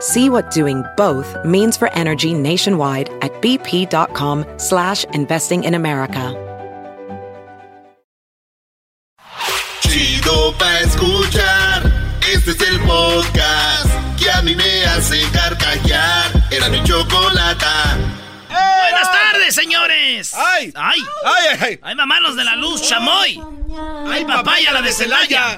See what doing both means for energy nationwide at bp.com slash investing in America. Chido pa' escuchar. Este es el podcast que a mí me hace carcajear. Era mi chocolata. Buenas tardes, señores. ¡Ay! ¡Ay! ¡Ay, ay, ¡Ay, mamá, los de la luz, chamoy! ¡Ay, papaya, la de Celaya!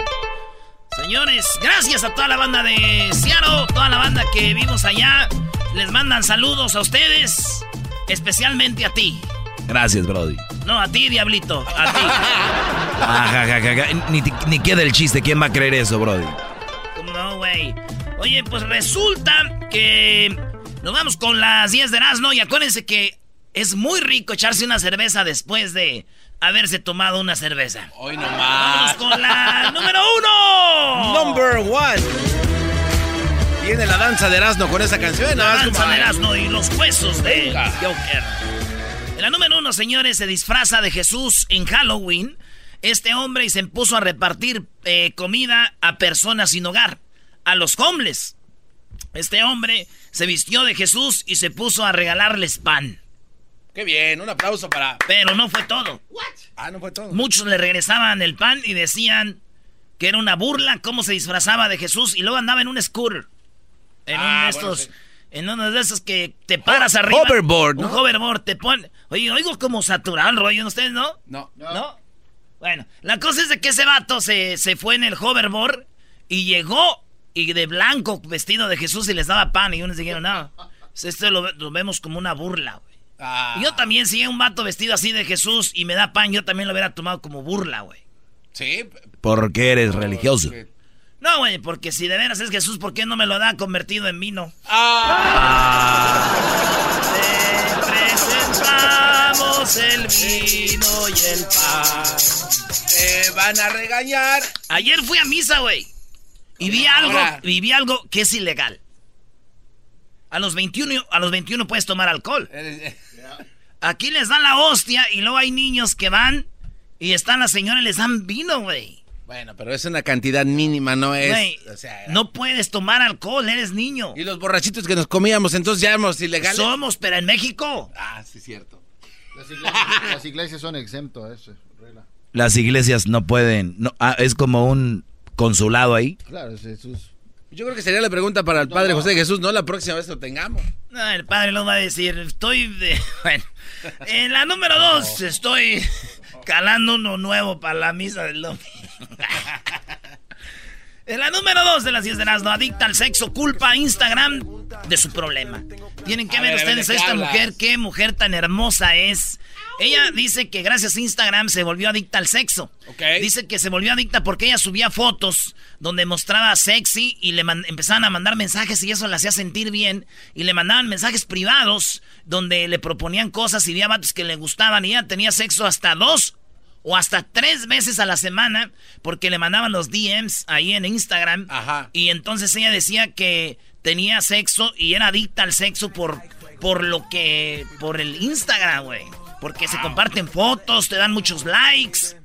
Señores, gracias a toda la banda de Seattle, toda la banda que vimos allá. Les mandan saludos a ustedes, especialmente a ti. Gracias, Brody. No, a ti, Diablito, a ti. Ajá, ajá, ajá. Ni, ni queda el chiste. ¿Quién va a creer eso, Brody? No, güey. Oye, pues resulta que nos vamos con las 10 de Erasmo y acuérdense que es muy rico echarse una cerveza después de haberse tomado una cerveza. Hoy nomás. Vamos con la número uno. Number one. Viene la danza de Erasmo con esa canción. La danza de Erasmo y los huesos de. Joker. En la número uno, señores, se disfraza de Jesús en Halloween. Este hombre y se puso a repartir eh, comida a personas sin hogar, a los homeless. Este hombre se vistió de Jesús y se puso a regalarles pan. Qué bien, un aplauso para. Pero no fue todo. Ah, no fue todo. Muchos le regresaban el pan y decían que era una burla cómo se disfrazaba de Jesús y luego andaba en un scooter. En Ah, uno de bueno, estos, sí. en uno de esos que te paras arriba. hoverboard, ¿no? Un hoverboard, te pone. Oye, oigo como saturado el rollo en ustedes, ¿no? No. ¿No? Bueno, la cosa es de que ese vato se, se fue en el hoverboard y llegó y de blanco vestido de Jesús y les daba pan y unos dijeron, no, esto lo, lo vemos como una burla. Ah, Y yo también, si hay un vato vestido así de Jesús y me da pan, yo también lo hubiera tomado como burla, güey. Sí. Porque eres religioso. No, güey, porque si de veras es Jesús, ¿por qué no me lo da convertido en vino? Ah. Te presentamos el vino y el pan. Te van a regañar. Ayer fui a misa, güey. Y vi algo, y vi algo que es ilegal. A los 21, a los 21 puedes tomar alcohol. Aquí les dan la hostia y luego hay niños que van y están las señoras y les dan vino, güey. Bueno, pero es una cantidad mínima, no es. Güey, o sea, no puedes tomar alcohol, eres niño. Y los borrachitos que nos comíamos, entonces ya éramos ilegales. Somos, pero en México. Ah, sí, cierto. Las iglesias, las iglesias son exentos a eso. regla. Las iglesias no pueden. No, ah, es como un consulado ahí. Claro, es Jesús. Yo creo que sería la pregunta para el Padre José de Jesús, ¿no? La próxima vez lo tengamos. No, el padre nos va a decir, estoy de... Bueno, en la número dos estoy calando uno nuevo para la misa del domingo. En la número dos de las 10 de las no adicta al sexo, culpa a Instagram de su problema. Tienen que ver, ustedes ¿de a esta hablas? mujer, qué mujer tan hermosa es. Ella dice que gracias a Instagram se volvió adicta al sexo. Ok. Dice que se volvió adicta porque ella subía fotos donde mostraba sexy y le empezaban a mandar mensajes y eso la hacía sentir bien. Y le mandaban mensajes privados donde le proponían cosas y había vatos que le gustaban y ella tenía sexo hasta dos o hasta tres veces a la semana porque le mandaban los DMs ahí en Instagram. Ajá. Y entonces ella decía que tenía sexo y era adicta al sexo por, por lo que... por el Instagram, güey. Porque se comparten fotos, te dan muchos likes.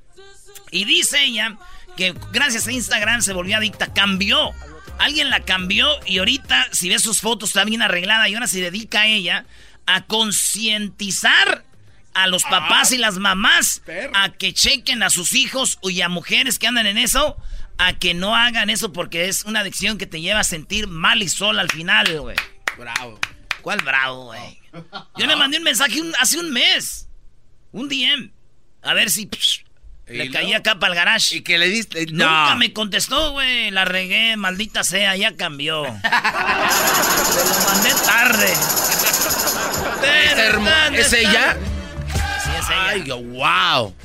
Y dice ella que gracias a Instagram se volvió adicta, cambió. Alguien la cambió y ahorita, si ves sus fotos, está bien arreglada y ahora se dedica a ella a concientizar a los papás y las mamás a que chequen a sus hijos y a mujeres que andan en eso, a que no hagan eso porque es una adicción que te lleva a sentir mal y sola al final, güey. Bravo. ¿Cuál bravo, güey? Yo le mandé un mensaje un- hace un mes. Un DM. A ver si psh, ¿Y le luego? caía acá para el garage. Y que le diste. Nunca No. me contestó, güey. La regué, maldita sea, ya cambió. Se lo mandé tarde. ¿Es, hermo- ¿dónde ¿Es ella? Sí, es ella. Ay, wow.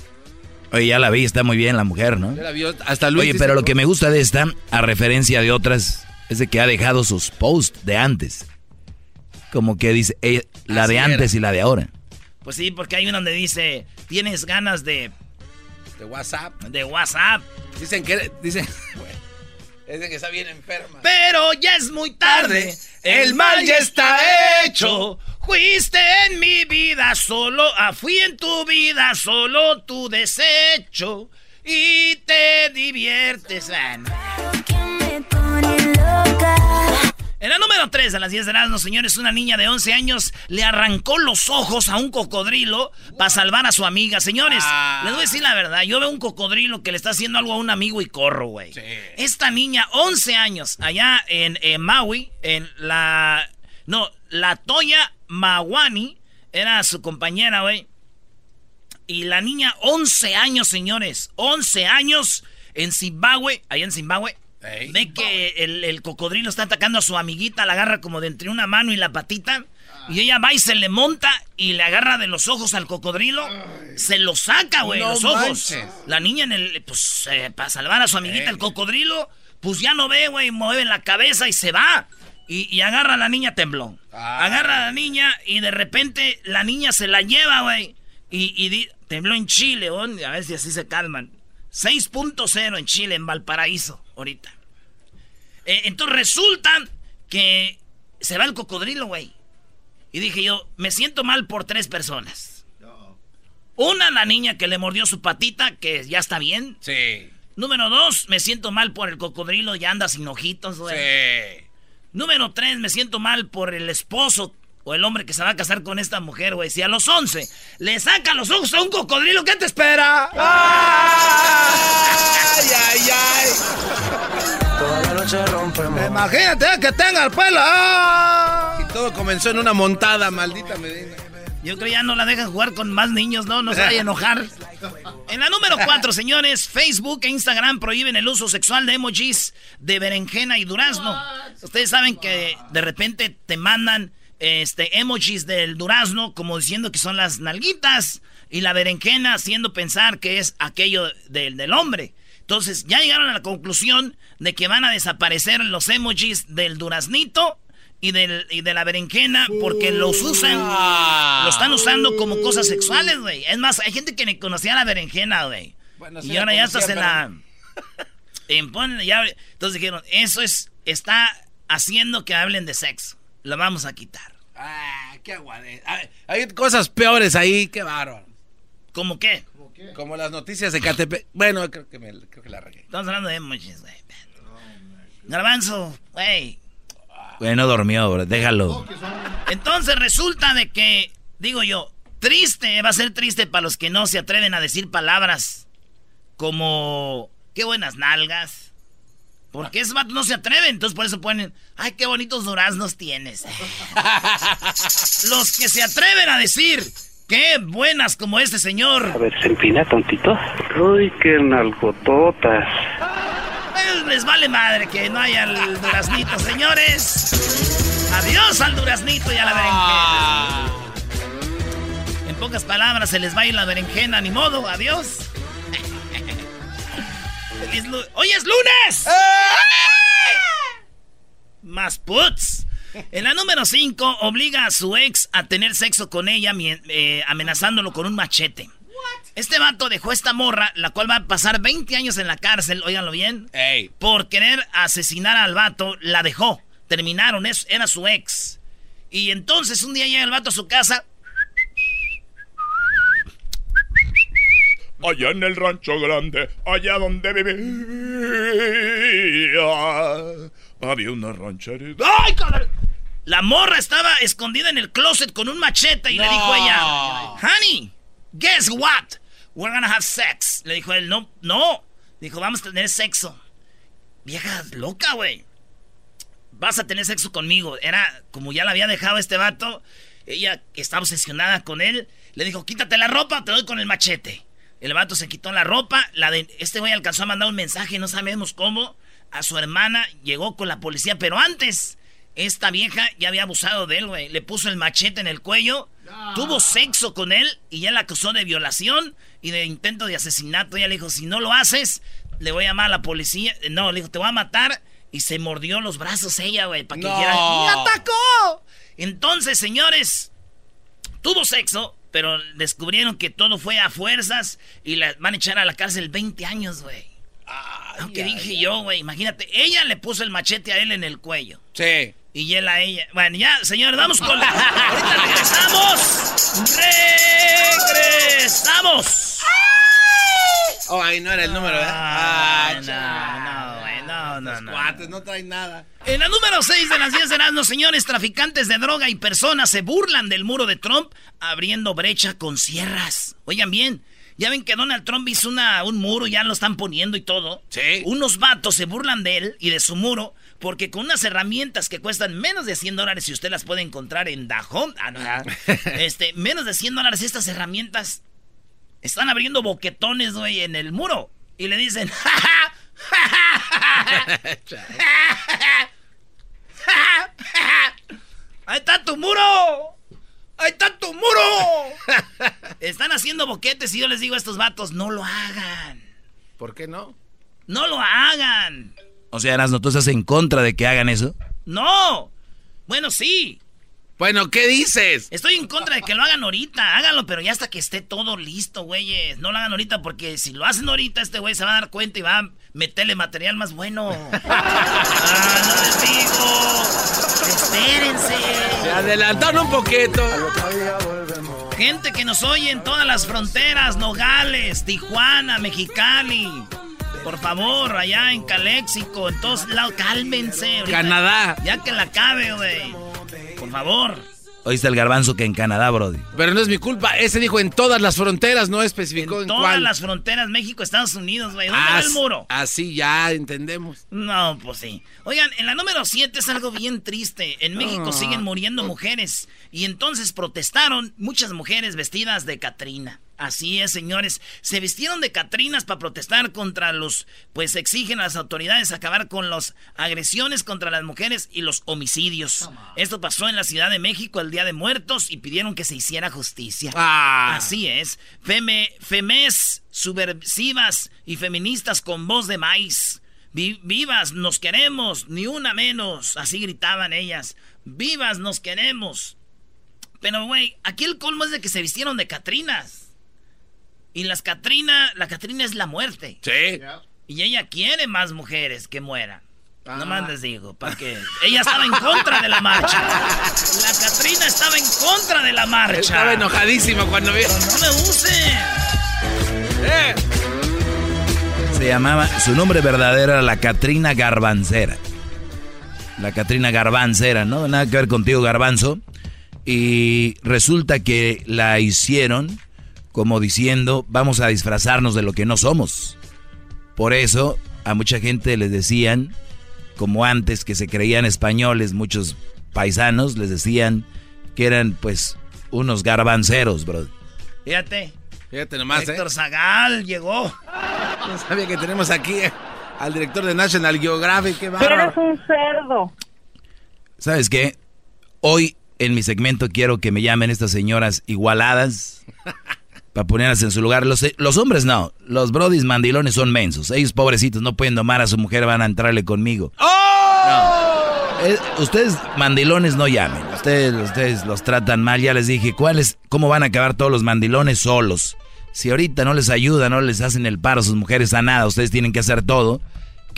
Oye, ya la vi, está muy bien la mujer, ¿no? Ya la vio hasta Luis. Oye, pero lo que me gusta de esta, a referencia de otras, es de que ha dejado sus posts de antes. Como que dice, eh, la Así de era. antes y la de ahora. Pues sí, porque hay una donde dice, tienes ganas de, De WhatsApp. de WhatsApp. Dicen que. Dicen. bueno, dicen que está bien enferma. Pero ya es muy tarde, el mal ya está hecho. Fuiste en mi vida solo, ah, fui en tu vida solo tu desecho. Y te diviertes. ah, no. En la número 3 de las 10 de Erasmus, señores, una niña de 11 años le arrancó los ojos a un cocodrilo para salvar a su amiga. Señores, Ah. les voy a decir la verdad. Yo veo un cocodrilo que le está haciendo algo a un amigo y corro, güey. Sí. Esta niña, 11 años, allá en, en Maui, en la... No, la Toya Mawani, era su compañera, güey. Y la niña, 11 años, señores. 11 años en Zimbabue, allá en Zimbabue. Ey. Ve que el, el cocodrilo está atacando a su amiguita, la agarra como de entre una mano y la patita. Y ella va y se le monta y le agarra de los ojos al cocodrilo. Se lo saca, güey, No los ojos. La niña en el, pues, eh, para salvar a su amiguita, Ey. el cocodrilo, pues ya no ve, güey, mueve la cabeza y se va. Y, y agarra a la niña temblón. Ah. Agarra a la niña y de repente la niña se la lleva, güey. Y, y di- tembló en Chile, güey, a ver si así se calman. 6.0 en Chile, en Valparaíso, ahorita. Eh, entonces resulta que se va el cocodrilo, güey. Y dije yo, me siento mal por tres personas. Una, la niña que le mordió su patita, que ya está bien. Sí. Número dos, me siento mal por el cocodrilo, ya anda sin ojitos, güey. Sí. Número tres, me siento mal por el esposo o el hombre que se va a casar con esta mujer, güey. Si a los 11 le saca los ojos a un cocodrilo, ¿qué te espera? ¡Ay, ay, ay! Imagínate que tenga el pelo. Y todo comenzó en una montada, maldita Medina. Yo creo ya no la dejan jugar con más niños, ¿no? No se vaya a enojar. En la número 4, señores, Facebook e Instagram prohíben el uso sexual de emojis de berenjena y durazno. Ustedes saben que de repente te mandan este emojis del durazno como diciendo que son las nalguitas y la berenjena haciendo pensar que es aquello del, del hombre. Entonces ya llegaron a la conclusión de que van a desaparecer los emojis del duraznito y, del, y de la berenjena porque los usan, lo están usando como cosas sexuales, güey. Es más, hay gente que ni conocía la berenjena, güey. Bueno, y ahora ya estás en la... en ya- entonces dijeron, eso es, está haciendo que hablen de sexo. Lo vamos a quitar. Ah, qué aguade. Hay, hay cosas peores ahí, qué bárbaro. ¿Cómo qué? Como las noticias de Catepec. Bueno, creo que, me, creo que la regué. Estamos hablando de emojis, güey. Garbanzo, güey. Güey, no durmió, bro, déjalo. Entonces resulta de que, digo yo, triste, va a ser triste para los que no se atreven a decir palabras como, qué buenas nalgas. Porque esos vatos no se atreven, entonces por eso ponen, ay, qué bonitos duraznos tienes. los que se atreven a decir, qué buenas como este señor. A ver, se empina tontito. Uy, qué nalgototas. Pues les vale madre que no haya el duraznito, señores. Adiós al duraznito y a la berenjena. En pocas palabras, se les va a ir la berenjena, ni modo, adiós. Feliz ¡Hoy es lunes! Más puts. En la número 5, obliga a su ex a tener sexo con ella, eh, amenazándolo con un machete. Este vato dejó esta morra, la cual va a pasar 20 años en la cárcel, óiganlo bien. Ey. Por querer asesinar al vato, la dejó. Terminaron, es- era su ex. Y entonces un día llega el vato a su casa. Allá en el rancho grande, allá donde vivía. Había una rancherita. ¡Ay, cabrón! La morra estaba escondida en el closet con un machete y le dijo ella, Honey, guess what? We're gonna have sex. Le dijo él, no, no. Dijo, vamos a tener sexo. Vieja loca, güey. Vas a tener sexo conmigo. Era como ya la había dejado este vato. Ella estaba obsesionada con él. Le dijo, quítate la ropa, te doy con el machete. El vato se quitó la ropa. La de, este güey alcanzó a mandar un mensaje, no sabemos cómo. A su hermana llegó con la policía, pero antes, esta vieja ya había abusado de él, güey. Le puso el machete en el cuello, tuvo sexo con él y ya la acusó de violación y de intento de asesinato. Ya le dijo: Si no lo haces, le voy a llamar a la policía. No, le dijo: Te voy a matar. Y se mordió los brazos ella, güey, para que dijera: ¡Me atacó! Entonces, señores, tuvo sexo, pero descubrieron que todo fue a fuerzas y la van a echar a la cárcel 20 años, güey. Aunque dije yo, güey, imagínate, ella le puso el machete a él en el cuello. Sí. Y él a ella. Bueno, ya, señores, vamos con la... Ahorita regresamos. ¡Regresamos! Oh, ahí no era el número, ¿verdad? Ah, Ah, no, no, no, no, cuates no traen nada. En la número 6 de las 10 de los señores, traficantes de droga y personas se burlan del muro de Trump abriendo brecha con sierras. Oigan bien, ya ven que Donald Trump hizo una, un muro, ya lo están poniendo y todo. Sí. Unos vatos se burlan de él y de su muro porque con unas herramientas que cuestan menos de 100 dólares, si usted las puede encontrar en Dajón, ah, no, este, menos de 100 dólares estas herramientas están abriendo boquetones, güey, en el muro. Y le dicen, ¡Ja, ja, ja, ja, ja, ja! ¡Ahí está tu muro! ¡Ahí está tu muro! Están haciendo boquetes y yo les digo a estos vatos, no lo hagan. ¿Por qué no? No lo hagan. O sea, Erasno, ¿tú estás en contra de que hagan eso? No. Bueno, sí. Bueno, ¿qué dices? Estoy en contra de que lo hagan ahorita. Háganlo, pero ya hasta que esté todo listo, güeyes. No lo hagan ahorita porque si lo hacen ahorita, este güey se va a dar cuenta y va a meterle material más bueno. ah, no les digo. Espérense. Se adelantaron un poquito. Gente que nos oye en todas las fronteras, Nogales, Tijuana, Mexicali. Por favor, allá en Caléxico, en todos lados, cálmense. ahorita. Canadá. Ya que la cabe, güey. Por favor. Oíste el garbanzo que en Canadá, Brody. Pero no es mi culpa. Ese dijo en todas las fronteras, no especificó en, Todas cuál. las fronteras, México, Estados Unidos, güey. ¿Dónde va el muro? Así ya entendemos. No, pues sí. Oigan, en la número 7 es algo bien triste. En México Ah. siguen muriendo mujeres. Y entonces protestaron muchas mujeres vestidas de Catrina. Así es, señores. Se vistieron de Catrinas para protestar contra los... Pues exigen a las autoridades acabar con las agresiones contra las mujeres y los homicidios. Esto pasó en la Ciudad de México el Día de Muertos y pidieron que se hiciera justicia. Ah. Así es. Feme, femes subversivas y feministas con voz de maíz. Vi- vivas, nos queremos, ni una menos. Así gritaban ellas. Vivas, nos queremos. Pero, güey, aquí el colmo es de que se vistieron de Catrinas. Y las Catrina, la Catrina es la muerte. Sí. Y ella quiere más mujeres que mueran. No más les digo, para que ella estaba en contra de la marcha. La Catrina estaba en contra de la marcha. Estaba enojadísimo cuando vio. No me use. Eh. Se llamaba, su nombre verdadero era la Catrina Garbancera. La Catrina Garbancera, ¿no? Nada que ver contigo, Garbanzo. Y resulta que la hicieron como diciendo, vamos a disfrazarnos de lo que no somos. Por eso a mucha gente les decían, como antes que se creían españoles, muchos paisanos les decían que eran pues unos garbanceros, bro. Fíjate, Fíjate nomás, ¿eh? Héctor Zagal llegó. No sabía que tenemos aquí eh, al director de National Geographic. Qué Eres un cerdo. ¿Sabes qué? Hoy en mi segmento quiero que me llamen estas señoras igualadas para ponerlas en su lugar. Los, los hombres no, los brodis mandilones son mensos. Ellos pobrecitos no pueden domar a su mujer, van a entrarle conmigo. Eh, ustedes mandilones no llamen. Ustedes, ustedes los tratan mal. Ya les dije, ¿cuáles, ¿cómo van a acabar todos los mandilones solos? Si ahorita no les ayudan, no les hacen el paro a sus mujeres a nada, ustedes tienen que hacer todo.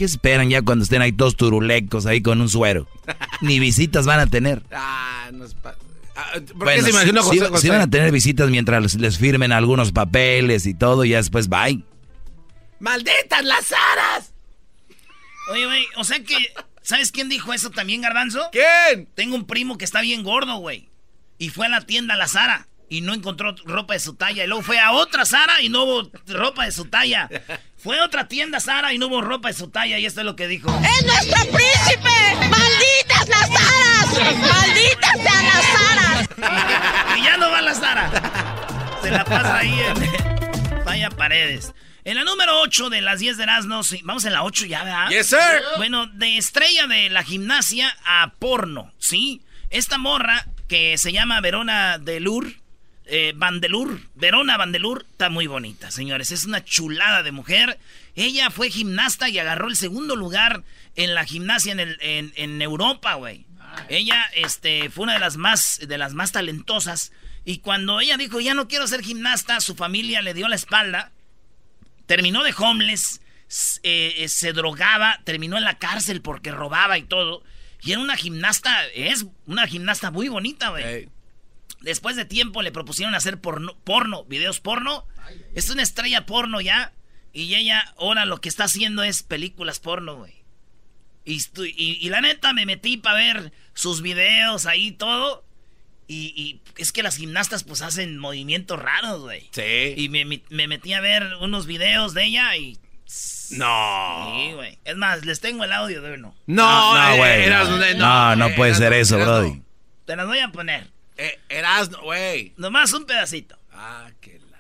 ¿Qué esperan ya cuando estén ahí todos turulecos ahí con un suero? Ni visitas van a tener. Ah, nos pa- Ah, ¿Por qué Bueno, se imaginó José sí- José? van a tener visitas mientras les, les firmen algunos papeles y todo, y ya después bye. ¡Malditas las aras! Oye, güey, o sea que, ¿sabes quién dijo eso también, Garbanzo? ¿Quién? Tengo un primo que está bien gordo, güey. Y fue a la tienda, a la Sara, y no encontró ropa de su talla. Y luego fue a otra Sara y no hubo ropa de su talla. Fue a otra tienda Sara y no hubo ropa de su talla. Y esto es lo que dijo. ¡Es nuestro príncipe! ¡Malditas las aras! ¡Malditas sean las aras! Y ya no va la Sara. Se la pasa ahí en- Vaya paredes. En la número 8 de las 10 de Erasmo, sí, vamos en la 8 ya, ¿verdad? Yes, sir. Bueno, de estrella de la gimnasia a porno, ¿sí? Esta morra que se llama Verona Delur, eh, Vandelur, Verona Vandelur, está muy bonita, señores. Es una chulada de mujer. Ella fue gimnasta y agarró el segundo lugar en la gimnasia en, el, en, en Europa, güey. Ella este, fue una de las, más, de las más talentosas. Y cuando ella dijo, ya no quiero ser gimnasta, su familia le dio la espalda. Terminó de homeless, eh, eh, se drogaba, terminó en la cárcel porque robaba y todo. Y era una gimnasta, es una gimnasta muy bonita, güey. Después de tiempo le propusieron hacer porno, porno, videos porno. Es una estrella porno ya. Y ella ahora lo que está haciendo es películas porno, güey. Y, estu- y- y la neta me metí para ver sus videos ahí todo. Y, y es que las gimnastas pues hacen movimientos raros, güey. Sí. Y me, me- me metí a ver unos videos de ella y... No. Sí, güey. Es más, les tengo el audio de uno. No, no, eh, güey. No, eh, no, no eh, puede ser eso. Brody. Te las voy a poner. Eh, Erasmo, güey. Nomás un pedacito. Ah, qué la...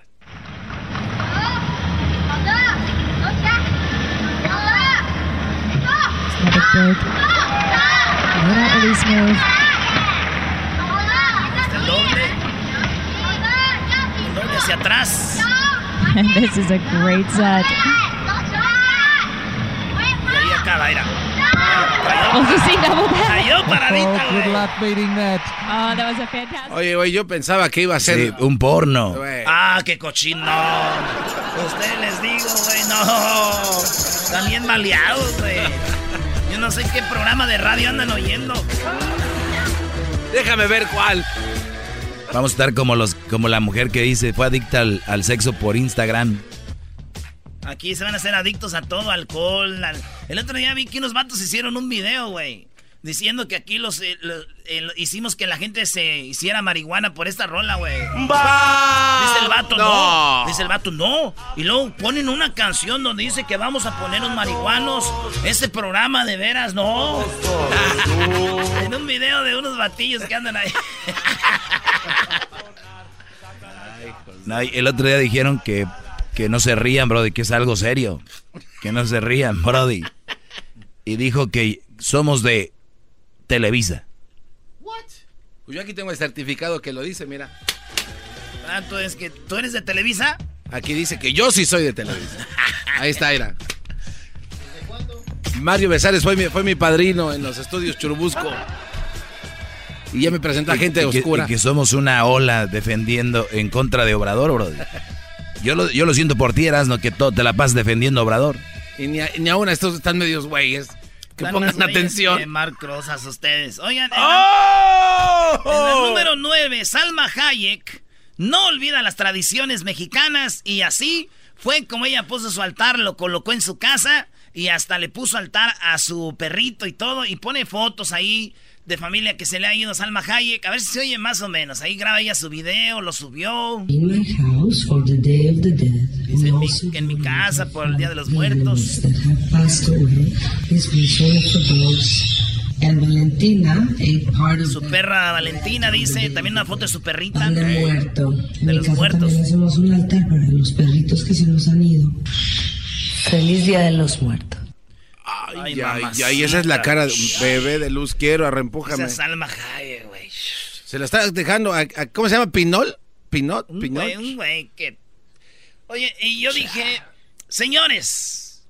El doble. El doble hacia atrás. this is a great set. Y ahí acaba, mira. Cayó paradita, Good güey. luck beating that. Oh, that was a fantastic. Oye, güey, yo pensaba que iba a ser... Sí, un porno. Ah, qué cochino. Ustedes les digo, güey, no. Están bien maleados, güey. Yo no sé qué programa de radio andan oyendo. Déjame ver cuál. Vamos a estar como los, como la mujer que dice fue adicta al, al sexo por Instagram. Aquí se van a hacer adictos a todo, alcohol. al- El otro día vi que unos vatos hicieron un video, güey. Diciendo que aquí los, eh, eh, hicimos que la gente se hiciera marihuana por esta rola, güey. Dice el vato, no. No. Dice el vato, no. Y luego ponen una canción donde dice que vamos a poner un marihuanos. Ese programa de veras, no. en un video de unos batillos que andan ahí. No, el otro día dijeron que, que no se rían, Brody, que es algo serio. Que no se rían, Brody. Y dijo que somos de Televisa. Pues yo aquí tengo el certificado que lo dice, mira. Ah, tú, es que, ¿Tú eres de Televisa? Aquí dice que yo sí soy de Televisa. Ahí está, mira. Mario Besares fue mi, fue mi padrino en los estudios Churubusco. Y ya me presenta gente Y que- oscura. y que somos una ola defendiendo en contra de Obrador, Brody. Yo lo, yo lo siento por ti, Erasno, que todo te la pasas defendiendo a Obrador. Y ni, a- ni aún estos están medios güeyes. Que Están pongan atención. Rosas ustedes. Oigan, en ¡Oh! la- en la número 9, Salma Hayek no olvida las tradiciones mexicanas y así fue como ella puso su altar, lo colocó en su casa y hasta le puso altar a su perrito y todo y pone fotos ahí de familia que se le ha ido a Salma Hayek. A ver si se oye más o menos. Ahí graba ella su video, lo subió. In my house for the Day of the Dead, Dice we en mi, en casa por el Día de los Muertos. And Valentina, a part of Su perra Valentina dice, también una foto de su perrita. de muerto. Los muertos. también hacemos un altar para los perritos que se nos han ido. Feliz Día de los Muertos. Ay, Ay, ay, mamacita. ay, esa es la cara de un bebé de luz. Quiero, Esa arrempújame. es Salma Hayek, güey. Se la está dejando. A, a- ¿Cómo se llama? ¿Pinol? ¿Pinot? Güey que... Oye, y yo dije, señores,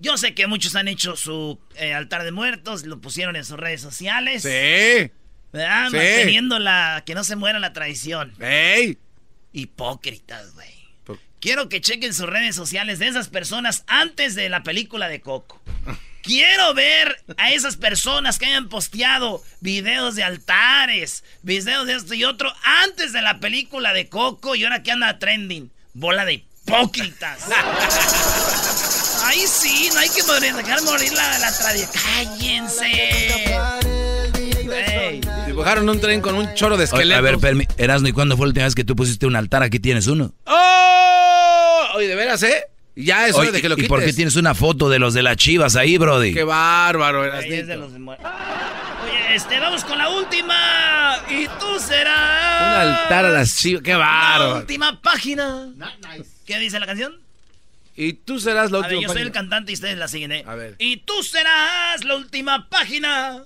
yo sé que muchos han hecho su eh, altar de muertos, lo pusieron en sus redes sociales. Sí. ¿Verdad? Sí. Manteniendo la... que no se muera la tradición. ¡Ey! Hipócritas, güey. Quiero que chequen sus redes sociales de esas personas antes de la película de Coco. Quiero ver a esas personas que hayan posteado videos de altares, videos de esto y otro antes de la película de Coco y ahora que anda trending. Bola de hipócritas. Ahí sí, no hay que morir- dejar morir la, la tradición. ¡Cállense! Güey. Dibujaron un tren con un choro de Oye, esqueletos. a ver, Erasno, ¿y cuándo fue la última vez que tú pusiste un altar? Aquí tienes uno. ¡Oh! Oye, de veras, ¿eh? Ya es hora de que lo ¿Y quites. por qué tienes una foto de los de las chivas ahí, Brody? Qué bárbaro, eras Ahí es de los de muer- Oye, este, vamos con la última. Y tú serás. Un altar a las chivas. ¡Qué La bárbaro! última página. ¿Qué dice la canción? Y tú serás la A última ver, yo soy página. el cantante y ustedes la siguen, ¿eh? A ver. Y tú serás la última página.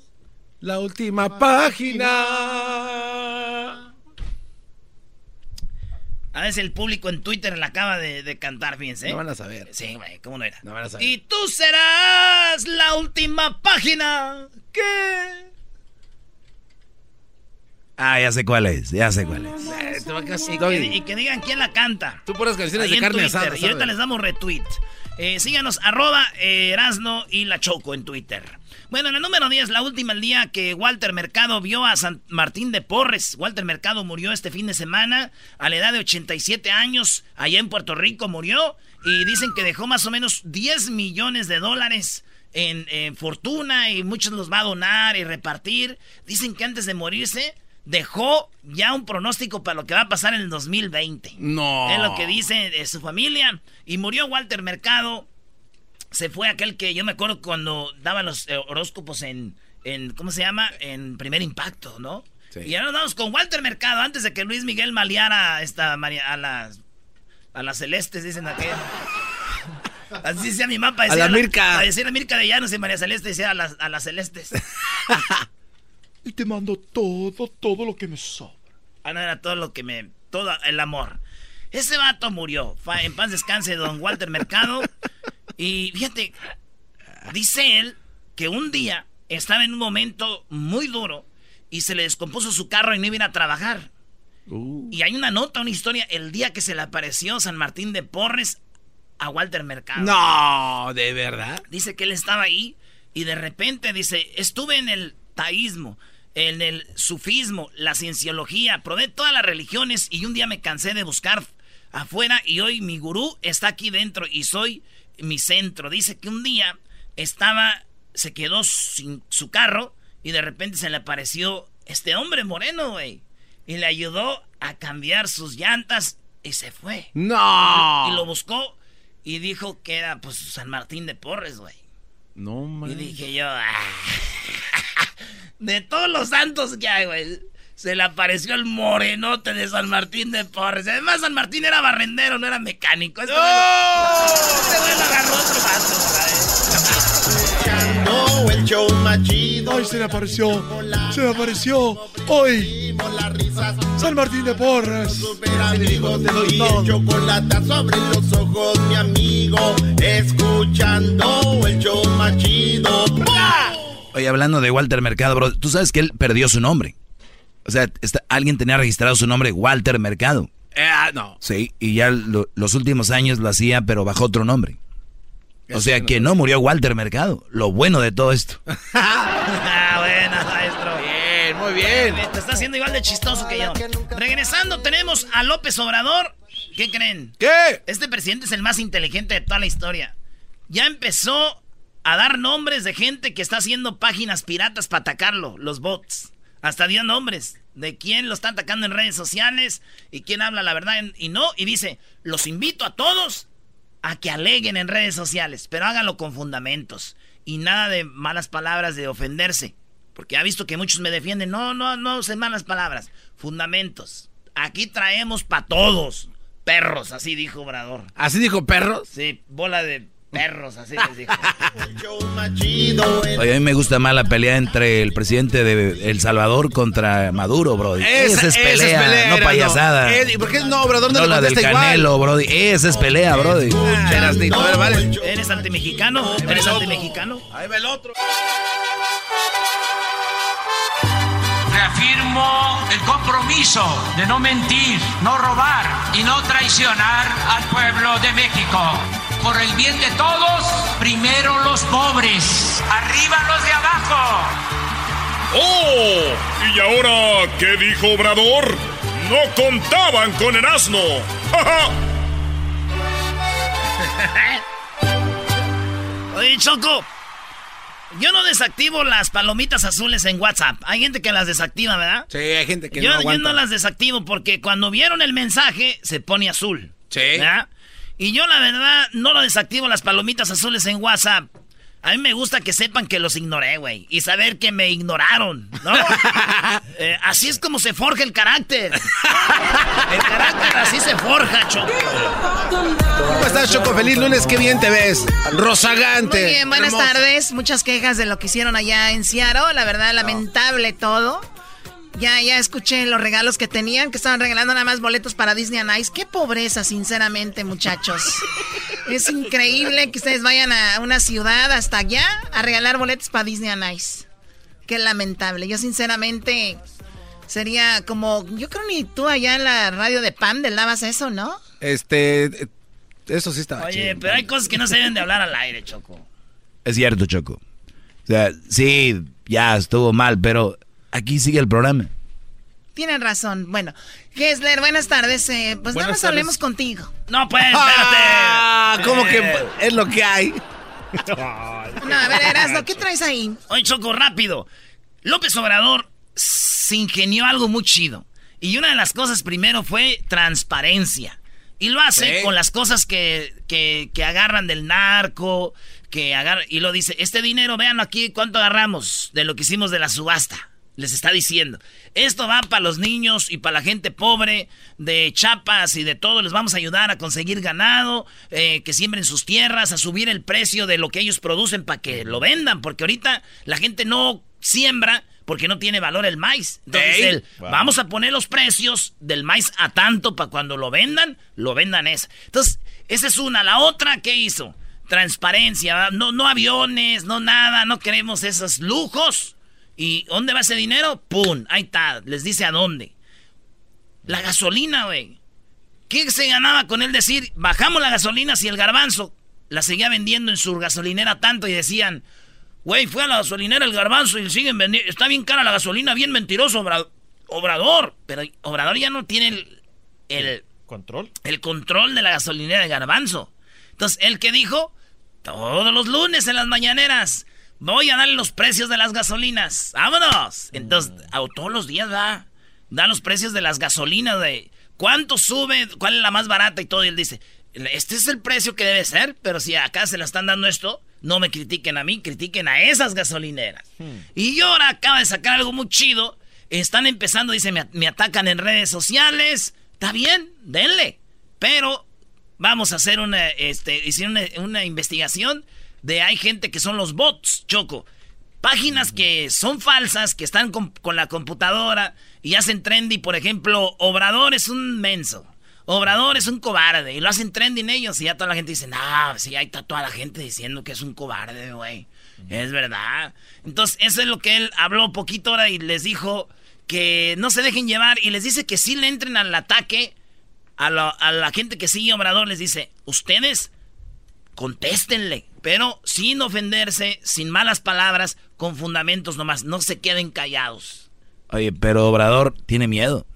La última página. A veces el público en Twitter la acaba de, de cantar, fíjense. No van a saber. Sí, güey, ¿cómo no era? No van a saber. Y tú serás la última página. ¿Qué? Ah, ya sé cuál es, ya sé cuál es. Eh, te va casi, Y que, y que digan quién la canta. Tú pones canciones Ahí de carne Twitter, asada. Y ahorita les damos retweet. Eh, síganos, arroba eh, Erasno y La Choco en Twitter. Bueno, en el número 10, la última el día que Walter Mercado vio a San Martín de Porres. Walter Mercado murió este fin de semana a la edad de 87 años. Allá en Puerto Rico murió. Y dicen que dejó más o menos 10 millones de dólares en fortuna y muchos los va a donar y repartir. Dicen que antes de morirse dejó ya un pronóstico para lo que va a pasar en el 2020. No. Es lo que dice de su familia. Y murió Walter Mercado. Se fue aquel que yo me acuerdo cuando daba los eh, horóscopos en, en, ¿cómo se llama? En primer impacto, ¿no? Sí. Y ahora nos vamos con Walter Mercado antes de que Luis Miguel maleara esta a las a las celestes, dicen aquel. Así decía mi mapa. A la Mirka. A decir a Mirka de Llanos y María Celeste decía a las, a las celestes. Y te mando todo, todo lo que me sobra. Ah, no, era todo lo que me. Todo el amor. Ese vato murió. En paz descanse, don Walter Mercado. Y fíjate, dice él que un día estaba en un momento muy duro y se le descompuso su carro y no iba a ir a trabajar. Uh. Y hay una nota, una historia, el día que se le apareció San Martín de Porres a Walter Mercado. No, de verdad. Dice que él estaba ahí y de repente dice, estuve en el taísmo, en el sufismo, la cienciología, probé todas las religiones y un día me cansé de buscar afuera y hoy mi gurú está aquí dentro y soy mi centro. Dice que un día estaba, se quedó sin su carro y de repente se le apareció este hombre moreno, güey. Y le ayudó a cambiar sus llantas y se fue. No. Y lo buscó y dijo que era pues San Martín de Porres, güey. No, man. Y dije yo, "Ah". de todos los santos que hay, güey, se le apareció el morenote de San Martín de Porres. Además, San Martín era barrendero, no era mecánico. Este güey este güey lo agarró otro vato, ¿sabes? No, el show más chido. Ay, se le apareció, se le apareció. Hoy, San Martín de Porres. Super amigos el chocolate sobre los ojos, mi amigo. Escuchando el show más chido. Oye, hablando de Walter Mercado, bro, tú sabes que él perdió su nombre. O sea, está- alguien tenía registrado su nombre, Walter Mercado. Eh, ah, no. Sí, y ya lo- los últimos años lo hacía, pero bajo otro nombre. O sea, que no murió Walter Mercado. Lo bueno de todo esto. Ah, buena, maestro. Bien, muy bien. Te está haciendo igual de chistoso que yo. Regresando, tenemos a López Obrador. ¿Qué creen? ¿Qué? Este presidente es el más inteligente de toda la historia. Ya empezó a dar nombres de gente que está haciendo páginas piratas para atacarlo, los bots. Hasta dio nombres de quién lo está atacando en redes sociales y quién habla la verdad y no. Y dice, los invito a todos a que aleguen en redes sociales, pero háganlo con fundamentos. Y nada de malas palabras, de ofenderse. Porque ha visto que muchos me defienden. No, no, no usen malas palabras. Fundamentos. Aquí traemos para todos. Perros, así dijo Obrador. ¿Así dijo perros? Sí, bola de perros, así les dijo. Oye, a mí me gusta más la pelea entre el presidente de El Salvador contra Maduro, bro. Esa, es pelea, no payasada. ¿y ¿Por qué no, Obrador no, No la del igual? Canelo, bro. Esa es pelea, bro. Ah, vale. ¿Eres antimexicano? ¿Eres antimexicano? Ahí va el otro. Reafirmo el compromiso de no mentir, no robar y no traicionar al pueblo de México. Por el bien de todos, primero los pobres, arriba los de abajo. ¡Oh! ¿Y ahora qué dijo Obrador? No contaban con el asno. ¡Ja, ja! Oye, Choco. Yo no desactivo las palomitas azules en WhatsApp. Hay gente que las desactiva, ¿verdad? Sí, hay gente que yo, no yo aguanta. no las desactivo porque cuando vieron el mensaje se pone azul. Sí. ¿verdad? Y yo la verdad no lo desactivo las palomitas azules en WhatsApp. A mí me gusta que sepan que los ignoré, güey. Y saber que me ignoraron, ¿no? Eh, así es como se forja el carácter. El carácter así se forja, Choco. ¿Cómo estás, Choco? Feliz lunes, qué bien te ves. Rozagante. Muy bien, buenas tardes. Muchas quejas de lo que hicieron allá en Seattle. La verdad, lamentable todo. Ya, ya escuché los regalos que tenían, que estaban regalando nada más boletos para Disney and Ice. Qué pobreza, sinceramente, muchachos. es increíble que ustedes vayan a una ciudad hasta allá a regalar boletos para Disney and Ice. Qué lamentable. Yo, sinceramente, sería como. Yo creo ni tú allá en la radio de Pam dabas eso, ¿no? Este. Eso sí está. Oye, pero hay cosas que no se deben de hablar al aire, Choco. Es cierto, Choco. O sea, sí, ya estuvo mal, pero aquí sigue el programa. Tienen razón. Bueno, Gessler, buenas tardes. Eh, pues nada más hablemos contigo. No, pues, espérate. Ah, ¿Cómo que es lo que hay? no, a ver, Erasmo, ¿qué traes ahí? Oye, Choco, rápido. López Obrador se ingenió algo muy chido. Y una de las cosas primero fue transparencia. Y lo hace con las cosas que, que, que agarran del narco, que agarran, y lo dice, este dinero, vean aquí cuánto agarramos de lo que hicimos de la subasta les está diciendo. Esto va para los niños y para la gente pobre de Chapas y de todo. Les vamos a ayudar a conseguir ganado, eh, que siembren sus tierras, a subir el precio de lo que ellos producen para que lo vendan. Porque ahorita la gente no siembra porque no tiene valor el maíz. Entonces, vamos a poner los precios del maíz a tanto para cuando lo vendan, lo vendan esa. Entonces, esa es una. La otra, ¿qué hizo? Transparencia, no, no aviones, no nada, no queremos esos lujos ¿Y dónde va ese dinero? ¡Pum! Ahí está. Les dice a dónde. La gasolina, güey. ¿Qué se ganaba con él decir, bajamos la gasolina si el garbanzo la seguía vendiendo en su gasolinera tanto y decían, güey, fue a la gasolinera el garbanzo y siguen vendiendo, está bien cara la gasolina, bien mentiroso, Obrador. Pero Obrador ya no tiene el, control. El control de la gasolinera de garbanzo. Entonces, ¿el que dijo? Todos los lunes en las mañaneras. Voy a darle los precios de las gasolinas. ¡Vámonos! Entonces, todos los días va. Da los precios de las gasolinas, de cuánto sube, cuál es la más barata y todo. Y él dice, este es el precio que debe ser, pero si acá se la están dando esto, no me critiquen a mí, critiquen a esas gasolineras. Hmm. Y ahora acaba de sacar algo muy chido. Están empezando, dice, me, atacan en redes sociales. Está bien, denle. Pero vamos a hacer una, este, hicieron una, una investigación de hay gente que son los bots, Choco. Páginas que son falsas, que están con, la computadora y hacen trendy. Por ejemplo, Obrador es un menso. Obrador es un cobarde. Y lo hacen trending ellos. Y ya toda la gente dice, no, sí, ahí está toda la gente diciendo que es un cobarde, güey. Es verdad. Entonces, eso es lo que él habló poquito ahora y les dijo que no se dejen llevar. Y les dice que si le entren al ataque a, a la gente que sigue Obrador. Les dice, ustedes contéstenle, pero sin ofenderse, sin malas palabras, con fundamentos nomás, no se queden callados. Oye, pero Obrador tiene miedo.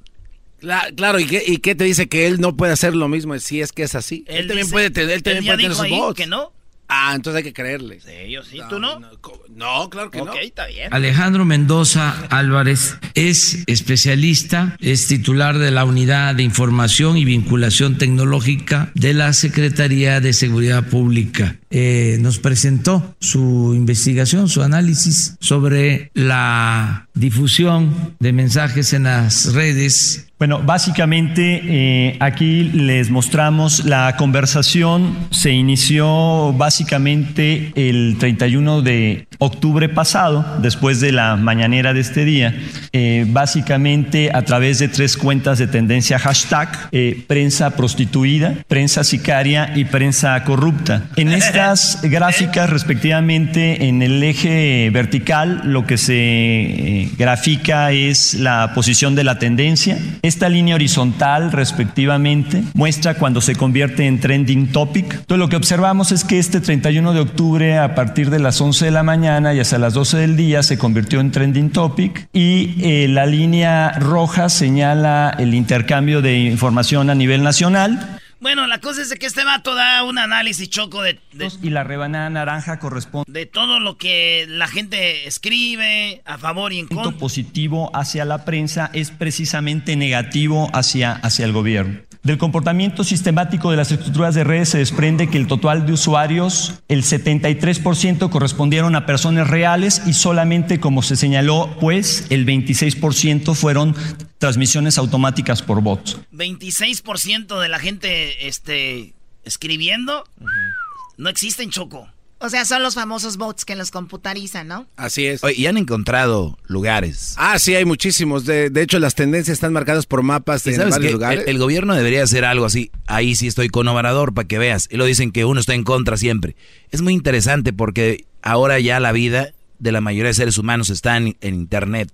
claro, ¿y qué, te dice que él no puede hacer lo mismo si es que es así? Él, también puede tener, él también puede tener su que no. Ah, entonces hay que creerle. Sí, yo sí, ¿tú no? No, claro que no. Ok, está bien. Alejandro Mendoza Álvarez es especialista, es titular de la Unidad de Información y Vinculación Tecnológica de la Secretaría de Seguridad Pública. Eh, nos presentó su investigación, su análisis sobre la difusión de mensajes en las redes bueno, básicamente eh, aquí les mostramos la conversación. Se inició básicamente el 31 de octubre pasado, después de la mañanera de este día, eh, básicamente a través de tres cuentas de tendencia hashtag, eh, prensa prostituida, prensa sicaria y prensa corrupta. En estas gráficas, respectivamente, en el eje vertical, lo que se grafica es la posición de la tendencia esta línea horizontal, respectivamente, muestra cuando se convierte en trending topic. Entonces, lo que observamos es que este 31 de octubre, a partir de las 11 de la mañana y hasta las 12 del día, se convirtió en trending topic y eh, la línea roja señala el intercambio de información a nivel nacional Bueno, la cosa es que este vato da un análisis choco de, y la rebanada naranja corresponde de todo lo que la gente escribe a favor y en contra. positivo hacia la prensa es precisamente negativo hacia, hacia el gobierno. Del comportamiento sistemático de las estructuras de redes se desprende que el total de usuarios, el 73% correspondieron a personas reales y solamente, como se señaló, pues el 26% fueron transmisiones automáticas por bots. 26% de la gente este, escribiendo no existen, Choco. O sea, son los famosos bots que los computarizan, ¿no? Así es. y han encontrado lugares. Ah, sí, hay muchísimos. De, hecho, las tendencias están marcadas por mapas de varios lugares. El, gobierno debería hacer algo así. Ahí sí estoy con Obrador para que veas. Y lo dicen que uno está en contra siempre. Es muy interesante porque ahora ya la vida de la mayoría de seres humanos está en, en Internet.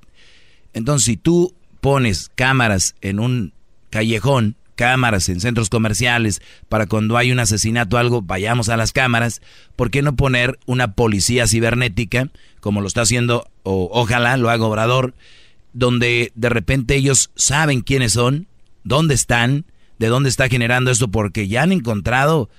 Entonces, si tú pones cámaras en un callejón, cámaras en centros comerciales, para cuando hay un asesinato o algo, vayamos a las cámaras. ¿Por qué no poner una policía cibernética, como lo está haciendo, o ojalá lo haga Obrador, donde de repente ellos saben quiénes son, dónde están, de dónde está generando esto, porque ya han encontrado,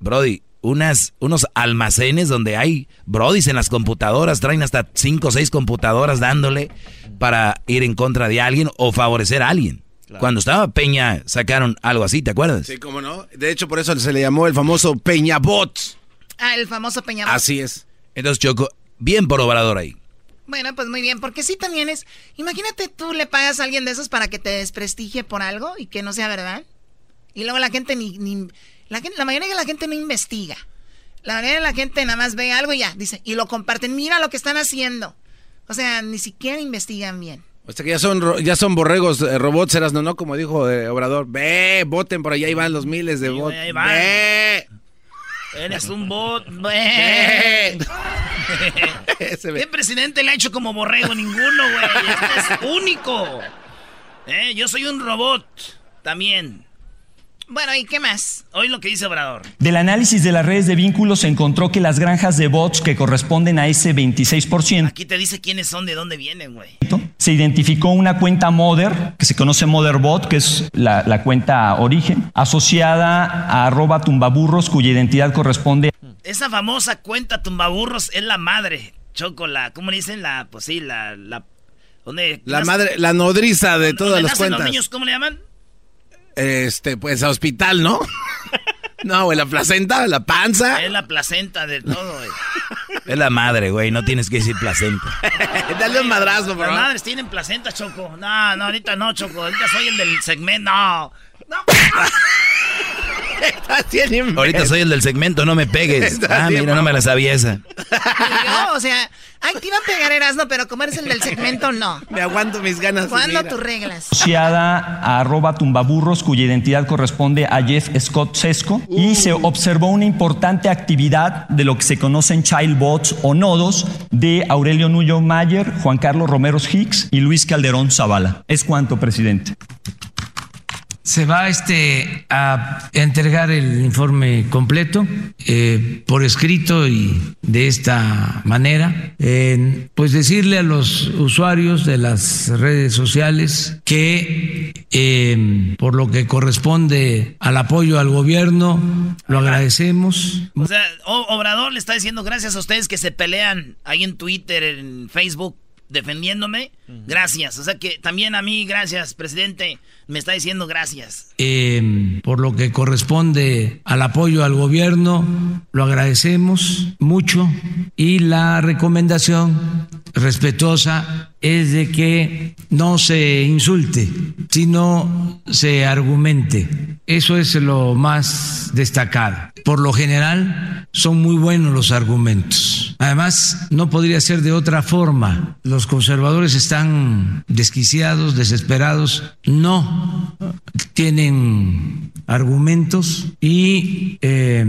Brody, unas, unos almacenes donde hay Brodis en las computadoras, traen hasta cinco o seis computadoras dándole para ir en contra de alguien o favorecer a alguien. Cuando estaba Peña sacaron algo así, ¿te acuerdas? Sí, cómo no. De hecho, por eso se le llamó el famoso Peña Bot. Ah, el famoso Peña Bot. Así es. Entonces, Choco, bien por Obrador ahí. Bueno, pues muy bien, porque sí también es... Imagínate tú le pagas a alguien de esos para que te desprestigie por algo y que no sea verdad. Y luego la gente ni... ni la, la mayoría de la gente no investiga. La mayoría de la gente nada más ve algo y ya, dice, y lo comparten. Mira lo que están haciendo. O sea, ni siquiera investigan bien. O sea que ya son, ya son borregos, eh, robots, eras no, no, como dijo eh, Obrador. Ve, voten por allá, ahí van los miles de votos. Ve. Eres un bot. Ve. ¿Qué presidente le ha hecho como borrego? Ninguno, güey. Este es único. Eh, yo soy un robot también. Bueno, ¿y qué más? Hoy lo que dice Obrador. Del análisis de las redes de vínculos se encontró que las granjas de bots que corresponden a ese 26%. Aquí te dice quiénes son, de dónde vienen, güey. Se identificó una cuenta Mother, que se conoce Motherbot, que es la, cuenta origen, asociada a arroba tumbaburros, cuya identidad corresponde. Esa famosa cuenta tumbaburros es la madre, Chocola. ¿Cómo le dicen? La, pues sí, la. la ¿dónde, la madre, la nodriza de todas las cuentas. los niños, ¿cómo le llaman? Este, pues a hospital, ¿no? No, güey, la placenta, la panza. Es la placenta de todo, güey. Es la madre, güey, no tienes que decir placenta. Dale un madrazo, bro. Las madres tienen placenta, Choco. No, no, ahorita no, Choco. Ahorita soy el del segmento. No. No. Ahorita soy el del segmento, no me pegues. ah, mira, no me la sabía esa. Yo, o sea, ay, te iba a pegar Erasmo, pero como eres el del segmento, no. Me aguanto mis ganas. ¿Cuándo tus reglas? Asociada a arroba tumbaburros, cuya identidad corresponde a Jeff Scott Sesco. Y se observó una importante actividad de lo que se conocen childbots o nodos de Aurelio Nuyo Mayer, Juan Carlos Romeros Hicks y Luis Calderón Zavala. Es cuanto, presidente. Se va este, a entregar el informe completo eh, por escrito y de esta manera. pues decirle a los usuarios de las redes sociales que em, por lo que corresponde al apoyo al gobierno, lo agradecemos. O sea, Obrador le está diciendo gracias a ustedes que se pelean ahí en Twitter, en Facebook defendiéndome, gracias. O sea que también a mí, gracias, presidente, me está diciendo gracias. Em, por lo que corresponde al apoyo al gobierno, lo agradecemos mucho y la recomendación respetuosa es de que no se insulte, sino se argumente. Eso es lo más destacado. Por lo general son muy buenos los argumentos. Además, no podría ser de otra forma. Los conservadores están desquiciados, desesperados. No tienen argumentos y eh,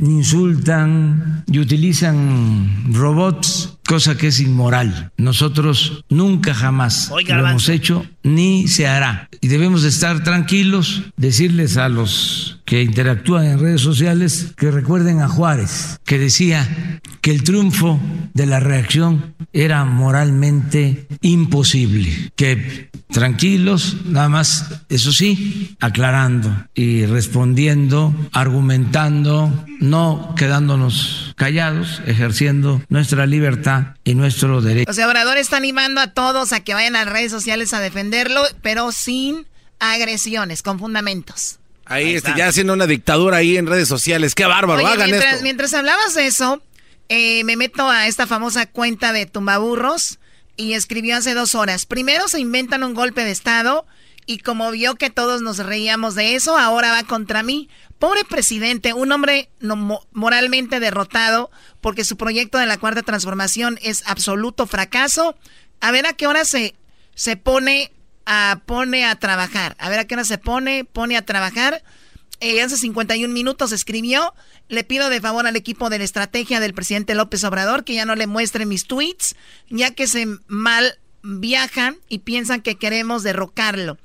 insultan y utilizan robots cosa que es inmoral. Nosotros nunca jamás lo hemos hecho ni se hará. Y debemos de estar tranquilos, decirles a los que interactúan en redes sociales que recuerden a Juárez, que decía que el triunfo de la reacción era moralmente imposible, que tranquilos, nada más, eso sí, aclarando y respondiendo, argumentando, no quedándonos callados, ejerciendo nuestra libertad y nuestro derecho. O sea, Obrador está animando a todos a que vayan a redes sociales a defenderlo, pero sin agresiones, con fundamentos. Ahí, está. ya haciendo una dictadura ahí en redes sociales. Qué bárbaro, hagan mientras, esto. Mientras hablabas de eso, eh, me meto a esta famosa cuenta de Tumbaburros y escribió hace dos horas. Primero se inventan un golpe de Estado y como vio que todos nos reíamos de eso, ahora va contra mí. Pobre presidente, un hombre moralmente derrotado porque su proyecto de la cuarta transformación es absoluto fracaso. A ver a qué hora se, se pone a, pone a trabajar. A ver a qué hora se pone, pone a trabajar. Eh, hace 51 minutos escribió, le pido de favor al equipo de la estrategia del presidente López Obrador que ya no le muestre mis tweets, ya que se mal viajan y piensan que queremos derrocarlo.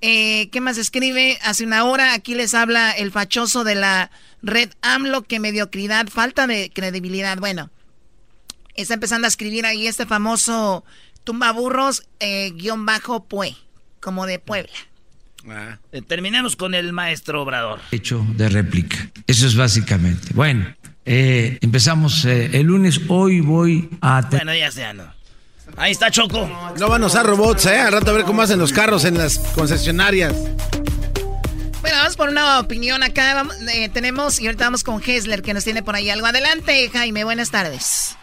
Eh, ¿Qué más escribe? Hace una hora aquí les habla el fachoso de la red AMLO, que mediocridad, falta de credibilidad. Bueno, está empezando a escribir ahí este famoso tumbaburros eh, guion bajo pue, como de Puebla. Ah. Eh, terminamos con el maestro Obrador. Hecho de réplica. Eso es básicamente. Bueno, eh, empezamos eh, el lunes. Hoy voy a. Bueno, ya sea, no. Ahí está Choco. No van a usar robots, ¿eh? Al rato a ver cómo hacen los carros en las concesionarias. Bueno, vamos por una opinión acá. Vamos, eh, tenemos, y ahorita vamos con Hessler, que nos tiene por ahí algo. Adelante, Jaime, buenas tardes.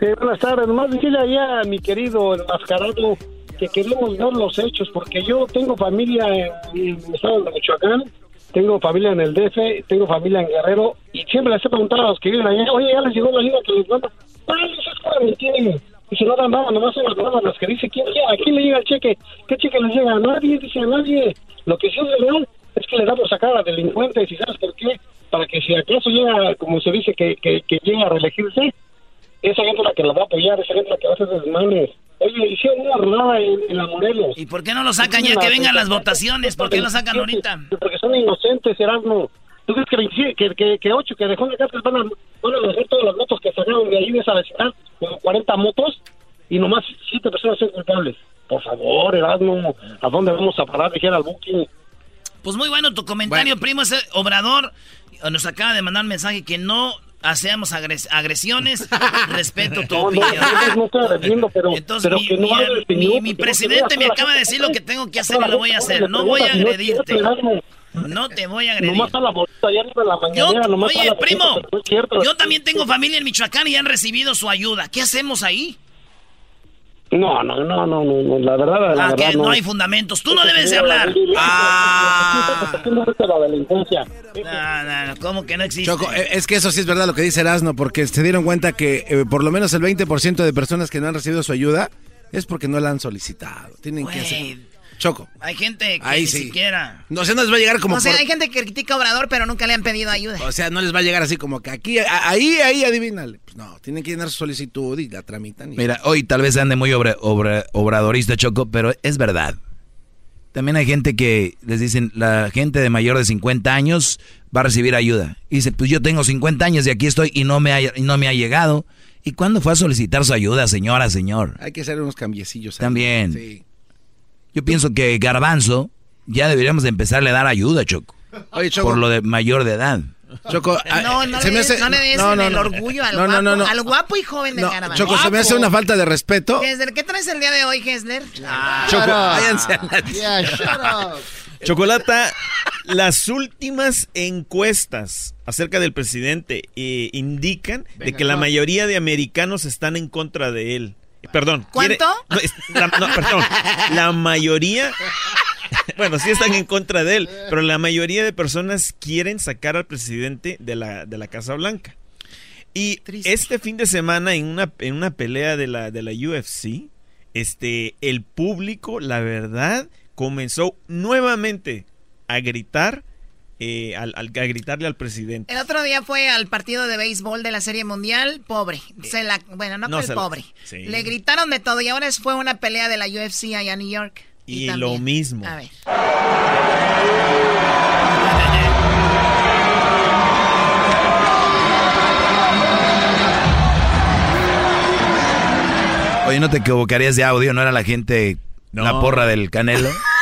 Sí, buenas tardes. Nomás decirle allá a mi querido enmascarado que queremos ver los hechos, porque yo tengo familia en, el estado de Michoacán, tengo familia en el DF, tengo familia en Guerrero, y siempre les he preguntado a los que viven allá, oye, ya les llegó la liga que les manda. ¡Ay, eso es para mentir! Dice, no dan nada, nomás son las palabras las que dice, ¿quién, ¿a quién le llega el cheque? ¿Qué cheque les llega? A nadie, dice, a nadie. Lo que sí es real es que le damos a cada delincuente, y si sabes por qué, para que si acaso llega, como se dice, que, que, que llega a reelegirse, esa gente la que lo va a apoyar, esa gente la que va a hacer desmanes. Oye, hicieron una rodada en, en, la Morelos. ¿Y por qué no lo sacan ya que vengan las votaciones? ¿Por qué lo sacan ahorita? Porque son inocentes, Erasmo. ¿Tú crees que, que, que, que ocho que dejó en la casa van a, van a dejar todas las motos que sacaron de ahí de esa vecindad? Como 40 motos y nomás siete personas son culpables. Por favor, Erasmo, ¿a dónde vamos a parar? Dijera al booking. Pues muy bueno tu comentario, bueno. primo. Ese Obrador nos acaba de mandar un mensaje que no hacemos agres agresiones, respeto tu no, opinión. No, no estoy agrediendo, pero, Entonces, pero mi, que no mi, mi, mi presidente me acaba de decir lo que tengo que hacer y lo voy a hacer. No voy a agredirte. No te voy a agredir. Nomás a la bolita, ya no la mañanera, yo, nomás oye, a la primo, bolita, no es cierto. yo también tengo familia en Michoacán y han recibido su ayuda. ¿Qué hacemos ahí? No, no, no, no, no, la verdad, la ah, verdad que no. hay fundamentos. Tú no debes de hablar. Ah. la delincuencia. No, no, no, ¿cómo que no existe? Choco, eh, es que eso sí es verdad lo que dice Erasmo, porque se dieron cuenta que eh, por lo menos el 20% de personas que no han recibido su ayuda es porque no la han solicitado. Tienen Wey. que hacer. Choco. Hay gente que Ahí ni sí. siquiera. No, o sea, no les va a llegar como. O sea, por- hay gente que critica a Obrador, pero nunca le han pedido ayuda. O sea, no les va a llegar así como que aquí, a- ahí, ahí, adivínale. Pues no, tienen que llenar su solicitud y la tramitan. Y... Mira, hoy tal vez ande muy obra- obra- obradorista, Choco, pero es verdad. También hay gente que les dicen, la gente de mayor de 50 años va a recibir ayuda. Y dice, pues yo tengo 50 años y aquí estoy y no me ha, y no me ha llegado. ¿Y cuándo fue a solicitar su ayuda, señora, señor? Hay que hacer unos cambiecillos. ahí. También. Sí. Yo pienso que Garbanzo ya deberíamos de empezarle a dar ayuda, Choco. Oye, Choco. Por lo de mayor de edad. Choco, ah, No, no, se le me des, hace- no le des no, no, el no. orgullo al, No, guapo, no, no, no. al guapo y joven del No, Garbanzo. Choco, se me hace una falta de respeto. Gessler, ¿qué traes el día de hoy, Gessler? Choco, váyanse a la- Yeah, shut up. Chocolata, las últimas encuestas acerca del presidente eh, indican de que la no. mayoría de americanos están en contra de él. Perdón. ¿Cuánto? no, la, no, perdón. La mayoría. Bueno, sí están en contra de él, pero la mayoría de personas quieren sacar al presidente de la, de la Casa Blanca. Y Triste. este fin de semana, en una, en una pelea de la, de la UFC, este, el público, la verdad, comenzó nuevamente a gritar, eh, al, gritarle al presidente. El otro día fue al partido de béisbol de la Serie Mundial, pobre. Bueno, no, fue el pobre. Le gritaron de todo y ahora fue una pelea de la UFC allá en New York. Y, lo mismo. A ver. Oye, ¿no te equivocarías de audio? ¿No era la gente la porra del Canelo?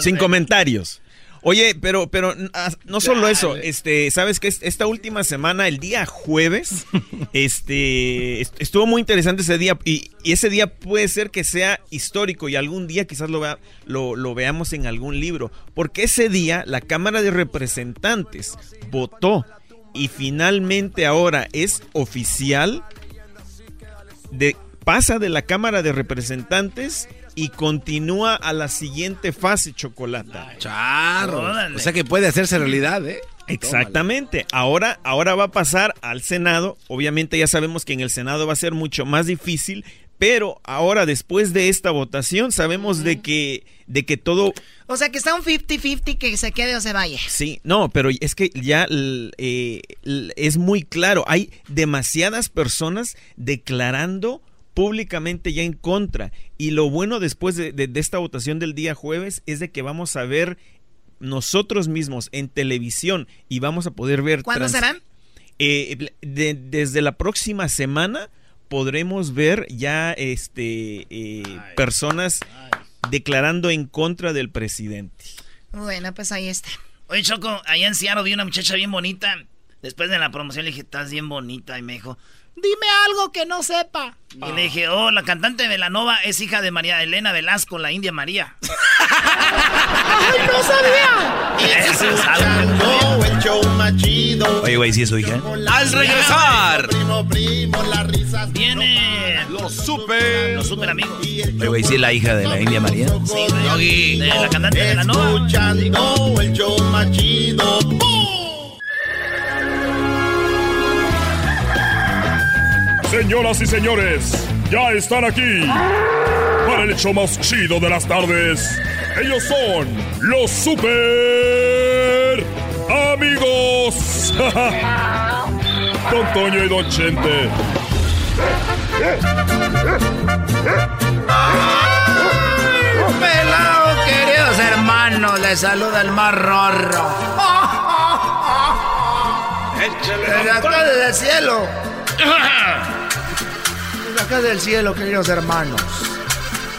Sin comentarios. Oye, pero, pero ah, no solo eso, este, sabes que esta última semana, el día jueves, este, estuvo muy interesante ese día y, ese día puede ser que sea histórico y algún día quizás lo, vea, lo, lo veamos en algún libro, porque ese día la Cámara de Representantes votó y finalmente ahora es oficial de pasa de la Cámara de Representantes y continúa a la siguiente fase, Chocolata. Charro. O sea que puede hacerse realidad, ¿eh? Exactamente. Ahora, ahora va a pasar al Senado. Obviamente ya sabemos que en el Senado va a ser mucho más difícil, pero ahora después de esta votación sabemos de que de que todo o sea que está un 50-50 que se quede o se vaya. Sí, no, pero es que ya eh, es muy claro, hay demasiadas personas declarando públicamente ya en contra. Y lo bueno después de, esta votación del día jueves es de que vamos a ver nosotros mismos en televisión y vamos a poder ver... ¿Cuándo serán? Eh, desde la próxima semana podremos ver ya este eh, personas declarando en contra del presidente. Bueno, pues ahí está. Oye, Choco, allá en Seattle vi una muchacha bien bonita. Después de la promoción le dije, estás bien bonita. Y me dijo, dime algo que no sepa. Y le dije, oh, la cantante de Velanova es hija de María Elena Velasco, la India María. ¡Ay, no sabía! Eso es algo. el show más chido. Oye, güey, ¿sí es su hija? ¡Al regresar! Primo, primo, las risas. Viene los super... Los super amigos. Oye, güey, ¿sí es la hija de la India María? Sí, güey. De la cantante de Velanova. Escuchando el show más chido. Señoras y señores, ya están aquí para el hecho más chido de las tardes. Ellos son los super amigos. Don Toño y Don Chente. Pelado, queridos hermanos, les saluda el más rorro. Desde acá desde el cielo. Desde acá del cielo, queridos hermanos.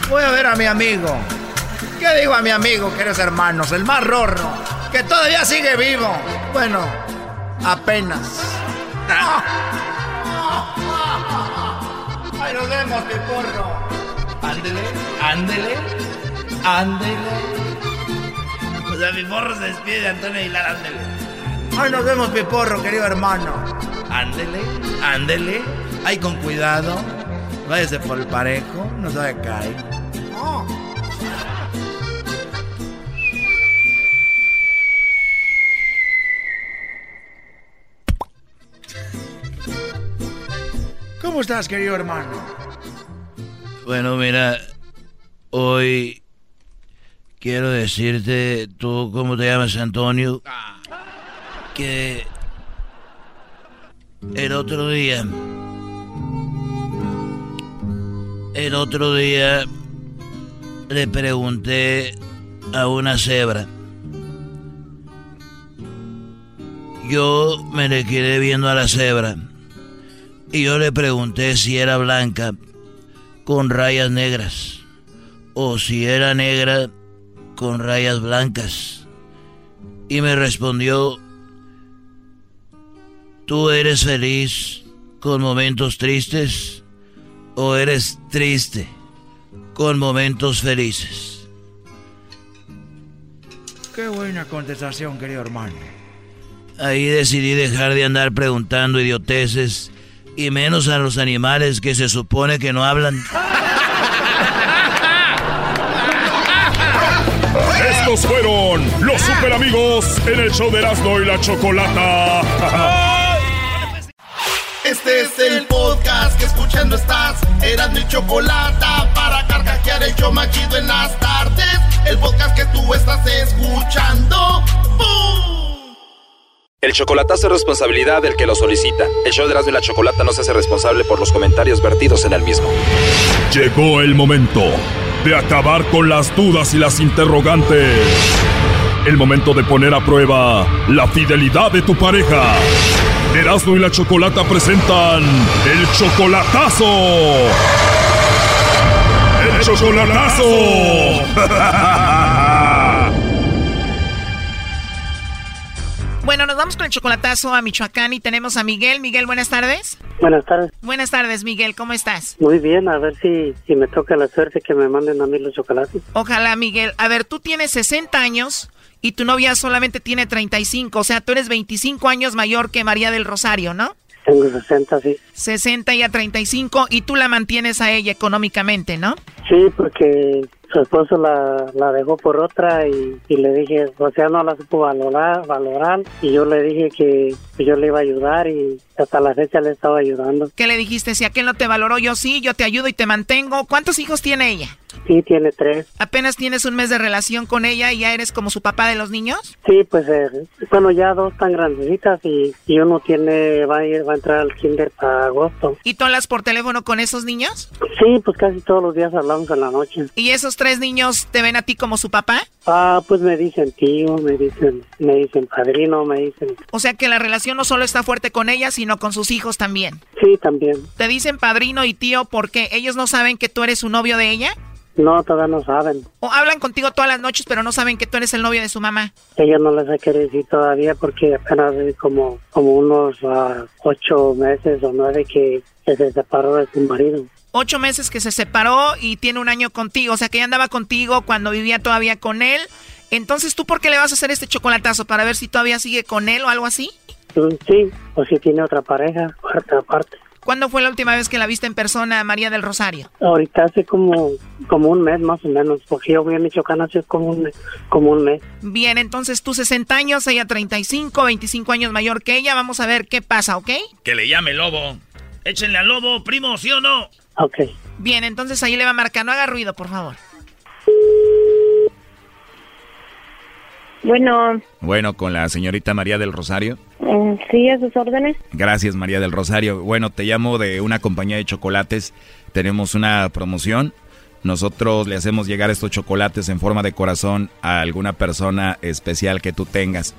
Voy a ver a mi amigo. ¿Qué digo a mi amigo, queridos hermanos? El más rorro, que todavía sigue vivo. Bueno, apenas. Ahí nos vemos, mi porro. Ándele, ándele, ándele. O sea, mi porro se despide de Antonio Aguilar, ándele. Ahí nos vemos, mi porro, querido hermano. Ándele, ándele. Ay, con cuidado. Váyase por el parejo, no se vaya a caer. ¿Cómo estás, querido hermano? Bueno, mira, hoy quiero decirte, tú, ¿cómo te llamas, Antonio? Que el otro día, el otro día le pregunté a una cebra. Yo me le quedé viendo a la cebra y yo le pregunté si era blanca con rayas negras o si era negra con rayas blancas. Y me respondió, ¿tú eres feliz con momentos tristes o eres triste con momentos felices? Qué buena contestación, querido hermano. Ahí decidí dejar de andar preguntando idioteces y menos a los animales que se supone que no hablan. Estos fueron los super amigos en el show de Erasmo y la Chocolata. Este es el podcast que escuchando estás. Eran mi Chocolata para carcajear el show machido en las tardes. El podcast que tú estás escuchando. ¡Bum! El chocolatazo es responsabilidad del que lo solicita. El show de Erasmo y la Chocolata no se hace responsable por los comentarios vertidos en el mismo. Llegó el momento de acabar con las dudas y las interrogantes. El momento de poner a prueba la fidelidad de tu pareja. Erasmo y la Chocolata presentan El Chocolatazo. ¡El Chocolatazo! Bueno, nos vamos con el chocolatazo a Michoacán y tenemos a Miguel. Miguel, buenas tardes. Buenas tardes. Buenas tardes, Miguel. ¿Cómo estás? Muy bien, a ver si, si me toca la suerte que me manden a mí los chocolates. Ojalá, Miguel. A ver, tú tienes 60 años y tu novia solamente tiene 35. O sea, tú eres 25 años mayor que María del Rosario, ¿no? Tengo 60, sí. 60 y a 35 y tú la mantienes a ella económicamente, ¿no? Sí, porque su esposo la, la dejó por otra y, y, le dije, o sea, no la supo valorar, valorar y yo le dije que yo le iba a ayudar y hasta la fecha le estaba ayudando. ¿Qué le dijiste? Si aquel no te valoró, yo sí, yo te ayudo y te mantengo. ¿Cuántos hijos tiene ella? Sí, tiene tres. ¿Apenas tienes un mes de relación con ella y ya eres como su papá de los niños? Sí, pues eh, bueno, ya dos tan grandecitas y, y, uno tiene, va a, ir, va a entrar al kinder para agosto. ¿Y tú hablas por teléfono con esos niños? Sí, pues casi todos los días hablamos en la noche. ¿Y esos tres niños te ven a ti como su papá? Ah, pues me dicen tío, me dicen, me dicen padrino, me dicen. O sea que la relación no solo está fuerte con ella, sino con sus hijos también. Sí, también. ¿Te dicen padrino y tío porque ellos no saben que tú eres su novio de ella? No, todavía no saben. ¿O hablan contigo todas las noches, pero no saben que tú eres el novio de su mamá? Ella no les ha querido decir todavía porque apenas como, como unos uh, ocho meses o nueve que, que se separó de su marido ocho meses que se separó y tiene un año contigo. O sea, que ella andaba contigo cuando vivía todavía con él. Entonces, ¿tú por qué le vas a hacer este chocolatazo? ¿Para ver si todavía sigue con él o algo así? Sí, o si tiene otra pareja, otra parte. ¿Cuándo fue la última vez que la viste en persona, María del Rosario? Ahorita hace como, como un mes más o menos, porque yo voy a Michoacán hace como un, como un mes. Bien, entonces tú 60 años, ella 35, 25 años mayor que ella. Vamos a ver qué pasa, ¿ok? Que le llame Lobo. Échenle al Lobo, primo, ¿sí o no? Ok. Bien, entonces ahí le va a marcar. No haga ruido, por favor. Bueno. Bueno, con la señorita María del Rosario. Mm, sí, a sus órdenes. Gracias, María del Rosario. Bueno, te llamo de una compañía de chocolates. Tenemos una promoción. Nosotros le hacemos llegar estos chocolates en forma de corazón a alguna persona especial que tú tengas.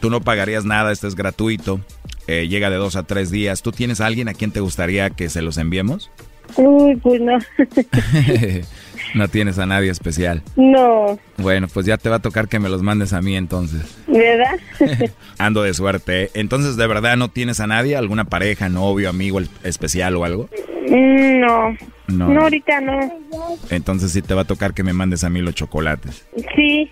Tú no pagarías nada, esto es gratuito. Eh, llega de dos a tres días. ¿Tú tienes a alguien a quien te gustaría que se los enviemos? Uy, pues no. no tienes a nadie especial. No. Bueno, pues ya te va a tocar que me los mandes a mí entonces. ¿Verdad? Ando de suerte. ¿eh? Entonces, ¿de verdad no tienes a nadie? ¿Alguna pareja, novio, amigo especial o algo? Mm, no. No. No, ahorita no. Entonces sí te va a tocar que me mandes a mí los chocolates. Sí.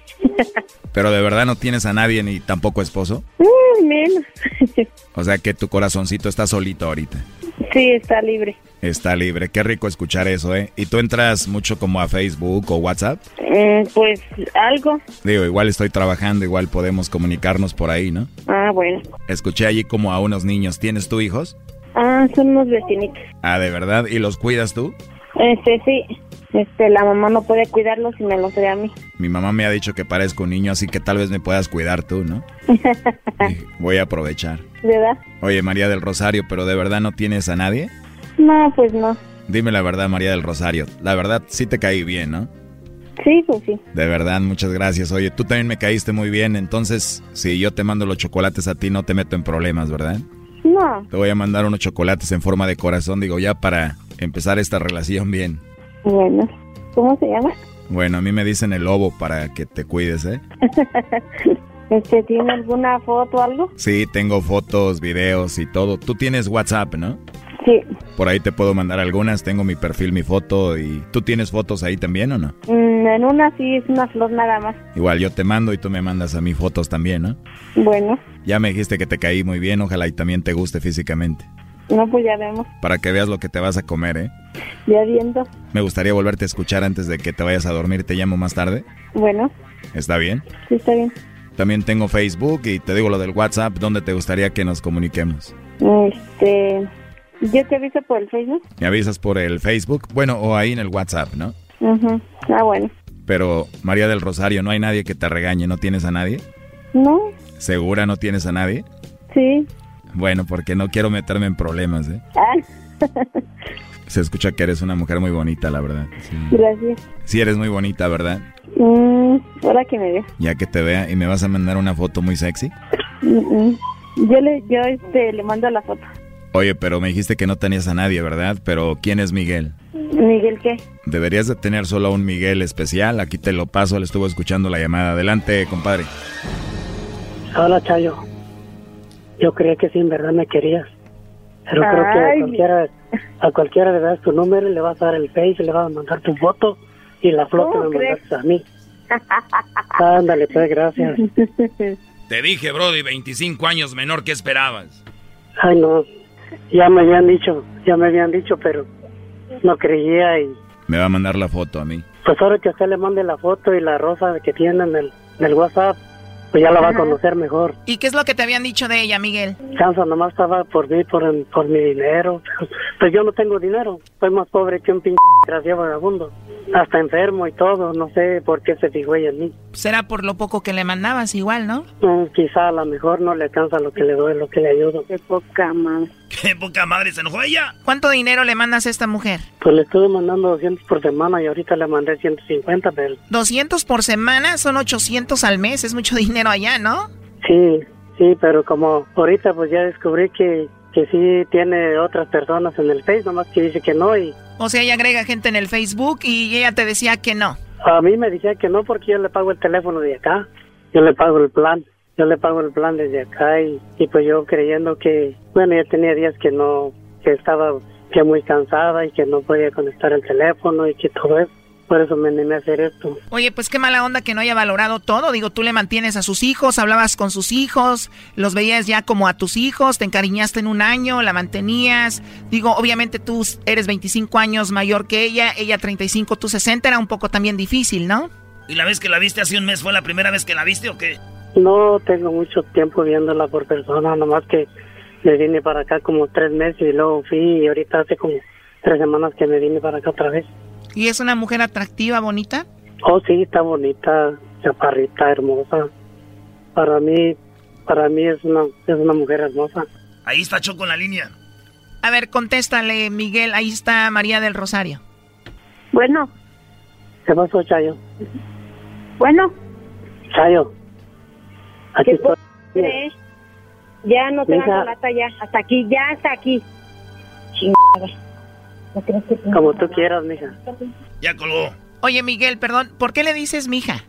Pero de verdad no tienes a nadie ni tampoco esposo? Uh, menos. o sea que tu corazoncito está solito ahorita. Sí, está libre. Está libre. Qué rico escuchar eso, ¿eh? ¿Y tú entras mucho como a Facebook o WhatsApp? Eh, pues algo. Digo, igual estoy trabajando, igual podemos comunicarnos por ahí, ¿no? Ah, bueno. Escuché allí como a unos niños. ¿Tienes tú hijos? Ah, son unos vecinitos. Ah, ¿de verdad? ¿Y los cuidas tú? Este, sí. Este, la mamá no puede cuidarlos y me los da a mí. Mi mamá me ha dicho que parezco un niño, así que tal vez me puedas cuidar tú, ¿no? Voy a aprovechar. ¿Verdad? Oye, María del Rosario, ¿pero de verdad no tienes a nadie? No, pues no. Dime la verdad, María del Rosario. La verdad, sí te caí bien, ¿no? Sí, pues sí. De verdad, muchas gracias. Oye, tú también me caíste muy bien, entonces, si yo te mando los chocolates a ti, no te meto en problemas, ¿verdad? No. Te voy a mandar unos chocolates en forma de corazón, digo, ya para empezar esta relación bien. Bueno, ¿cómo se llama? Bueno, a mí me dicen el lobo para que te cuides, ¿eh? este, ¿Tiene alguna foto o algo? Sí, tengo fotos, videos y todo. Tú tienes WhatsApp, ¿no? Sí. Por ahí te puedo mandar algunas, tengo mi perfil, mi foto y ¿tú tienes fotos ahí también o no? Mm, en una sí, es una flor nada más. Igual yo te mando y tú me mandas a mí fotos también, ¿no? Bueno. Ya me dijiste que te caí muy bien, ojalá y también te guste físicamente. No, pues ya vemos. Para que veas lo que te vas a comer, ¿eh? Ya viendo. Me gustaría volverte a escuchar antes de que te vayas a dormir. ¿Te llamo más tarde? Bueno. ¿Está bien? Sí, está bien. También tengo Facebook y te digo lo del WhatsApp. ¿Dónde te gustaría que nos comuniquemos? Este... Yo te aviso por el Facebook. ¿Me avisas por el Facebook? Bueno, o ahí en el WhatsApp, ¿no? Ajá. Ah, bueno. Pero, María del Rosario, ¿no hay nadie que te regañe? ¿No tienes a nadie? No. ¿Segura no tienes a nadie? Sí. Bueno, porque no quiero meterme en problemas, ¿eh? Ah. Se escucha que eres una mujer muy bonita, la verdad. Sí, Gracias. sí eres muy bonita, ¿verdad? Mm, ahora que me veas. Ya que te vea y me vas a mandar una foto muy sexy. Mm, mm. Yo le, yo este, le mando la foto. Oye, pero me dijiste que no tenías a nadie, ¿verdad? Pero ¿quién es Miguel? ¿Miguel qué? Deberías de tener solo un Miguel especial. Aquí te lo paso, le estuvo escuchando la llamada. Adelante, compadre. Hola, Chayo. Yo creía que sí, en verdad me querías. Pero creo que a cualquiera, a cualquiera le das tu número y le vas a dar el face, le vas a mandar tu foto y la flor que ¿Cómo me crees? mandaste a mí. Ándale, pues, gracias. Te dije, Brody, 25 años menor que esperabas. Ay, no. Ya me habían dicho, ya me habían dicho, pero no creía y Me va a mandar la foto a mí. pues ahora que usted le mande la foto y la rosa que tiene en el, en el WhatsApp, pues ya la va a conocer mejor. ¿Y qué es lo que te habían dicho de ella, Miguel? Chanza nomás estaba por mí, por, por mi dinero. Pues yo no tengo dinero. Soy más pobre que un pinche desgraciado vagabundo. Hasta enfermo y todo. No sé por qué se fijó ella en mí. Será por lo poco que le mandabas igual, ¿no? Mm, quizá a lo mejor no le alcanza lo que le doy, lo que le ayudo. Qué poca madre. Qué poca madre, ¿se enojó ella? ¿Cuánto dinero le mandas a esta mujer? Pues le estuve mandando 200 por semana y ahorita le mandé 150, pero 200 por semana, son 800 al mes, es mucho dinero allá, ¿no? sí, sí, pero como ahorita pues ya descubrí que, que sí tiene otras personas en el Face, nomás que dice que no y O sea, ella agrega gente en el Facebook y ella te decía que no. A mí me decía que no porque yo le pago el teléfono de acá, yo le pago el plan, yo le pago el plan desde acá y, y pues yo creyendo que, bueno, ya tenía días que no, que estaba que muy cansada y que no podía conectar el teléfono y que todo eso, por eso me animé a hacer esto. Oye, pues qué mala onda que no haya valorado todo. Digo, tú le mantienes a sus hijos, hablabas con sus hijos, los veías ya como a tus hijos, te encariñaste en un año, la mantenías. Digo, obviamente tú eres 25 años mayor que ella, ella 35, tú 60, era un poco también difícil, ¿no? ¿Y la vez que la viste hace un mes fue la primera vez que la viste o qué? No tengo mucho tiempo viéndola por persona, nomás que me vine para acá como tres meses y luego fui y ahorita hace como tres semanas que me vine para acá otra vez. ¿Y es una mujer atractiva, bonita? Oh, sí, está bonita, chaparrita, hermosa. Para mí, para mí es una, es una mujer hermosa. Ahí está Choco en la línea. A ver, contéstale, Miguel, ahí está María del Rosario. Bueno, ¿Qué pasó, Chayo? bueno, Chayo. Aquí ¿qué estoy. Ya no te Mija. hago lata ya. Hasta aquí, ya hasta aquí. Chingada. ¿No crees que te- Como tú quieras, mija. Ya colgó. Oye, Miguel, perdón, ¿por qué le dices mija?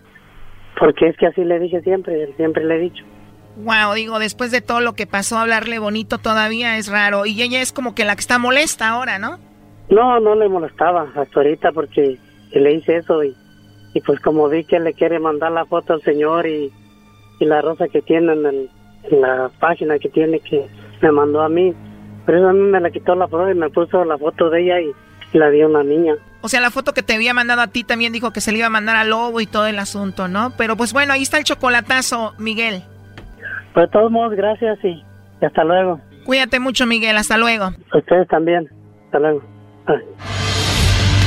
Porque es que así le dije siempre, siempre le he dicho. Wow, digo, después de todo lo que pasó, hablarle bonito todavía es raro. Y ella es como que la que está molesta ahora, ¿no? No, no le molestaba hasta ahorita porque le hice eso y, y pues como vi que le quiere mandar la foto al señor y, y la rosa que tiene en, el- en la página que tiene que me mandó a mí, pero eso a mí me la quitó la flor y me puso la foto de ella y, la dio una niña. O sea, la foto que te había mandado a ti también dijo que se le iba a mandar al lobo y todo el asunto, ¿no? Pero pues bueno, ahí está el chocolatazo, Miguel. Pero de todos modos, gracias y, y hasta luego. Cuídate mucho, Miguel, hasta luego. Ustedes también. Hasta luego. Ay.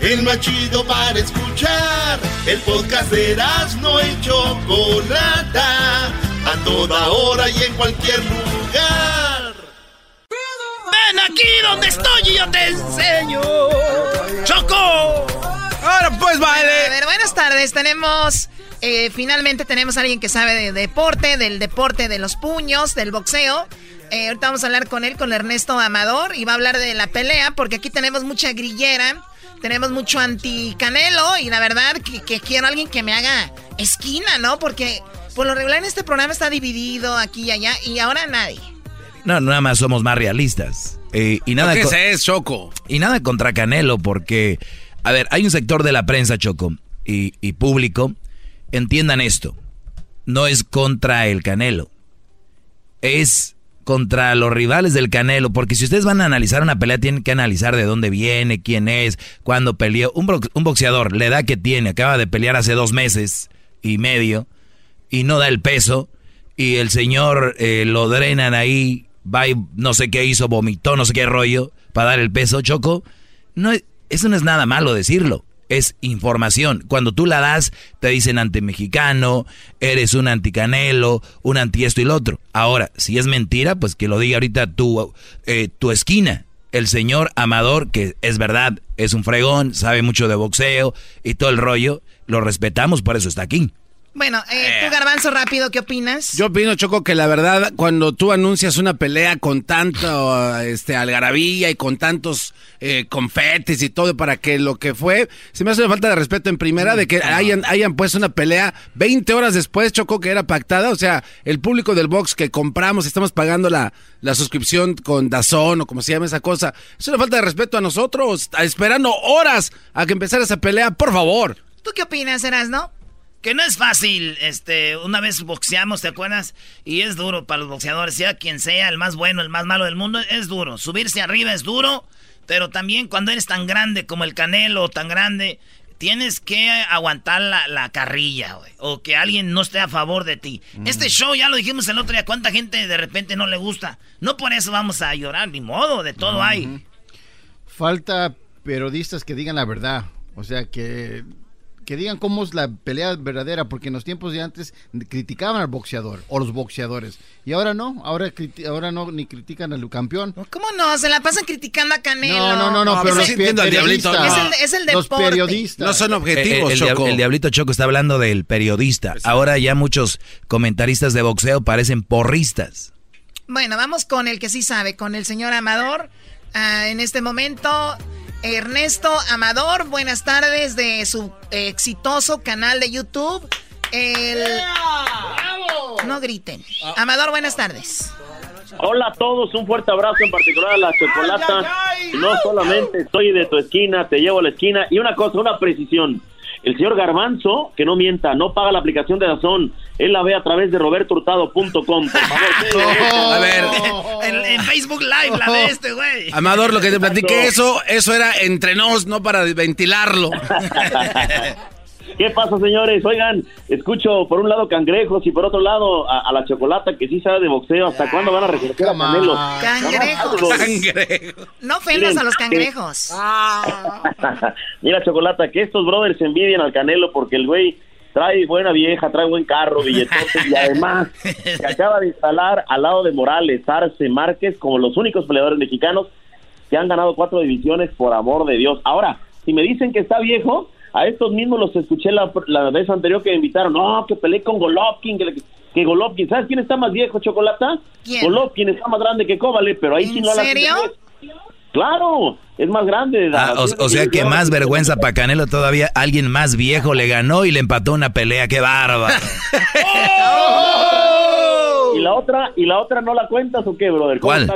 El más chido para escuchar. El podcast de no y Chocolata. A toda hora y en cualquier lugar. Ven aquí donde estoy y yo te enseño. ¡Choco! Ahora pues, baile. A ver, buenas tardes. Tenemos, eh, finalmente tenemos a alguien que sabe de deporte, del deporte de los puños, del boxeo. Eh, ahorita vamos a hablar con él, con Ernesto Amador, y va a hablar de la pelea, porque aquí tenemos mucha grillera, tenemos mucho anti-canelo, y la verdad que, que quiero a alguien que me haga esquina, ¿no? Porque por lo regular en este programa está dividido aquí y allá, y ahora nadie. No, nada más somos más realistas. Eh, y nada ¿Qué co- es, Choco? Y nada contra Canelo, porque, a ver, hay un sector de la prensa, Choco, y, y público, entiendan esto, no es contra el Canelo, es contra los rivales del Canelo, porque si ustedes van a analizar una pelea, tienen que analizar de dónde viene, quién es, cuándo peleó. Un, un boxeador, la edad que tiene, acaba de pelear hace dos meses y medio, y no da el peso, y el señor eh, lo drenan ahí va y no sé qué hizo, vomitó, no sé qué rollo, para dar el peso, Choco. No, eso no es nada malo decirlo es información. Cuando tú la das, te dicen anti-mexicano, eres un anticanelo, un anti esto y lo otro. Ahora, si es mentira, pues que lo diga ahorita tu, eh, tu esquina. El señor Amador, que es verdad, es un fregón, sabe mucho de boxeo y todo el rollo, lo respetamos, por eso está aquí. Bueno, eh, tú Garbanzo rápido, ¿qué opinas? Yo opino, Choco, que la verdad, cuando tú anuncias una pelea con tanto este, algarabía y con tantos eh, confetes y todo para que lo que fue, se me hace una falta de respeto en primera de que hayan, hayan puesto una pelea 20 horas después, Choco, que era pactada. O sea, el público del box que compramos, estamos pagando la, la suscripción con Dazón o como se llama esa cosa. Es una falta de respeto a nosotros, esperando horas a que empezara esa pelea, por favor. ¿Tú qué opinas, Eras, no? Que no es fácil, este, una vez boxeamos, ¿te acuerdas? Y es duro para los boxeadores, sea quien sea, el más bueno, el más malo del mundo, es duro. Subirse arriba es duro, pero también cuando eres tan grande como el Canelo, tan grande, tienes que aguantar la, carrilla, güey. O que alguien no esté a favor de ti. Mm. Este show, ya lo dijimos el otro día, ¿cuánta gente de repente no le gusta? No por eso vamos a llorar, ni modo, de todo hay. Falta periodistas que digan la verdad. O sea, que que digan cómo es la pelea verdadera, porque en los tiempos de antes criticaban al boxeador o los boxeadores. Y ahora no, ahora, ahora no ni critican al campeón. ¿Cómo no? Se la pasan criticando a Canelo. No, no, no, no, pero los periodistas. Es el, es Los periodistas. No son objetivos, el, Choco. el, Diablito Choco está hablando del periodista. Ahora ya muchos comentaristas de boxeo parecen porristas. Bueno, vamos con el que sí sabe, con el señor Amador. Ah, en este momento Ernesto Amador, buenas tardes de su exitoso canal de YouTube. El... No griten. Amador, buenas tardes. Hola a todos, un fuerte abrazo en particular a la chocolata. No solamente estoy de tu esquina, te llevo a la esquina. Y una cosa, una precisión. El señor Garbanzo, que no mienta, no paga la aplicación de Dazón. Él la ve a través de robertohurtado.com. Por favor, a ver. En, Facebook Live la ve este güey. Amador, lo que te platiqué, eso, eso era entre nos, no para ventilarlo. ¿Qué pasa, señores? Oigan, escucho por un lado cangrejos y por otro lado a, la chocolata que sí sabe de boxeo. ¿Hasta cuándo van a regresar a Canelo? Cangrejos. No ofendas a los cangrejos. Mira, chocolata, que estos brothers envidian al Canelo porque el güey trae buena vieja, trae buen carro, billetotes y además se acaba de instalar al lado de Morales, Arce, Márquez como los únicos peleadores mexicanos que han ganado cuatro divisiones por amor de Dios. Ahora, si me dicen que está viejo, a estos mismos los escuché la, vez anterior que me invitaron. No, que peleé con Golovkin, que, que Golovkin. ¿Sabes quién está más viejo, Chocolata? Golovkin está más grande que Kovale, pero ahí sí no la serio? Claro, es más grande. Ah, o, sea que más vergüenza para Canelo todavía. Alguien más viejo le ganó y le empató una pelea. ¡Qué bárbaro! ¿Y la otra y la otra no la cuentas o qué, brother? ¿Cuál?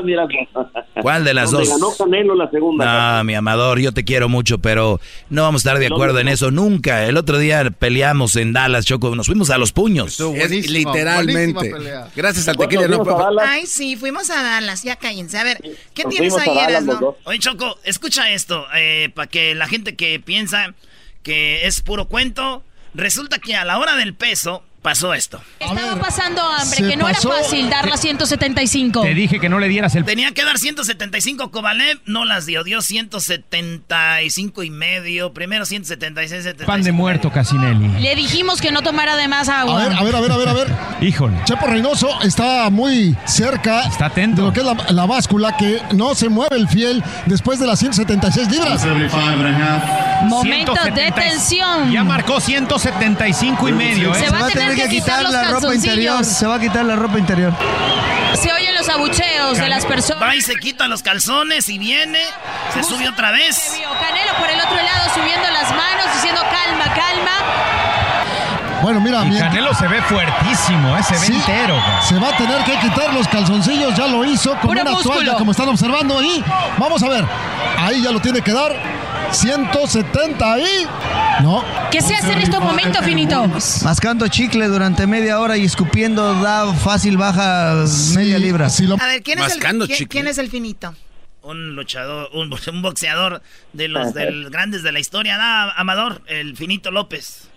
¿Cuál de las dos? ganó Canelo la segunda. No, mi amador, yo te quiero mucho, pero no vamos a estar de acuerdo en eso nunca. El otro día peleamos en Dallas, Choco, nos fuimos a los puños. Es literalmente. Gracias al tequila. No, Ay, sí, fuimos a Dallas, ya cállense. A ver, ¿qué tienes ahí, no? Oye, Choco, escucha esto, eh, para que la gente que piensa que es puro cuento, resulta que a la hora del peso pasó esto. Estaba pasando hambre, que no era fácil dar las 175. Te dije que no le dieras el... Tenía que dar 175 Kovalev, no las dio, dio 175 y medio, primero 176, 75. Pan de muerto, Casinelli. Le dijimos que no tomara de más agua. A ver, a ver, a ver, a ver, a ver. Híjole. Chepo Reynoso está muy cerca está atento. de lo que es la, la, báscula, que no se mueve el fiel después de las 176 libras. Momento de tensión. Ya marcó 175 y medio, ¿eh? Se va a tener que quitar la ropa interior. Se va a quitar la ropa interior. Se oyen los abucheos de las personas. Va y se quita los calzones y viene, se sube otra vez. Canelo por el otro lado subiendo las manos, diciendo calma, calma. Bueno, mira, y Canelo se ve fuertísimo, ¿eh? se ve entero. Se va a tener que quitar los calzoncillos, ya lo hizo con una toalla, como están observando ahí. Vamos a ver, ahí ya lo tiene que dar. 170 ahí. No. ¿Qué se hace en estos momentos, Finito? Mascando chicle durante media hora y escupiendo da fácil baja media libra. A ver, ¿quién es, el, ¿quién, es el Finito? Un luchador, un, boxeador de los del grandes de la historia, da Amador, el Finito López.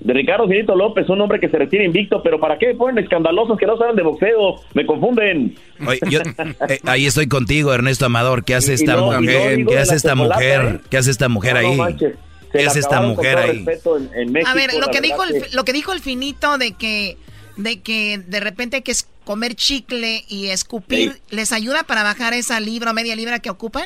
De Ricardo Finito López, un hombre que se retira invicto, pero ¿para qué ponen escandalosos que no saben de boxeo? Me confunden. Oye, yo, eh, ahí estoy contigo, Ernesto Amador. ¿Qué hace Y- y esta no- y no mujer? digo ¿Qué hace esta mujer? ¿eh? ¿Qué hace esta mujer No, no ahí? ¿Qué hace esta mujer ahí? respeto en- en México, A ver, lo que, dijo el, lo que dijo el finito de que, de que de repente hay que es- comer chicle y escupir, ¿les ayuda para bajar esa libra o media libra que ocupan?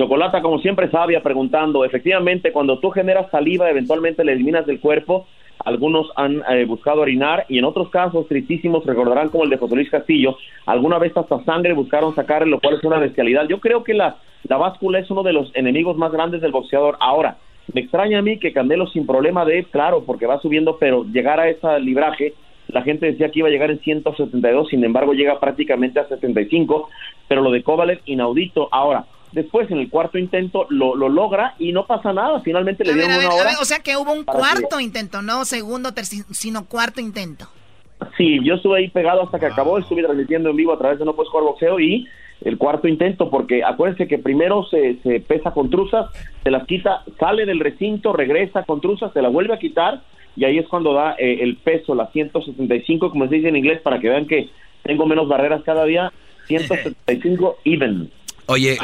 Chocolata, como siempre, sabia, preguntando. Efectivamente, cuando tú generas saliva, eventualmente la eliminas del cuerpo. Algunos han eh, buscado orinar y en otros casos, tristísimos, recordarán como el de José Luis Castillo, alguna vez hasta sangre buscaron sacar, lo cual es una bestialidad. Yo creo que la, la báscula es uno de los enemigos más grandes del boxeador. Ahora, me extraña a mí que Candelo sin problema de, claro, porque va subiendo, pero llegar a ese libraje, la gente decía que iba a llegar en 172, sin embargo llega prácticamente a 75, pero lo de Kovalev inaudito. Ahora, después en el cuarto intento lo, lo logra y no pasa nada, finalmente le A ver, dieron ver, una a hora. ver, o sea que hubo un cuarto que- intento, no segundo, terci- sino cuarto intento. Sí, yo estuve ahí pegado hasta que acabó, estuve transmitiendo en vivo a través de No Puedes Jugar Boxeo y el cuarto intento, porque acuérdense que primero se, se pesa con truzas, se las quita, sale del recinto, regresa con truzas, se la vuelve a quitar y ahí es cuando da eh, el peso, las 175, como se dice en inglés, para que vean que tengo menos barreras cada día, 175 even. Oye,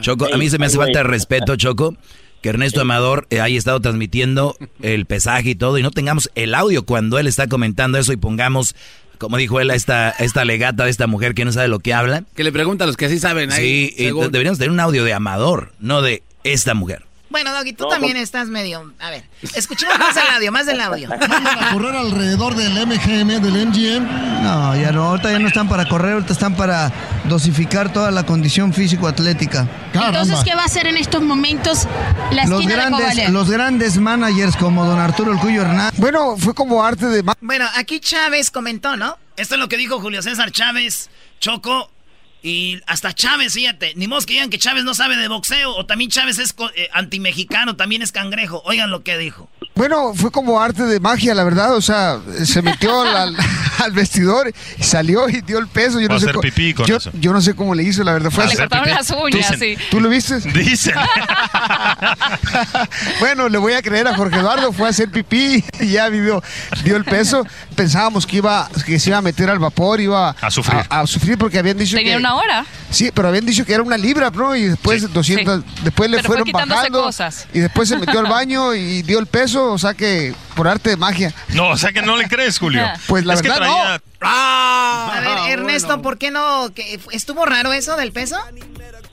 Choco, a mí se me hace falta de respeto, Choco, que Ernesto Amador eh, haya estado transmitiendo el pesaje y todo, y no tengamos el audio cuando él está comentando eso y pongamos, como dijo él, a esta, esta legata de esta mujer que no sabe lo que habla. Que le pregunta a los que sí saben ahí. Sí, y deberíamos tener un audio de Amador, no de esta mujer. Bueno, Doggy, tú No, también estás medio... A ver, escuchemos más el audio, más del audio. a correr alrededor del MGM, del MGM. No, ya no, ahorita ya no están para correr, ahorita están para dosificar toda la condición físico-atlética. Entonces, ¿qué va a hacer en estos momentos la Los de grandes, Kovalev? los grandes managers como don Arturo El Cuyo Hernández. Bueno, fue como arte de... Bueno, aquí Chávez comentó, ¿no? Esto es lo que dijo Julio César Chávez, Choco, y hasta Chávez, fíjate, ni modo que digan que Chávez no sabe de boxeo, o también Chávez es eh, antimexicano, también es cangrejo. Oigan lo que dijo. Bueno, fue como arte de magia, la verdad. O sea, se metió al, al vestidor y salió y dio el peso. Yo no sé hacer co- pipí con yo, eso. yo no sé cómo le hizo, la verdad. Fue Le cortaron las uñas, ¿Tú, sí. ¿Tú lo viste? Dicen. bueno, le voy a creer a Jorge Eduardo. Fue a hacer pipí y ya dio, dio el peso. Pensábamos que iba que se iba a meter al vapor, iba A sufrir. A, a sufrir porque habían dicho Tenía que una hora. Sí, pero habían dicho que era una libra, ¿no? Y después 200, después le Pero fueron bajando cosas. y después se metió al baño y dio el peso, o sea que por arte de magia. No, o sea que no le crees, Julio. Pues la Es que verdad traía- A ver, Ernesto, ¿por qué no? ¿Que ¿Estuvo raro eso del peso?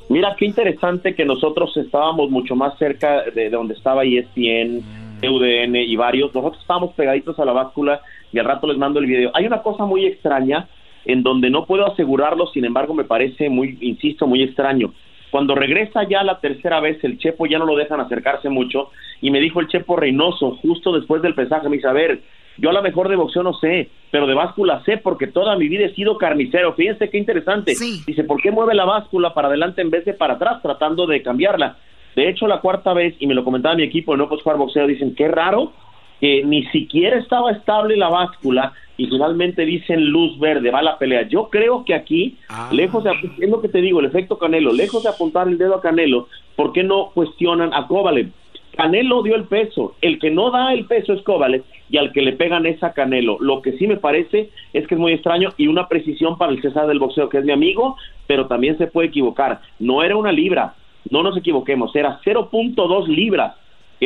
Mira, qué interesante que nosotros estábamos mucho más cerca de donde estaba E ESPN, UDN y varios. Nosotros estábamos pegaditos a la báscula y al rato les mando el video. Hay una cosa muy extraña en donde no puedo asegurarlo, sin embargo me parece muy, insisto, muy extraño. Cuando regresa ya la tercera vez, el Chepo ya no lo dejan acercarse mucho y me dijo el Chepo Reynoso, justo después del pesaje, me dice, a ver, yo a lo mejor de boxeo no sé, pero de báscula sé porque toda mi vida he sido carnicero. Fíjense qué interesante. Dice, ¿por qué mueve la báscula para adelante en vez de para atrás tratando de cambiarla? De hecho, la cuarta vez, y me lo comentaba mi equipo de No Puedes Jugar Boxeo, dicen, qué raro que ni siquiera estaba estable la báscula y finalmente dicen luz verde, va la pelea. Yo creo que aquí, lejos de, es lo que te digo, el efecto Canelo, lejos de apuntar el dedo a Canelo, ¿por qué no cuestionan a Kovalev? Canelo dio el peso, el que no da el peso es Kovalev y al que le pegan es a Canelo. Lo que sí me parece es que es muy extraño y una precisión para el César del boxeo, que es mi amigo, pero también se puede equivocar. No era una libra, no nos equivoquemos, era 0.2 libras,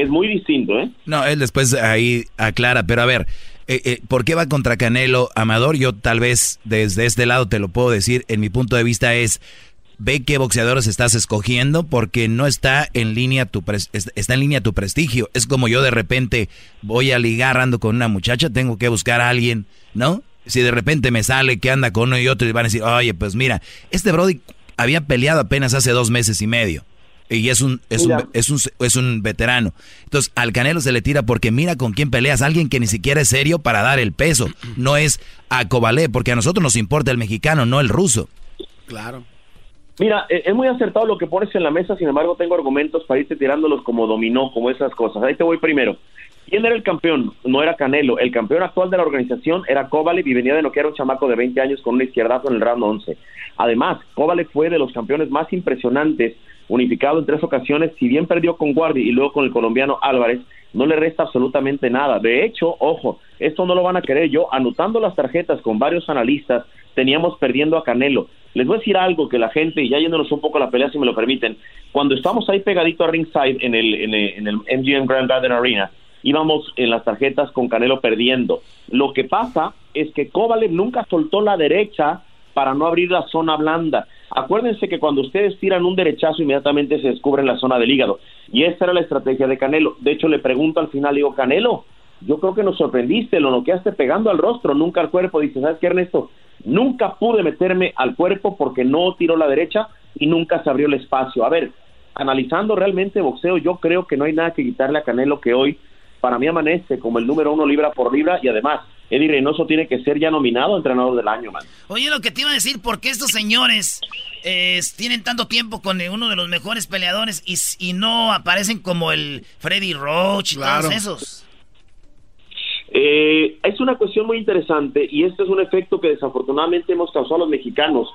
es muy distinto, ¿eh? No, él después ahí aclara, pero a ver, eh, eh, ¿por qué va contra Canelo Amador? Yo tal vez desde este lado te lo puedo decir, en mi punto de vista es, ve qué boxeadores estás escogiendo porque no está en línea tu es- está en línea tu prestigio. Es como yo de repente voy a ligar ando con una muchacha, tengo que buscar a alguien, ¿no? Si de repente me sale que anda con uno y otro y van a decir, oye, pues mira, este Brody había peleado apenas hace dos meses y medio. Y es un, es, un, es, un, es un veterano. Entonces, al Canelo se le tira porque mira con quién peleas. Alguien que ni siquiera es serio para dar el peso. No es a Cobalé, porque a nosotros nos importa el mexicano, no el ruso. Claro. Mira, eh, es muy acertado lo que pones en la mesa, sin embargo tengo argumentos para irte tirándolos como dominó, como esas cosas. Ahí te voy primero. ¿Quién era el campeón? No era Canelo. El campeón actual de la organización era Kovalev y venía de noquear a un chamaco de 20 años con un izquierdazo en el round 11. Además, Kovalev fue de los campeones más impresionantes unificado en tres ocasiones, si bien perdió con Guardi y luego con el colombiano Álvarez, no le resta absolutamente nada. De hecho, ojo, esto no lo van a querer yo, anotando las tarjetas con varios analistas, teníamos perdiendo a Canelo. Les voy a decir algo que la gente, y ya yéndonos un poco la pelea, si me lo permiten, cuando estamos ahí pegadito a ringside en el, en el, en el MGM Grand Garden Arena, íbamos en las tarjetas con Canelo perdiendo. Lo que pasa es que Kovalev nunca soltó la derecha para no abrir la zona blanda. Acuérdense que cuando ustedes tiran un derechazo inmediatamente se descubre la zona del hígado. Y esa era la estrategia de Canelo. De hecho, le pregunto al final, digo, Canelo, yo creo que nos sorprendiste, lo noqueaste pegando al rostro, nunca al cuerpo. Dice, ¿sabes qué, Ernesto? Nunca pude meterme al cuerpo porque no tiró la derecha y nunca se abrió el espacio. A ver, analizando realmente boxeo, yo creo que no hay nada que quitarle a Canelo que hoy para mí amanece como el número uno libra por libra y además Eddie Reynoso tiene que ser ya nominado entrenador del año, man. Oye, lo que te iba a decir, ¿por qué estos señores eh, tienen tanto tiempo con uno de los mejores peleadores y, y no aparecen como el Freddy Roach y todos esos? Eh, es una cuestión muy interesante y este es un efecto que desafortunadamente hemos causado a los mexicanos.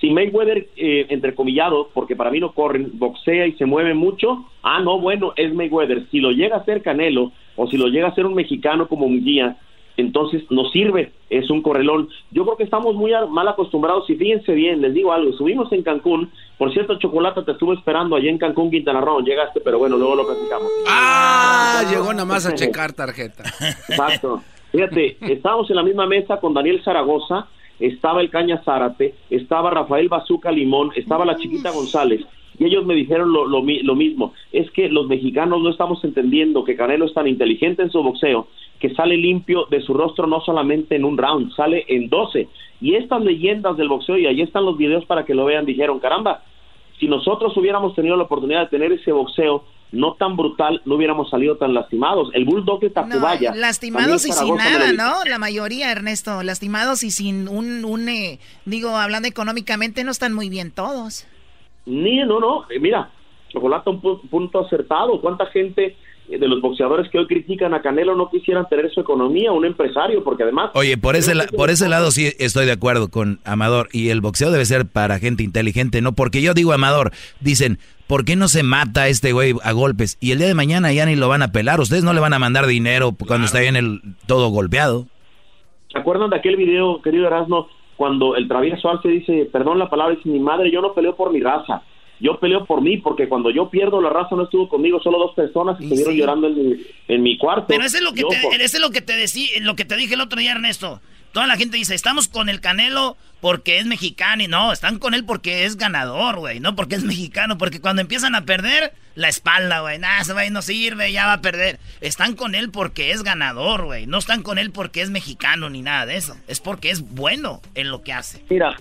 Si Mayweather, eh, entrecomillado, porque para mí no corren, boxea y se mueve mucho, ah, no, bueno, es Mayweather. Si lo llega a ser Canelo o si lo llega a ser un mexicano como un guía, entonces nos sirve, es un correlón. Yo creo que estamos muy mal acostumbrados y fíjense bien, les digo algo, subimos en Cancún, por cierto, Chocolata, te estuve esperando allá en Cancún, Quintana Roo, llegaste, pero bueno, luego lo platicamos. Ah, llegó nada más a checar tarjeta. Exacto. Fíjate, estábamos en la misma mesa con Daniel Zaragoza, estaba el Caña Zárate, estaba Rafael Bazuca Limón, estaba la chiquita González, y ellos me dijeron lo, lo, lo mismo, es que los mexicanos no estamos entendiendo que Canelo es tan inteligente en su boxeo que sale limpio de su rostro no solamente en un round, sale en 12. Y estas leyendas del boxeo, y ahí están los videos para que lo vean, dijeron, caramba, si nosotros hubiéramos tenido la oportunidad de tener ese boxeo no tan brutal, no hubiéramos salido tan lastimados. El Bulldog de Tacubaya. lastimados y sin nada, ¿no? La mayoría, Ernesto, lastimados y sin un, un eh, digo, hablando económicamente, no están muy bien todos. Ni, no, no, eh, mira, Chocolate, un punto acertado. ¿Cuánta gente de los boxeadores que hoy critican a Canelo no quisieran tener su economía, un empresario, porque además... Oye, por ese, por ese lado sí estoy de acuerdo con Amador, y el boxeo debe ser para gente inteligente, no porque yo digo Amador, dicen, ¿por qué no se mata este güey a golpes? Y el día de mañana ya ni lo van a pelar, ustedes no le van a mandar dinero cuando está bien el todo golpeado. ¿Se acuerdan de aquel video, querido Erasmo, cuando el travieso Arce dice, perdón la palabra, dice, mi madre, yo no peleo por mi raza, yo peleo por mí, porque cuando yo pierdo la raza no estuvo conmigo, solo dos personas estuvieron llorando en mi, en mi, cuarto. Pero eso es lo que, te, es lo que te decí, lo que te dije el otro día, Ernesto. Toda la gente dice, estamos con el Canelo porque es mexicano y no, están con él porque es ganador, güey, no porque es mexicano, porque cuando empiezan a perder la espalda, güey, nada, ese güey no sirve, ya va a perder. Están con él porque es ganador, güey, no están con él porque es mexicano ni nada de eso, es porque es bueno en lo que hace. Mira,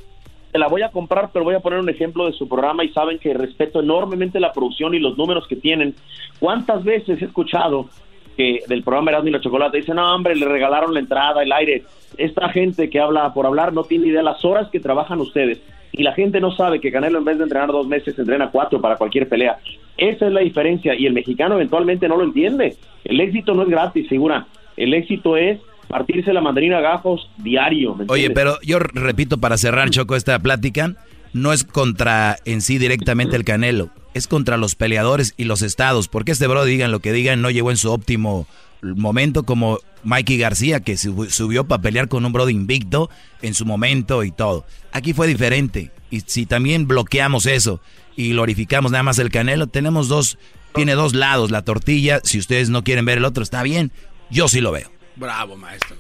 te la voy a comprar, pero voy a poner un ejemplo de su programa y saben que respeto enormemente la producción y los números que tienen. ¿Cuántas veces he escuchado que del programa Erasmo y la Chocolate dicen, no, hombre, le regalaron la entrada, el aire? Esta gente que habla por hablar no tiene idea de las horas que trabajan ustedes. Y la gente no sabe que Canelo en vez de entrenar dos meses, entrena cuatro para cualquier pelea. Esa es la diferencia y el mexicano eventualmente no lo entiende. El éxito no es gratis, figura. El éxito es partirse la mandarina a gajos diario. Oye, pero yo repito para cerrar, Choco, esta plática, no es contra en sí directamente el Canelo, es contra los peleadores y los estados, porque este bro, digan lo que digan, no llegó en su óptimo momento como Mikey García, que subió para pelear con un bro de invicto en su momento y todo. Aquí fue diferente, y si también bloqueamos eso y glorificamos nada más el Canelo, tenemos dos, tiene dos lados, la tortilla, si ustedes no quieren ver el otro, está bien, yo sí lo veo. Bravo, maestro.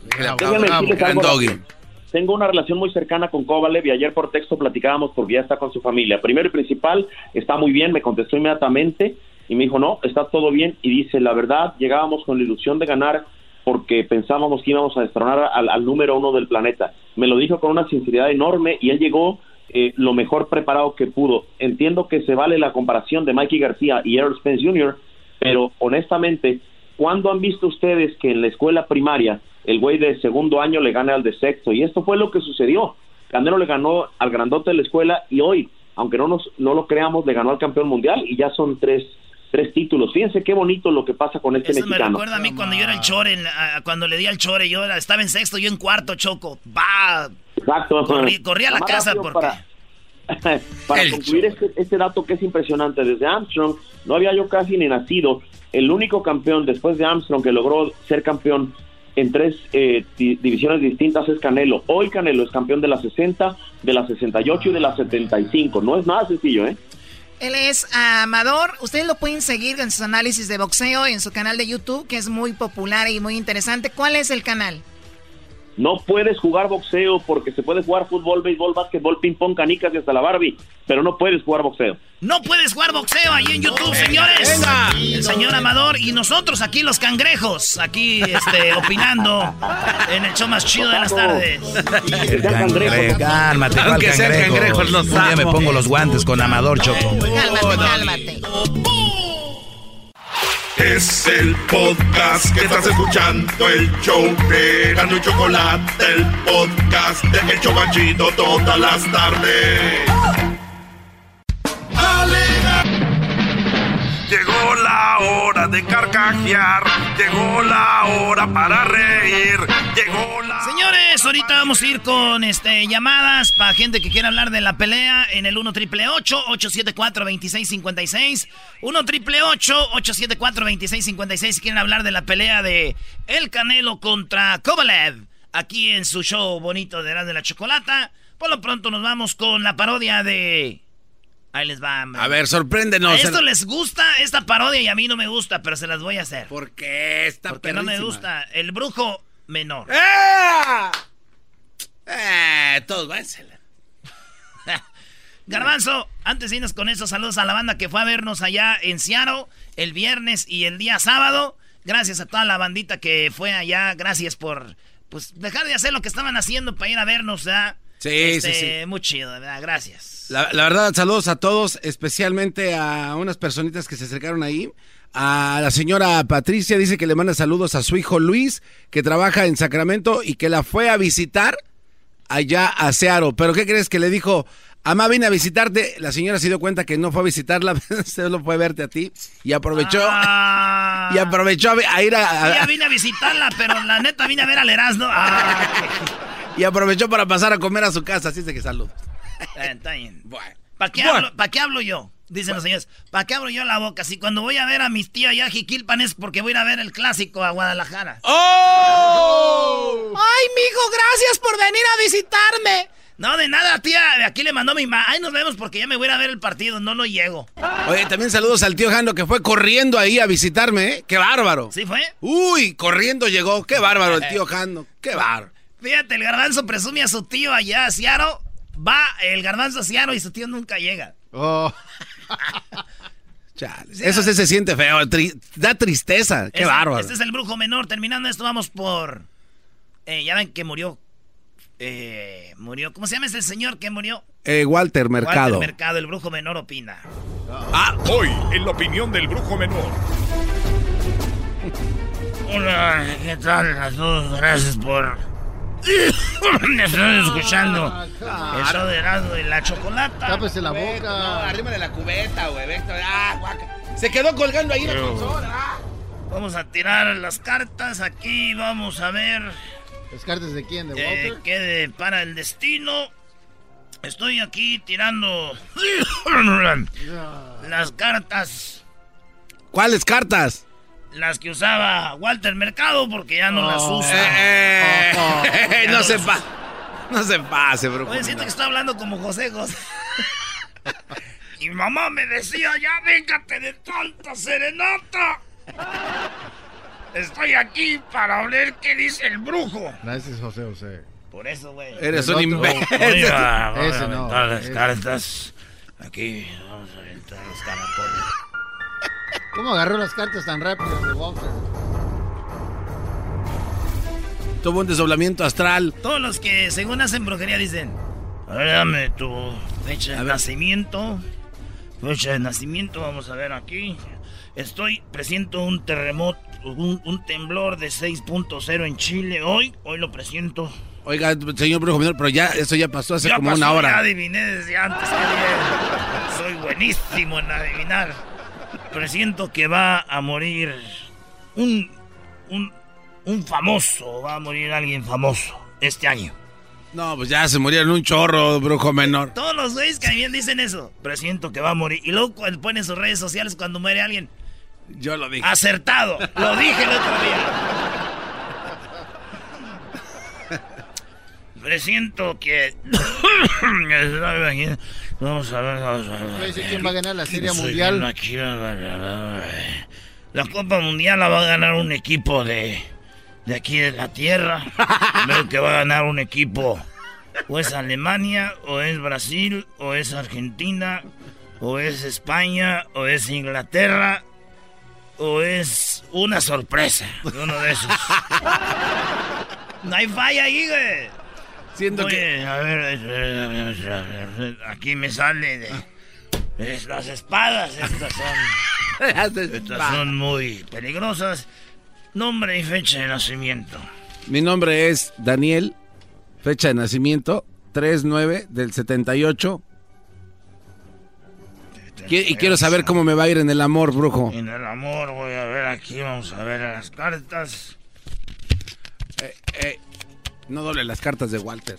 Tengo una relación muy cercana con Kovalev y ayer por texto platicábamos porque ya está con su familia. Primero y principal, está muy bien, me contestó inmediatamente y me dijo, no, está todo bien. Y dice, la verdad, llegábamos con la ilusión de ganar porque pensábamos que íbamos a destronar al, número uno del planeta. Me lo dijo con una sinceridad enorme y él llegó eh, lo mejor preparado que pudo. Entiendo que se vale la comparación de Mikey García y Errol Spence Jr., pero honestamente ¿Cuándo han visto ustedes que en la escuela primaria el güey de segundo año le gane al de sexto? Y esto fue lo que sucedió. Canelo le ganó al grandote de la escuela y hoy, aunque no, nos, no lo creamos, le ganó al campeón mundial y ya son tres, tres títulos. Fíjense qué bonito lo que pasa con este Eso mexicano. me recuerda a mí cuando yo era el chore, cuando le di al chore, yo estaba en sexto, yo en cuarto, choco. Va. Exacto. Corrí, a la casa porque... para El concluir este, este dato que es impresionante, desde Armstrong no había yo casi ni nacido. El único campeón después de Armstrong que logró ser campeón en tres eh, di- divisiones distintas es Canelo. Hoy Canelo es campeón de la 60, de la 68 y de la 75. No es nada sencillo, ¿eh? Él es Amador. Ustedes lo pueden seguir en sus análisis de boxeo en su canal de YouTube, que es muy popular y muy interesante. ¿Cuál es el canal? No puedes jugar boxeo porque se puede jugar fútbol, béisbol, básquetbol, ping pong, canicas y hasta la Barbie, pero no puedes jugar boxeo. No puedes jugar boxeo ahí en YouTube, señores. venga. El señor Amador y nosotros aquí los cangrejos, aquí este, opinando en el show más chido de las tardes. El cangrejo. Cálmate, ¿cuál Aunque sean cangrejo? cangrejos, los Un día me pongo los guantes con Amador Choco. Cálmate, cálmate. Es el podcast que estás escuchando, el show de Gano y Chocolate, el podcast de El Chocachito todas las tardes. Llegó la hora de carcajear, llegó la hora para reír, llegó la... Señores, ahorita vamos a ir con este llamadas para gente que quiera hablar de la pelea en el 1 triple 874 2656 1 triple 874 2656 si quieren hablar de la pelea de El Canelo contra Kovalev aquí en su show bonito de Erasmo de la Chocolata. Por lo pronto nos vamos con la parodia de Ahí les va. hombre. A ver, sorpréndenos. A esto les gusta esta parodia y a mí no me gusta, pero se las voy a hacer. ¿Por qué? Está Porque no me gusta. El brujo menor. ¡Eh! Eh, todos váyanse. Garbanzo, antes de irnos con eso, saludos a la banda que fue a vernos allá en Seattle el viernes y el día sábado. Gracias a toda la bandita que fue allá. Gracias por pues dejar de hacer lo que estaban haciendo para ir a vernos, ¿verdad? Sí, Este, sí, sí. Muy chido, ¿verdad? Gracias. La, la verdad, saludos a todos, especialmente a unas personitas que se acercaron ahí. A la señora Patricia dice que le manda saludos a su hijo Luis, que trabaja en Sacramento y que la fue a visitar allá a Seattle. Pero ¿qué crees que le dijo? Amá, vine a visitarte. La señora se dio cuenta que no fue a visitarla, solo fue a verte a ti. Y aprovechó, y aprovechó a, a ir a, a- Ya vine a visitarla, pero la neta vine a ver al Erasmo. Ah, y aprovechó para pasar a comer a su casa. Así es de que saludos. Eh, está bien. ¿Para qué, Bueno. hablo, ¿Para qué hablo yo? Dicen los señores. ¿Para qué abro yo la boca? Si cuando voy a ver a mis tías allá a Jiquilpan es porque voy a ir a ver el clásico a Guadalajara. ¡Oh! ¡Ay, mijo, gracias por venir a visitarme! No, de nada, tía. De aquí le mandó mi mamá. Ay, nos vemos porque ya me voy a ir a ver el partido. No, no llego. Oye, también saludos al tío Jando que fue corriendo ahí a visitarme, ¿eh? ¡Qué bárbaro! ¿Sí fue? Uy, corriendo llegó. ¡Qué bárbaro el tío Jando! ¡Qué bárbaro! Fíjate, el garbanzo presume a su tío allá Ciaro. Va el garbanzo a Ciaro y su tío nunca llega. Oh. Chale, Eso sí se siente feo, tri- da tristeza. ¡Qué Este- bárbaro! Este es el brujo menor. Terminando esto, vamos por. Eh, ya ven que murió. Eh, murió. ¿Cómo se llama ese señor que murió? Eh, Walter Mercado. Walter Mercado, el brujo menor opina. Ah, hoy, en la opinión del brujo menor. Hola, ¿qué tal a todos? Gracias por. Están escuchando. El show de Erasmo y la chocolata. Tápese la boca. No, arrímale la cubeta, güey. Ah, guaca. Se quedó colgando ahí la consola. ah. Vamos a tirar las cartas aquí. Vamos a ver. ¿Las cartas de quién? ¿De eh, Walter? qué de- para el destino. Estoy aquí tirando las cartas. ¿Cuáles cartas? Las que usaba Walter Mercado porque ya no las Oh. usa. Eh, Ya no no se usa. pa no se pase, brujo. Oye, siento que estoy hablando como José José. y mamá me decía, ya véngate de tanta serenata. Estoy aquí para ver qué dice el brujo. No, ese es José José. Por eso, güey. Eres un imbécil. Vamos a Ese no, aventar las ese. cartas. Aquí, vamos a aventar los caracoles. ¿Cómo agarró las cartas tan rápido de Walter? Tuvo un desdoblamiento astral. Todos los que según hacen brujería dicen, dame tu fecha de nacimiento. Fecha de nacimiento, vamos a ver aquí. Estoy, presiento un terremoto, un, un temblor de 6.0 en Chile hoy. Hoy lo presiento. Oiga, señor brujo menor, pero ya, eso ya pasó hace Ya como pasó, una Ya hora. adiviné desde antes. qué bien. Soy buenísimo en adivinar. Presiento que va a morir un, un, un famoso. Va a morir alguien famoso este año. No, pues ya se murieron un chorro, brujo menor. Todos los güeyes que bien dicen eso. Presiento que va a morir. Y luego cuando ponen sus redes sociales cuando muere alguien. Yo lo dije. Acertado. Lo dije el otro día. Presiento que. vamos a ver. Vamos a ver. ¿Quién va a ganar la Serie Mundial? La Copa Mundial la va a ganar un equipo de. De aquí de la tierra. Veo que va a ganar un equipo. O es Alemania, o es Brasil, o es Argentina, o es España, o es Inglaterra, o es una sorpresa. Uno de esos. No hay falla ahí, güey. Siento que. A ver, aquí me sale de. es las espadas, estas son. estas son muy peligrosas. Nombre y fecha de nacimiento. Mi nombre es Daniel, fecha de nacimiento 39 del 78. Qui- Y quiero saber cómo me va a ir en el amor, brujo. En el amor, voy a ver aquí, vamos a ver las cartas. Eh, no doble las cartas de Walter.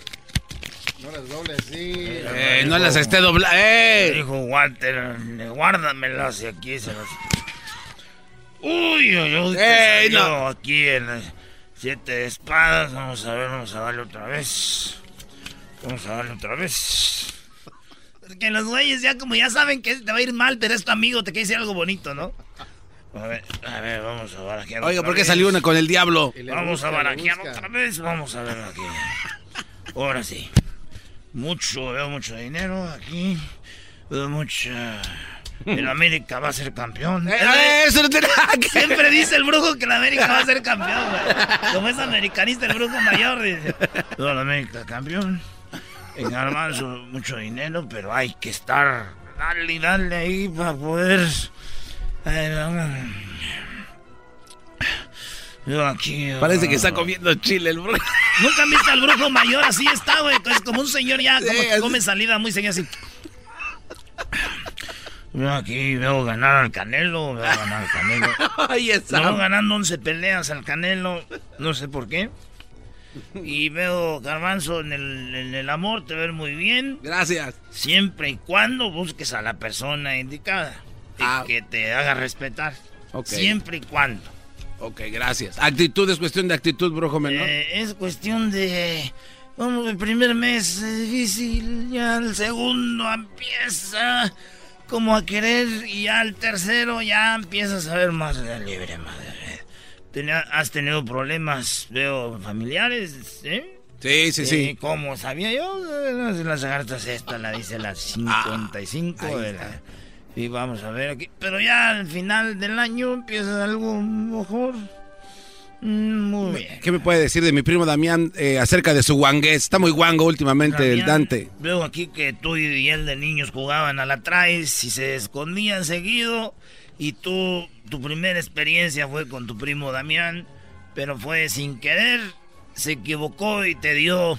No las dobles, sí. Eh, no las esté dobla. ¡Eh! Dijo Walter, guárdamelas y aquí se las. Uy, uy, uy. te ¡Ey, salió no! Aquí en las siete de espadas. Vamos a ver, vamos a darle otra vez. Vamos a darle otra vez. Porque los güeyes ya como ya saben que te va a ir mal, pero es tu amigo, te quiere decir algo bonito, ¿no? A ver, a ver, vamos a barajear Oiga, otra ¿por qué vez. salió una con el diablo? Vamos a barajear otra vez, vamos a ver aquí. Ahora sí. Mucho, veo mucho dinero aquí. Veo mucha... El América va a ser campeón. Eh, eso no tiene nada que Siempre dice el brujo que el América va a ser campeón, güey. Como es americanista el brujo mayor, dice. No, el América campeón. En Garbanzo mucho dinero, pero hay que estar... Dale y dale ahí para poder... Yo aquí... Parece que está comiendo chile el brujo. Nunca han visto al brujo mayor así está, güey. Es como un señor ya, como Sí, que come salida muy señor así. Yo aquí veo ganar al Canelo, veo ganar al Canelo. Ahí está. Veo ganando 11 peleas al Canelo, no sé por qué. Y veo Garbanzo en el, en el amor, te ver muy bien. Gracias. Siempre y cuando busques a la persona indicada. Ah. que te haga respetar. Ok. Siempre y cuando. Ok, gracias. Actitud es cuestión de actitud, brujo menor. Eh, es cuestión de. Vamos, el primer mes es difícil, ya el segundo empieza como a querer y ya el tercero ya empiezas a ver más libre, madre. Tenía- ¿Has tenido problemas, veo, familiares? ¿eh? Sí, sí, sí. ¿Cómo sabía yo? Eh, Las cartas esta la dice la 55 Ah, de la- Y vamos a ver aquí. Pero ya al final del año empieza algo mejor. Mm, Muy bien. ¿Qué me puede decir de mi primo Damián eh, acerca de su guangués? Está muy guango últimamente el Dante. Veo aquí que tú y él de niños jugaban a la traes y se escondían seguido. Y tú, tu primera experiencia fue con tu primo Damián, pero fue sin querer, se equivocó y te dio.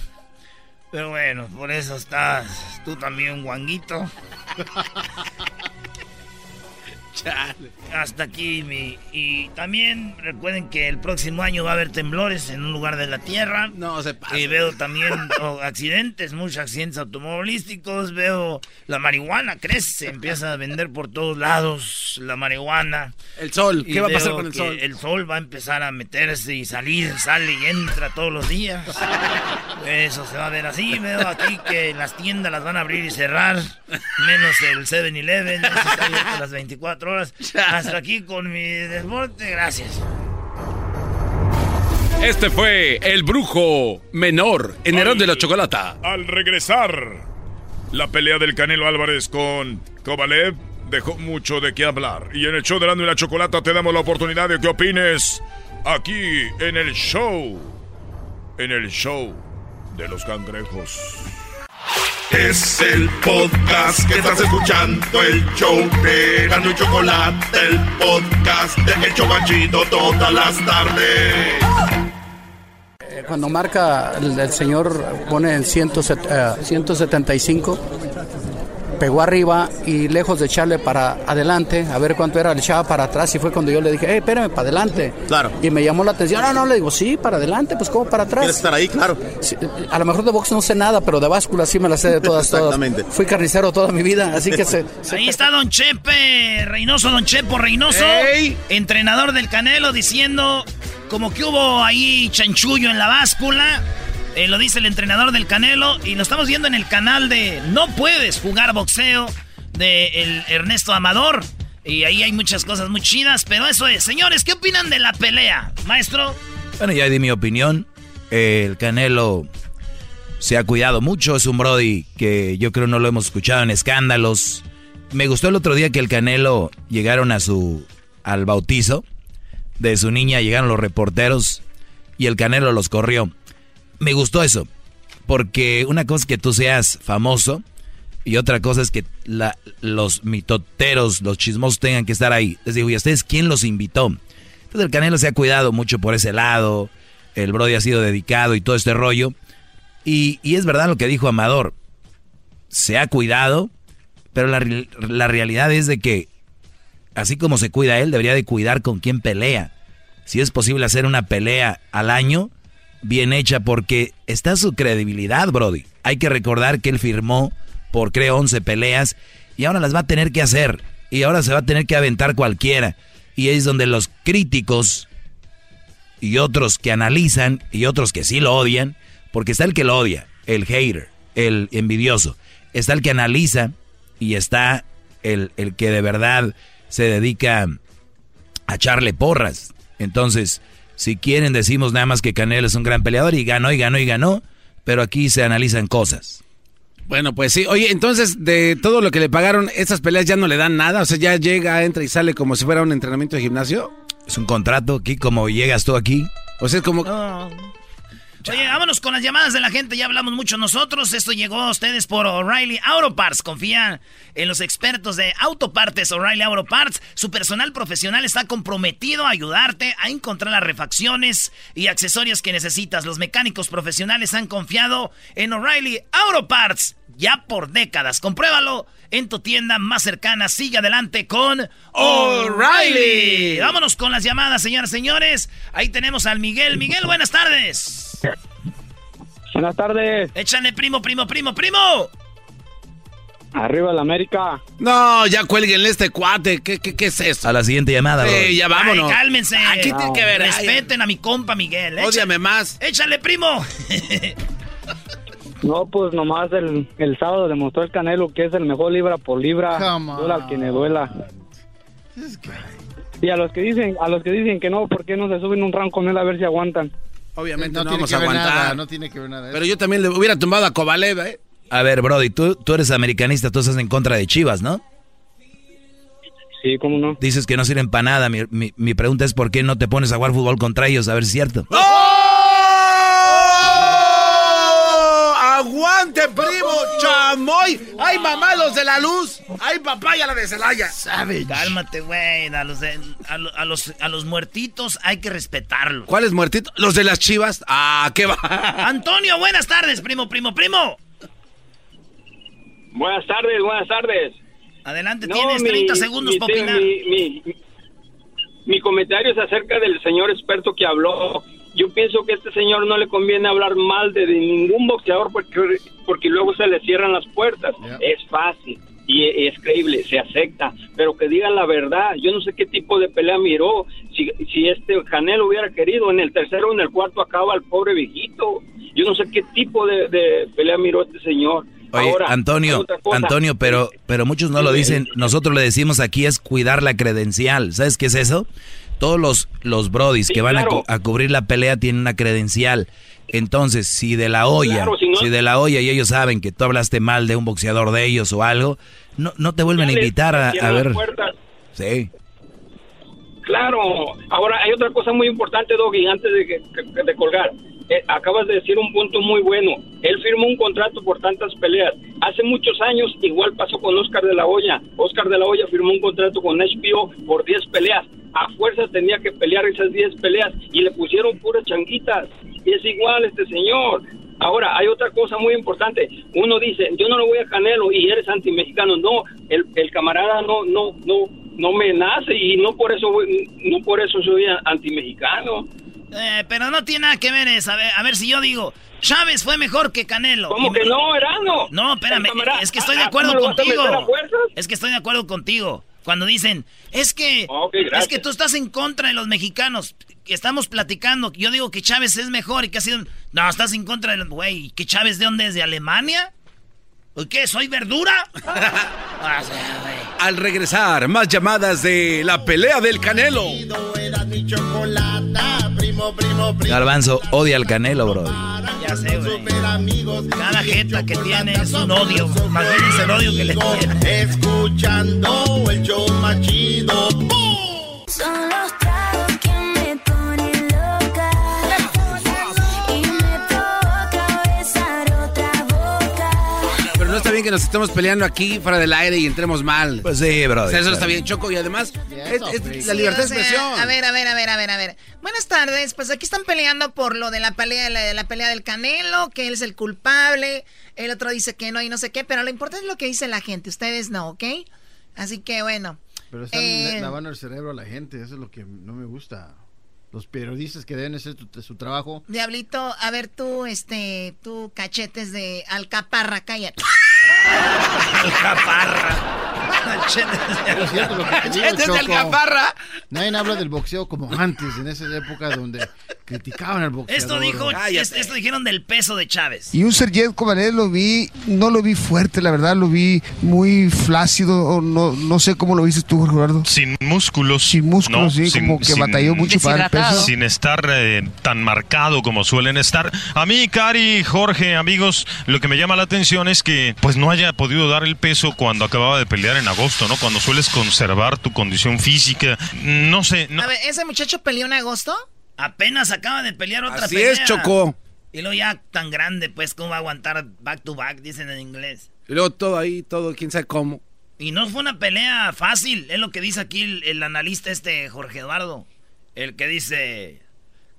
Pero bueno, por eso estás tú también, guanguito. Hasta aquí mi... Y también recuerden que el próximo año va a haber temblores en un lugar de la Tierra. No se pasa. Y veo también oh, accidentes, muchos accidentes automovilísticos. Veo la marihuana crece, empieza a vender por todos lados la marihuana. El sol, Y ¿qué va a pasar con el sol? El sol va a empezar a meterse y salir, sale y entra todos los días. Eso se va a ver así. Veo aquí que las tiendas las van a abrir y cerrar, menos el 7-Eleven, ese está abierto las 24 horas. Hasta aquí con mi deporte, gracias. Este fue el brujo menor en Herón de la Chocolata. Al regresar, la pelea del Canelo Álvarez con Kovalev dejó mucho de qué hablar. Y en el show de Erasmo y la Chocolata te damos la oportunidad de que opines aquí en el show. En el show de los cangrejos. Es el podcast que estás escuchando, el show de Erasmo y Chocolate, el podcast de El Chobachito todas las tardes. Eh, Cuando marca el, el señor pone en 100, eh, 175, pegó arriba y lejos de echarle para adelante, a ver cuánto era, le echaba para atrás y fue cuando yo le dije, hey, espérame, para adelante. Claro. Y me llamó la atención, no, no, le digo, sí, para adelante, pues ¿cómo para atrás? ¿Quieres estar ahí? Claro. Sí, a lo mejor de box no sé nada, pero de báscula sí me la sé de todas, todas. Exactamente. Fui carnicero toda mi vida, así que se... se- Ahí está Don Chepe, Reynoso, Don Chepo Reynoso, entrenador del Canelo, diciendo como que hubo ahí chanchullo en la báscula. Eh, lo dice el entrenador del Canelo y lo estamos viendo en el canal de No puedes jugar boxeo de el Ernesto Amador. Y ahí hay muchas cosas muy chidas, pero eso es. Señores, ¿qué opinan de la pelea, maestro? Bueno, ya di mi opinión. El Canelo se ha cuidado mucho. Es un Brody que yo creo no lo hemos escuchado en escándalos. Me gustó el otro día que el Canelo llegaron a su al bautizo de su niña, llegaron los reporteros y el Canelo los corrió. Me gustó eso, porque una cosa es que tú seas famoso y otra cosa es que los mitoteros, los chismosos tengan que estar ahí. Les digo, ¿y ustedes quién los invitó? Entonces el Canelo se ha cuidado mucho por ese lado, el Brody ha sido dedicado y todo este rollo. Y, y es verdad lo que dijo Amador, se ha cuidado, pero la, la realidad es de que así como se cuida él, debería de cuidar con quién pelea. Si es posible hacer una pelea al año, bien hecha, porque está su credibilidad, Brody. Hay que recordar que él firmó por, creo, 11 peleas y ahora las va a tener que hacer. Y ahora se va a tener que aventar cualquiera. Y es donde los críticos y otros que analizan y otros que sí lo odian, porque está el que lo odia, el hater, el envidioso. Está el que analiza y está el, el que de verdad se dedica a echarle porras. Entonces, si quieren, decimos nada más que Canelo es un gran peleador y ganó y ganó y ganó, pero aquí se analizan cosas. Bueno, pues sí. Oye, entonces, de todo lo que le pagaron, ¿esas peleas ya no le dan nada? O sea, ya llega, entra y sale como si fuera un entrenamiento de gimnasio. Es un contrato aquí, como llegas tú aquí. O sea, es como... Oye, vámonos con las llamadas de la gente. Ya hablamos mucho nosotros. Esto llegó a ustedes por O'Reilly Auto Parts. Confía en los expertos de autopartes O'Reilly Auto Parts. Su personal profesional está comprometido a ayudarte a encontrar las refacciones y accesorios que necesitas. Los mecánicos profesionales han confiado en O'Reilly Auto Parts ya por décadas. Compruébalo en tu tienda más cercana. Sigue adelante con O'Reilly. Vámonos con las llamadas, señoras y señores. Ahí tenemos al Miguel. Miguel, buenas tardes. Buenas tardes. Échale, primo, primo, primo, primo. Arriba la América. No, ya cuélguenle este cuate. ¿Qué, qué, qué es eso? A la siguiente llamada, Sí, ya vámonos. Ay, cálmense. Aquí tiene que ver. ay, Respeten a mi compa Miguel. Ódiame más. Échale, primo. No, pues nomás el, el sábado demostró el Canelo que es el mejor libra por libra. Duela al que me duela. Y a los que dicen, a los que dicen que no, ¿por qué no se suben un round con él a ver si aguantan? Obviamente no, no, tiene vamos que a ver aguantar. nada, no tiene que ver nada. Pero yo también le hubiera tumbado a Kovalev, ¿eh? A ver, Brody, tú, tú eres americanista, tú estás en contra de Chivas, ¿no? Sí, cómo no. Dices que no sirven para nada. Mi, mi- mi pregunta es por qué no te pones a jugar fútbol contra ellos, a ver si es cierto. ¡Oh! ¡Aguante, primo! ¡Chamoy! ¡Ay, mamá, los de la luz! ¡Ay, papaya, la de Celaya! Cálmate, güey. A los, de- a, lo- a los, a los muertitos hay que respetarlos. ¿Cuáles muertitos? ¿Los de las chivas? ¡Ah, qué va! Antonio, buenas tardes, primo, primo, primo. Buenas tardes, buenas tardes. Adelante, No, tienes mi- 30 segundos para opinar. Mi, mi- mi comentario es acerca del señor experto que habló. Yo pienso que a este señor no le conviene hablar mal de, de ningún boxeador porque, porque luego se le cierran las puertas. Es fácil y e- es creíble, se acepta, pero que digan la verdad. Yo no sé qué tipo de pelea miró. Si, si este Canelo hubiera querido, en el tercero o en el cuarto acaba el pobre viejito. Yo no sé qué tipo de, de pelea miró este señor. Oye, Ahora, Antonio. Antonio, pero, pero muchos no lo dicen. Nosotros le decimos aquí es cuidar la credencial. ¿Sabes qué es eso? Todos los, los brodis Sí, que van a claro. a, cubrir la pelea tienen una credencial. Entonces, si de la olla, Claro, si no- si de la olla y ellos saben que tú hablaste mal de un boxeador de ellos o algo, no, no te vuelven a invitar a, a ver. Sí. Claro. Ahora, hay otra cosa muy importante, Doggy, antes de, que- que- de colgar. Eh, acabas de decir un punto muy bueno. Él firmó un contrato por tantas peleas. Hace muchos años igual pasó con Oscar de la Hoya. Oscar de la Hoya firmó un contrato con HBO por 10 peleas. A fuerza tenía que pelear esas 10 peleas y le pusieron puras changuitas. Y es igual este señor. Ahora, hay otra cosa muy importante. Uno dice, yo no le voy a Canelo y eres antimexicano. No, el, camarada no, no, no, no me nace y no por eso, voy- no por eso soy. Eh, pero no tiene nada que ver eso. A ver, a ver si yo digo, Chávez fue mejor que Canelo. ¿Cómo Y que me- no, Erasmo? No, espérame, es que estoy de Ah, acuerdo ¿cómo lo vas a contigo. meter a fuerzas? Es que estoy de acuerdo contigo. Cuando dicen, es que, gracias. es que tú estás en contra de los mexicanos. Estamos platicando. Yo digo que Chávez es mejor y que ha sido. No, estás en contra de los. Güey, ¿que Chávez de dónde es? ¿De Alemania? ¿O qué? ¿Soy verdura? Ah, o sea, güey. Al regresar, más llamadas de la pelea del Canelo. Primo, primo, primo. Garbanzo odia al Canelo, bro. Ya sé, güey. Cada jeta que tiene es un odio. Imagínense el odio que le tiene. Escuchando el show más chido. Son los bien que nos estemos peleando aquí fuera del aire y entremos mal. Pues sí, bro. O sea, eso está bien, Choco. Y además, es, es la libertad de sea, expresión. A ver, a ver, a ver, a ver, a ver. Buenas tardes. Pues aquí están peleando por lo de la pelea, la, la pelea del Canelo, que él es el culpable. El otro dice que no y no sé qué. Pero lo importante es lo que dice la gente. Ustedes no, ¿ok? Así que bueno. Pero están Eh, la- lavando el cerebro a la gente, eso es lo que no me gusta. Los periodistas que deben hacer tu- su trabajo. Diablito, a ver tú, este, tú cachetes de alcaparra, cállate. Pero es cierto lo que te digo, Cachetes de alcaparra. Nadie habla del boxeo como antes, en esa época donde criticaban al boxeo. Esto dijo, es- esto dijeron del peso de Chávez. Y un Sergent Cobanet lo vi, no lo vi fuerte, la verdad, lo vi muy flácido, o no, no sé cómo lo viste tú, Jorge Eduardo. Sin músculos. Sin músculos, ¿no? sí, como que batalló mucho para el peso. Sin estar eh, tan marcado como suelen estar. A mí, Cari, Jorge, amigos, lo que me llama la atención es que pues no haya podido dar el peso cuando acababa de pelear en agosto, ¿no? Cuando sueles conservar tu condición física. No sé, no, A ver, ¿ese muchacho peleó en agosto? Apenas acaba de pelear otra Así pelea. es, Choco. Y luego ya tan grande, pues, ¿cómo va a aguantar back to back? Dicen en inglés. Y luego todo ahí, todo, quién sabe cómo. Y no fue una pelea fácil, es lo que dice aquí el, el analista este Jorge Eduardo. El que dice...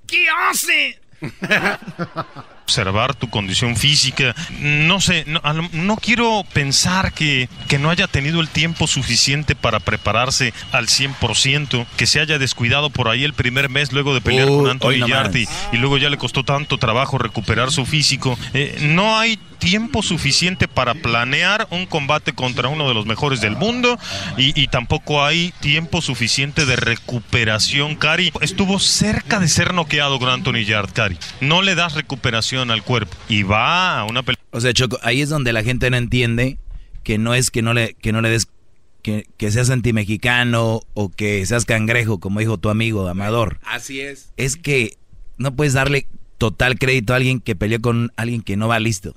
¿Qué hace? observar tu condición física. No sé, no, no quiero pensar que, que no haya tenido el tiempo suficiente para prepararse al 100%, que se haya descuidado por ahí el primer mes luego de pelear con Anthony. Yardy y luego ya le costó tanto trabajo recuperar su físico. Eh, no hay tiempo suficiente para planear un combate contra uno de los mejores del mundo y, y tampoco hay tiempo suficiente de recuperación, Cari. Estuvo cerca de ser noqueado con Anthony Yard, Cari. No le das recuperación al cuerpo y va a una pelea. O sea, Choco, ahí es donde la gente no entiende que no es que no le, que no le des, que, que seas antimexicano o que seas cangrejo, como dijo tu amigo Amador. Así es. Es que no puedes darle total crédito a alguien que peleó con alguien que no va listo.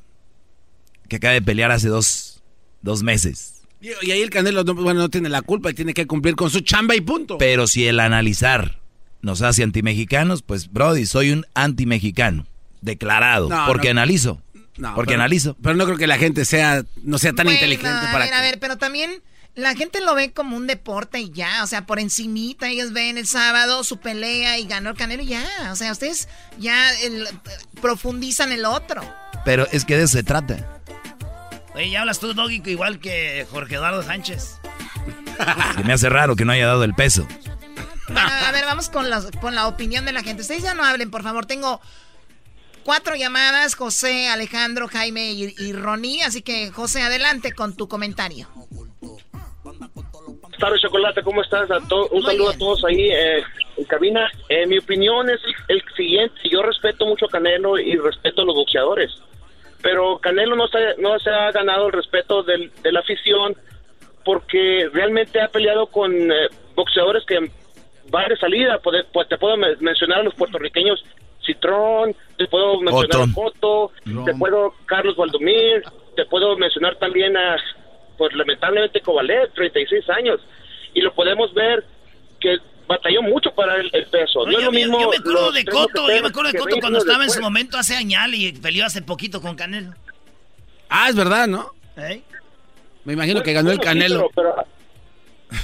Que acaba de pelear hace dos, dos meses. Y, ahí el Canelo no, bueno, no tiene la culpa y tiene que cumplir con su chamba y punto. Pero si el analizar nos hace antimexicanos, pues Brody, soy un antimexicano. Declarado. No, porque no. analizo. No, porque pero- analizo. Pero no creo que la gente sea, no sea tan Bueno, inteligente a para ver, que- a ver, pero también la gente lo ve como un deporte y ya, o sea, por encimita ellos ven el sábado su pelea y ganó el Canelo y ya, o sea, ustedes ya el- profundizan el otro. Pero es que de eso se trata. Oye, ya hablas tú, Doggy, igual que Jorge Eduardo Sánchez. Que me hace raro que no haya dado el peso. Bueno, a ver, vamos con, las- con la opinión de la gente. Ustedes ya no hablen, por favor. Tengo cuatro llamadas, José, Alejandro, Jaime y, y Ronnie. Así que, José, adelante con tu comentario. Buenas tardes, Chocolate, ¿cómo estás? A un saludo a todos ahí eh, en cabina. Eh, mi opinión es el siguiente. Yo respeto mucho a Canelo y respeto a los boxeadores. Pero Canelo no se, no se ha ganado el respeto del- de la afición porque realmente ha peleado con eh, boxeadores que van de salida. Pues, te puedo me- mencionar a los puertorriqueños Citrón, te puedo mencionar Otón. a Cotto, te puedo Carlos Valdomir, te puedo mencionar también a, pues lamentablemente Kovalev, 36 años. Y lo podemos ver que batalló mucho para el, el peso. no Oye, es lo yo, mismo yo me acuerdo de Coto, yo me acuerdo de Coto 20 cuando estaba en su momento hace añal y peleó hace poquito con Canelo. Ah, es verdad, ¿no? ¿Eh? Me imagino que ganó el Bueno, sí, Canelo. pero,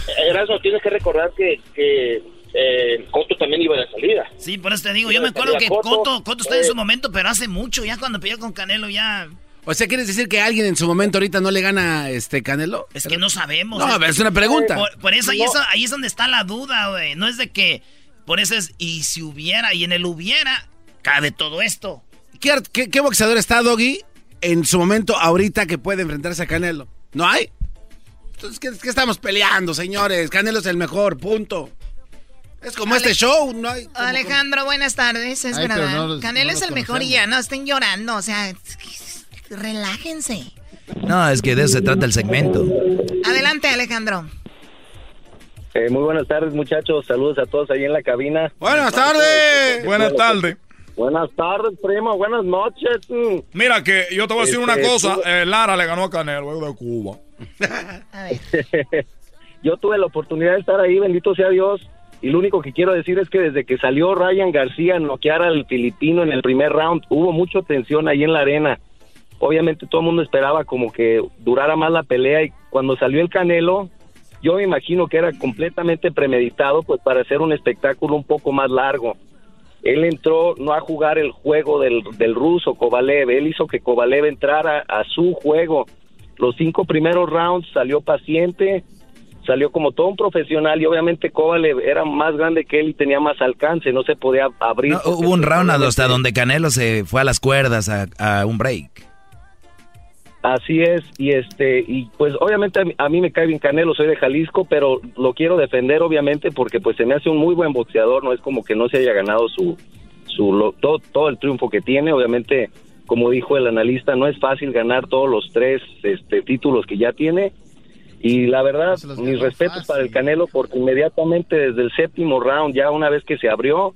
pero, Erasmo, tienes que recordar que, que eh, Cotto también iba de salida. Sí, por eso te digo, yo me acuerdo que salida Coto, Coto está en eh, su momento, pero hace mucho, ya cuando peleó con Canelo ya... O sea, ¿quieres decir que alguien en su momento ahorita no le gana este Canelo? Es que no sabemos. No, pero es una pregunta. Por, por eso, ahí, es, ahí es donde está la duda, güey. No es de que... Por eso es, y si hubiera, y en el hubiera, cabe todo esto. ¿Qué, ar- qué- qué boxeador está, Doggy, en su momento ahorita que puede enfrentarse a Canelo? ¿No hay? Entonces, ¿qué, qué estamos peleando, señores? Canelo es el mejor, punto. Es como Ale- este show, ¿no hay? como- Alejandro, buenas tardes, es Ay, verdad. no los- Canelo no es el mejor y ya no estén llorando, o sea, relájense. No, es que de eso se trata el segmento. Adelante, Alejandro. Eh, muy buenas tardes, muchachos. Saludos a todos ahí en la cabina. Buenas tardes. Buenas tardes. Buenas tardes, primo. Buenas noches. Mm. Mira que yo te voy a decir una Este, cosa. tú- eh, Lara le ganó a Canelo, de Cuba. Yo tuve la oportunidad de estar ahí, bendito sea Dios. Y lo único que quiero decir es que desde que salió Ryan García a noquear al filipino en el primer round, hubo mucha tensión ahí en la arena. Obviamente todo el mundo esperaba como que durara más la pelea y cuando salió el Canelo, yo me imagino que era completamente premeditado pues para hacer un espectáculo un poco más largo. Él entró no a jugar el juego del, del ruso Kovalev, él hizo que Kovalev entrara a su juego. Los cinco primeros rounds salió paciente, salió como todo un profesional y obviamente Kovalev era más grande que él y tenía más alcance, no se podía abrir. No, hubo un round hasta donde Canelo se fue a las cuerdas a, a un break. Así es, y este, y pues obviamente a mí, a mí me cae bien Canelo, soy de Jalisco, pero lo quiero defender obviamente porque pues se me hace un muy buen boxeador, no es como que no se haya ganado su, su lo- todo, todo el triunfo que tiene, obviamente, como dijo el analista, no es fácil ganar todos los tres este, títulos que ya tiene, y la verdad, mis respetos para el Canelo porque inmediatamente desde el séptimo round, ya una vez que se abrió,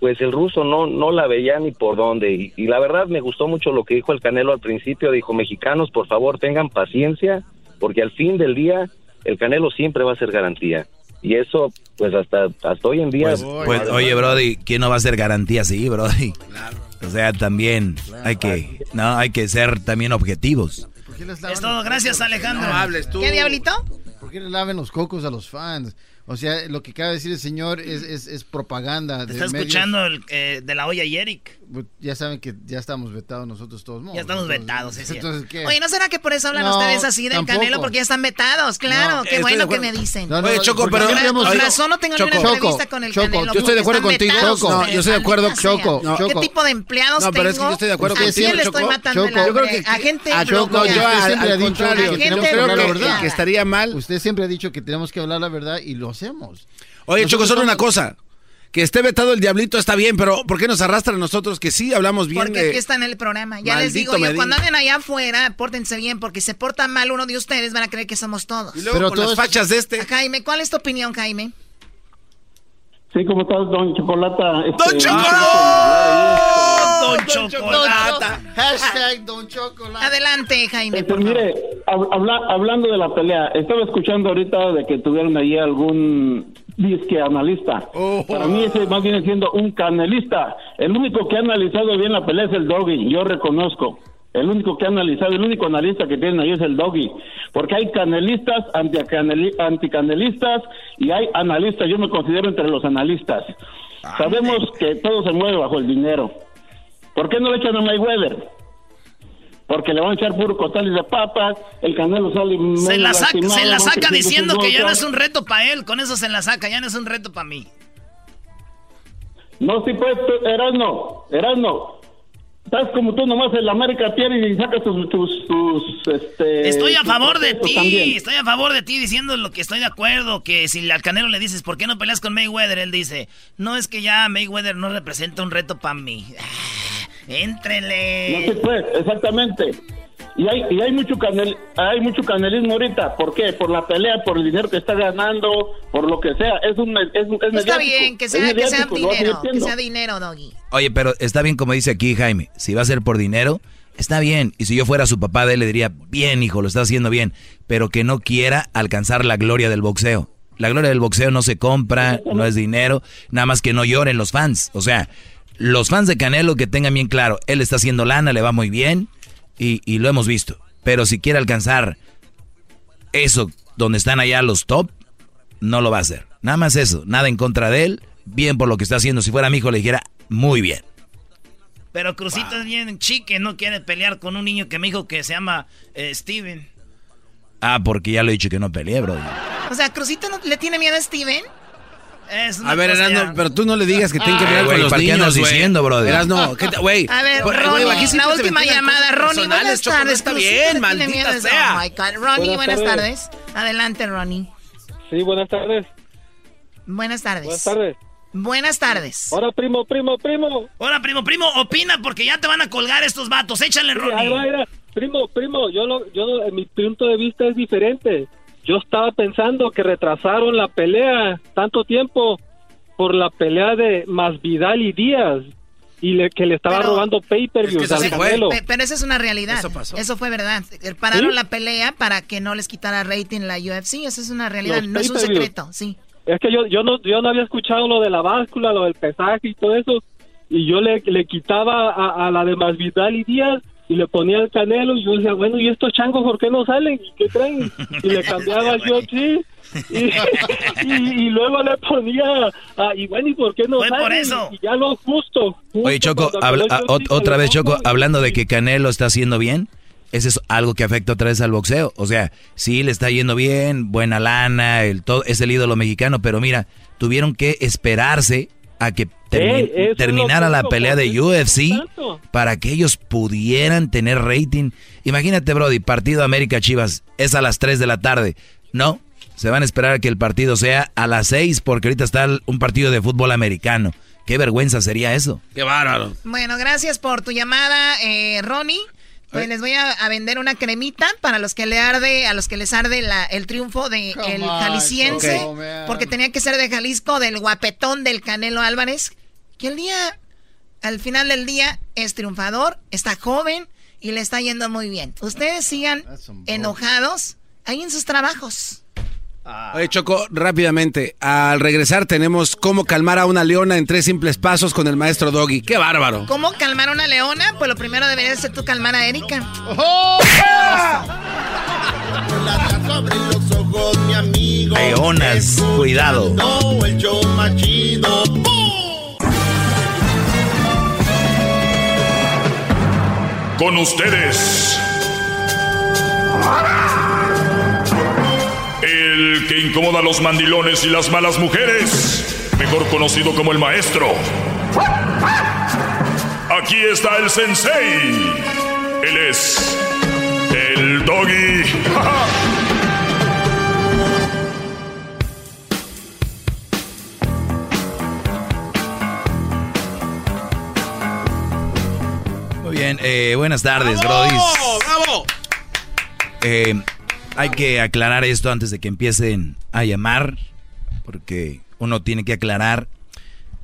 pues el ruso no, no la veía ni por dónde. Y, y la verdad me gustó mucho lo que dijo el Canelo al principio. Dijo, mexicanos, por favor, tengan paciencia, porque al fin del día el Canelo siempre va a ser garantía. Y eso, pues hasta, hasta hoy en día... Pues, pues, oye, Brody, ¿quién no va a ser garantía así, Brody? O sea, también hay que, no, hay que ser también objetivos. Es todo, gracias Alejandro. No hables tú. ¿Qué diablito? ¿Por qué le laven los cocos a los fans? O sea, lo que acaba de decir el señor es, es, es propaganda. Te está escuchando el, eh, de la olla y Eric. Ya saben que ya estamos vetados nosotros todos modos. Ya estamos Entonces- vetados, es cierto. Entonces, ¿qué? Oye, ¿no será que por eso hablan No, ustedes así del tampoco. Canelo? Porque ya están vetados, claro. No, Qué bueno que me dicen. No, no, Oye, Choco, pero- Oye, razón no tengo Choco, una entrevista Choco, con el Choco, Canelo. yo estoy de acuerdo contigo. vetados No, ustedes, yo estoy de acuerdo. Choco, ¿Qué Choco. tipo de empleados No, pero es que tengo? yo estoy de acuerdo ¿A contigo, quién le Choco. estoy matando el Choco, yo creo hambre? que- A gente Ah, Choco, yo A al, contrario, que estaría mal. Usted siempre ha dicho que tenemos que hablar la verdad y lo hacemos. Oye, Choco, solo una cosa. Que esté vetado el diablito está bien, pero ¿por qué nos arrastran a nosotros que sí hablamos bien Porque de- aquí está en el programa. Ya les digo yo, cuando anden allá afuera, pórtense bien, porque si se porta mal uno de ustedes, van a creer que somos todos. Y luego Pero con las fachas de este. Jaime, ¿cuál es tu opinión, Jaime? Sí, ¿cómo estás, Don Chocolata? Este, ¡Don Chocolata! Don Chocolata. Hashtag Don Chocolata. Adelante, Jaime, Este, por mire, hab- habla- hablando de la pelea, estaba escuchando ahorita de que tuvieron ahí algún disque analista. Para mí ese más viene siendo un canelista. El único que ha analizado bien la pelea es el Doggy, yo reconozco. El único que ha analizado, el único analista que tienen ahí es el Doggy. Porque hay canelistas, anticaneli- anticanelistas y hay analistas. Yo me considero entre los analistas. Sabemos que todo se mueve bajo el dinero. ¿Por qué no le echan a Mayweather? Porque le van a echar puro costales de papas, el canelo sale Se la, saca, se la saca diciendo que ya no es un reto para él. Con eso se la saca, ya no es un reto para mí. No, sí, pues, Erasno, Erasno. Estás como tú nomás el América pierde y sacas tus, tus, tus, este... Estoy a favor de ti, también. estoy a favor de ti diciendo lo que estoy de acuerdo, que si al Canelo le dices, ¿por qué no peleas con Mayweather? Él dice, no es que ya Mayweather no representa un reto para mí. Éntrele. No se puede, exactamente. Y hay, y hay mucho canel, hay mucho canelismo ahorita. ¿Por qué? Por la pelea, por el dinero que está ganando, por lo que sea. Es un, es, es Está mediático. bien, que sea, que sea dinero, que sea dinero, Doggy. Oye, pero está bien como dice aquí Jaime, si va a ser por dinero, está bien. Y si yo fuera su papá de él, le diría, bien, hijo, lo está haciendo bien, pero que no quiera alcanzar la gloria del boxeo. La gloria del boxeo no se compra, no es dinero, nada más que no lloren los fans. O sea, los fans de Canelo que tengan bien claro, él está haciendo lana, le va muy bien y, y lo hemos visto. Pero si quiere alcanzar eso donde están allá los top, no lo va a hacer. Nada más eso, nada en contra de él, bien por lo que está haciendo. Si fuera mi hijo le dijera, muy bien. Pero Crucito es bien chique, no quiere pelear con un niño que me dijo que se llama eh, Steven. Ah, porque ya lo he dicho que no peleé, bro. O sea, Crucito no- le tiene miedo a Steven. Es A ver, Erasno, pero tú no le digas que tiene que Ah, ver con los ¿para qué niños, andas güey. diciendo, brother? Erasno, ¿qué te- güey? A ver, Ronnie, güey, aquí la última llamada. Ronnie, buenas tardes. está bien, maldita sea. Oh, my God. Ronnie, Buenas buenas tardes. tardes. Adelante, Ronnie. Sí, buenas tardes. Buenas tardes. Buenas tardes. Buenas tardes. Ahora, primo, primo, primo. Hola, primo, primo, opina porque ya te van a colgar estos vatos. Échale, Sí, Ronnie. ahí va, mira. Primo, primo, yo, lo, yo, mi punto de vista es diferente. Yo estaba pensando que retrasaron la pelea tanto tiempo por la pelea de Masvidal y Díaz y le, que le estaba Pero- robando pay-per-views. Pe- Pero esa es una realidad. Eso, fue verdad. Pararon ¿Sí? la pelea para que no les quitara rating la UFC. Eso es una realidad. Los No es un secreto. Sí. Es que yo, yo, no, yo no había escuchado lo de la báscula, lo del pesaje y todo eso, y yo le, le quitaba a, a la de Masvidal y Díaz y le ponía el canelo y yo decía, bueno, ¿y estos changos por qué no salen? ¿Y qué traen? Y le cambiaba yo, sí. Y, y- y luego le ponía, ah, y bueno, ¿y por qué no Fue por salen? eso. Y ya lo justo. justo Oye, Choco, habla- a- otra vez, Choco, hablando de que Canelo está haciendo bien, ese es algo que afecta otra vez al boxeo. O sea, sí, le está yendo bien, buena lana, el todo, es el ídolo mexicano, pero mira, tuvieron que esperarse a que termi- terminara la pelea de UFC tanto. para que ellos pudieran tener rating. Imagínate, Brody, partido América Chivas es a las 3 de la tarde. No, se van a esperar a que el partido sea a las 6 porque ahorita está un partido de fútbol americano. Qué vergüenza sería eso. Qué bárbaro. Bueno, gracias por tu llamada, eh, Ronnie. Pues les voy a, a vender una cremita para los que le arde, a los que les arde la- el triunfo de Come el jalisciense, porque tenía que ser de Jalisco, del guapetón del Canelo Álvarez, que el día, al final del día, es triunfador, está joven y le está yendo muy bien. Ustedes sigan enojados ahí en sus trabajos. Oye, Choco, rápidamente. Al regresar tenemos cómo calmar a una leona en tres simples pasos con el maestro Doggy. ¡Qué bárbaro! ¿Cómo calmar a una leona? Pues lo primero debería ser tú calmar a Erika. Abre los ojos, mi amigo. Leonas, cuidado. No, el show más chido. Con ustedes. Que incomoda a los mandilones y las malas mujeres. Mejor conocido como el maestro. Aquí está el sensei. Él es. El doggy. Muy bien, eh, buenas tardes, Brody. ¡Bravo! Eh, hay que aclarar esto antes de que empiecen a llamar, porque uno tiene que aclarar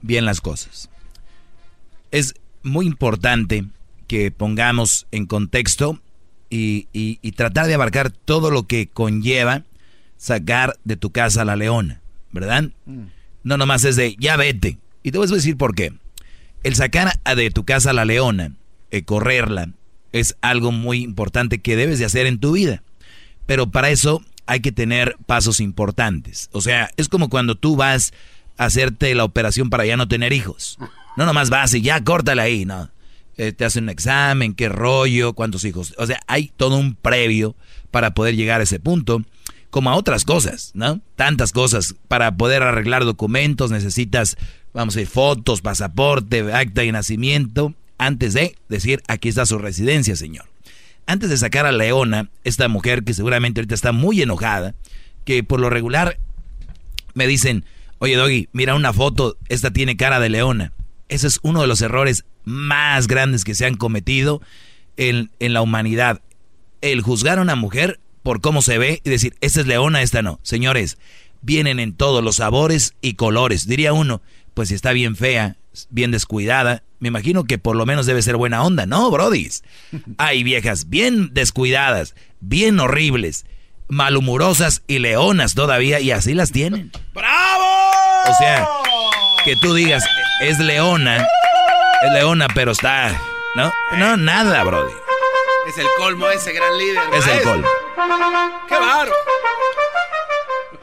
bien las cosas. Es muy importante que pongamos en contexto y, y- y tratar de abarcar todo lo que conlleva sacar de tu casa a la leona, ¿verdad? No nomás es de, ya vete. Y te voy a decir por qué. El sacar a- de tu casa a la leona, eh, correrla, es algo muy importante que debes de hacer en tu vida. Pero para eso hay que tener pasos importantes. O sea, es como cuando tú vas a hacerte la operación para ya no tener hijos. No nomás vas y ya córtala ahí, no. Eh, te hacen un examen, qué rollo, cuántos hijos. O sea, hay todo un previo para poder llegar a ese punto, como a otras cosas, ¿no? Tantas cosas. Para poder arreglar documentos necesitas, vamos a decir, fotos, pasaporte, acta de nacimiento, antes de decir, aquí está su residencia, señor. Antes de sacar a Leona, esta mujer que seguramente ahorita está muy enojada, que por lo regular me dicen, oye Doggy, mira una foto, esta tiene cara de leona. Ese es uno de los errores más grandes que se han cometido en, en la humanidad. El juzgar a una mujer por cómo se ve y decir, esta es leona, esta no. Señores, vienen en todos los sabores y colores. Diría uno, pues si está bien fea, bien descuidada, me imagino que por lo menos debe ser buena onda. No, brodis. Hay viejas bien descuidadas, bien horribles, malhumorosas y leonas todavía y así las tienen. ¡Bravo! O sea, que tú digas, es leona, es leona, pero está... No, no, nada, brody. Es el colmo ese gran líder. Es el colmo. ¡Qué bárbaro!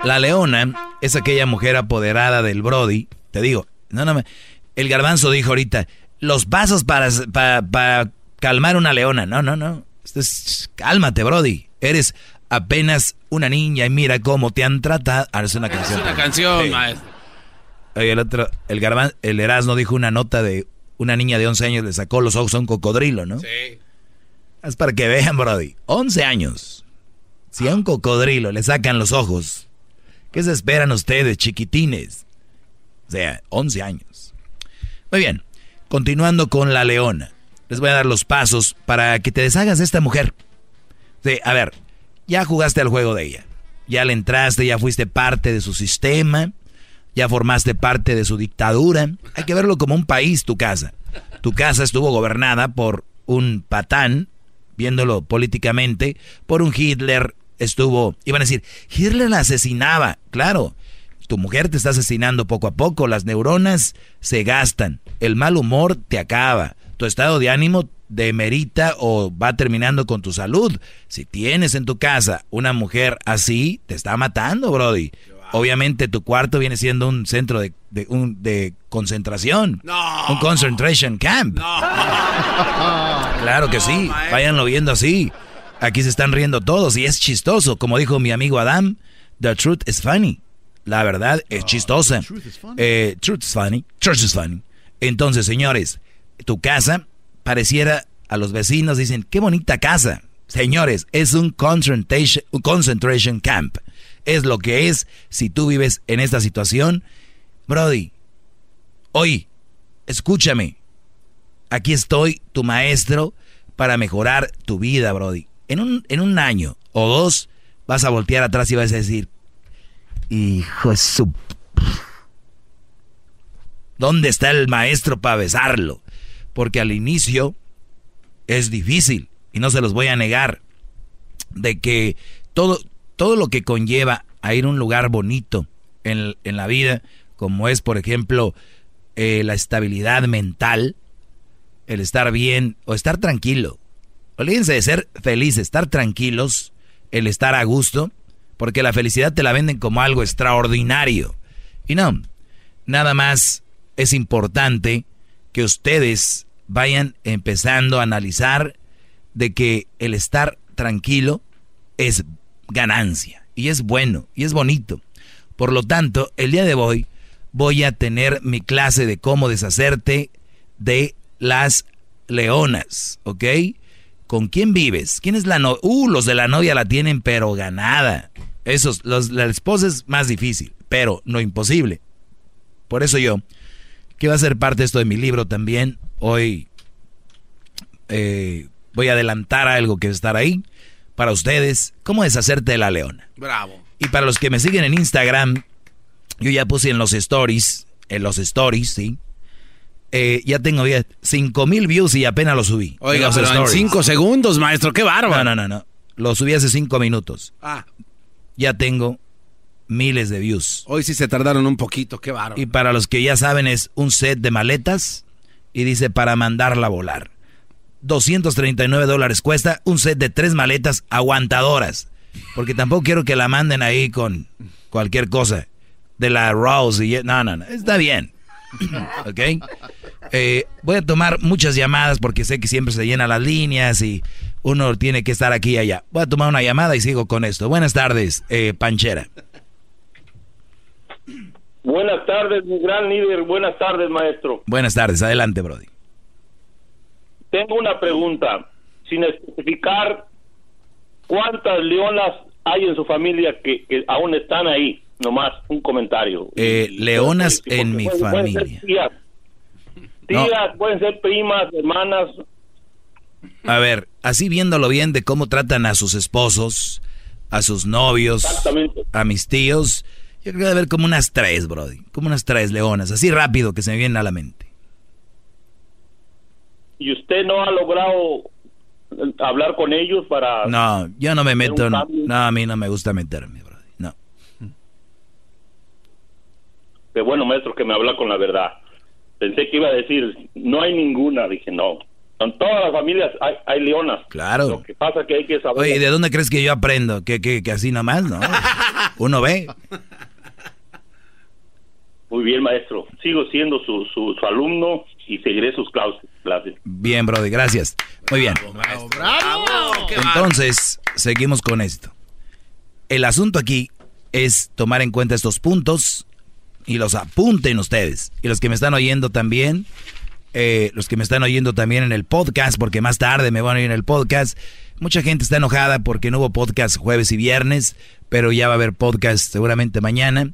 La leona es aquella mujer apoderada del Brody. Te digo, no, no me. El garbanzo dijo ahorita, los pasos para, para, para calmar una leona. No, no, no. Esto es- cálmate, Brody. Eres apenas una niña y mira cómo te han tratado. Ahora es una canción. Es una canción, Sí. maestro. Oye, el otro, el garban, el Erasmo dijo una nota de una niña de 11 años le sacó los ojos a un cocodrilo, ¿no? Sí. Es para que vean, Brody. 11 años. Si a un cocodrilo le sacan los ojos, ¿qué se esperan ustedes, chiquitines? Sea, 11 años. Muy bien. Continuando con la leona. Les voy a dar los pasos para que te deshagas de esta mujer. Sí, a ver, ya jugaste al juego de ella. Ya le entraste, ya fuiste parte de su sistema. Ya formaste parte de su dictadura. Hay que verlo como un país, tu casa. Tu casa estuvo gobernada por un patán, viéndolo políticamente, por un Hitler. Estuvo, iban a decir, Hitler la asesinaba. Claro, tu mujer te está asesinando poco a poco. Las neuronas se gastan. El mal humor te acaba. Tu estado de ánimo demerita o va terminando con tu salud. Si tienes en tu casa una mujer así, te está matando, Brody. Obviamente tu cuarto viene siendo un centro de, de- un- de concentración. Un concentration camp. Claro que sí. Váyanlo viendo así. Aquí se están riendo todos y es chistoso. Como dijo mi amigo Adam, the truth is funny. La verdad es chistosa. Eh, truth is funny. Truth is funny. Entonces, señores, tu casa pareciera a los vecinos dicen, qué bonita casa. Señores, es un concentration, un concentration camp. Es lo que es si tú vives en esta situación. Brody, hoy, escúchame. Aquí estoy, tu maestro, para mejorar tu vida, Brody. En un, en un año o dos vas a voltear atrás y vas a decir, hijo de su... ¿Dónde está el maestro para besarlo? Porque al inicio es difícil y no se los voy a negar de que todo, todo lo que conlleva a ir a un lugar bonito en, en la vida, como es por ejemplo eh, la estabilidad mental, el estar bien o estar tranquilo. Olvídense de ser felices, estar tranquilos, el estar a gusto, porque la felicidad te la venden como algo extraordinario. Y no, nada más es importante que ustedes vayan empezando a analizar de que el estar tranquilo es ganancia y es bueno y es bonito. Por lo tanto, el día de hoy voy a tener mi clase de cómo deshacerte de las leonas, ¿ok? ¿Con quién vives? ¿Quién es la novia? Uh, los de la novia la tienen pero ganada. Esos, los, la esposa es más difícil, pero no imposible. Por eso yo, que va a ser parte esto de mi libro también, hoy eh, voy a adelantar algo que va a estar ahí para ustedes, cómo deshacerte de la leona. Bravo. Y para los que me siguen en Instagram, yo ya puse en los stories, en los stories, ¿sí? Eh, ya tengo ya 5 mil views y apenas lo subí. Oiga, los pero en stories. cinco segundos, maestro, qué bárbaro. No, no, no, no. Lo subí hace 5 minutos. Ah, Ya tengo miles de views. hoy sí se tardaron un poquito, qué bárbaro. Y para los que ya saben es un set de maletas y dice para mandarla a volar. 239 dólares cuesta un set de tres maletas aguantadoras. Porque tampoco quiero que la manden ahí con cualquier cosa. De la Rose y... No, no, no. Está bien. ¿Ok? Eh, voy a tomar muchas llamadas porque sé que siempre se llenan las líneas y uno tiene que estar aquí y allá. Voy a tomar una llamada y sigo con esto. Buenas tardes, eh, Panchera. Buenas tardes, mi gran líder. Buenas tardes, maestro. Buenas tardes. Adelante, Brody. Tengo una pregunta. Sin especificar cuántas leonas hay en su familia que, que aún están ahí. Nomás un comentario. Eh, leonas en mi Pueden- pueden ser familia. tías, tías, pueden ser primas, hermanas. A ver, así viéndolo bien de cómo tratan a sus esposos, a sus novios, a mis tíos, yo creo que debe haber como unas tres, Brody. Como unas tres leonas, así rápido que se me vienen a la mente. Y usted no ha logrado eh, hablar con ellos para... No, yo no me meto, no, a mí no me gusta meterme, Brody. No. Qué bueno, maestro, que me habla con la verdad. Pensé que iba a decir, no hay ninguna. Dije, no. En todas las familias hay, hay leonas. Claro. Lo que pasa que hay que saber... Oye, ¿y de dónde crees que yo aprendo? ¿Que, que, que así nomás, no? Uno ve. Muy bien, maestro. Sigo siendo su, su, su alumno y seguiré sus clases. Bien, Brody, gracias. Muy bien. Entonces, seguimos con esto. El asunto aquí es tomar en cuenta estos puntos y los apunten ustedes. Y los que me están oyendo también, eh, los que me están oyendo también en el podcast, porque más tarde me van a oír en el podcast. Mucha gente está enojada porque no hubo podcast jueves y viernes, pero ya va a haber podcast seguramente mañana.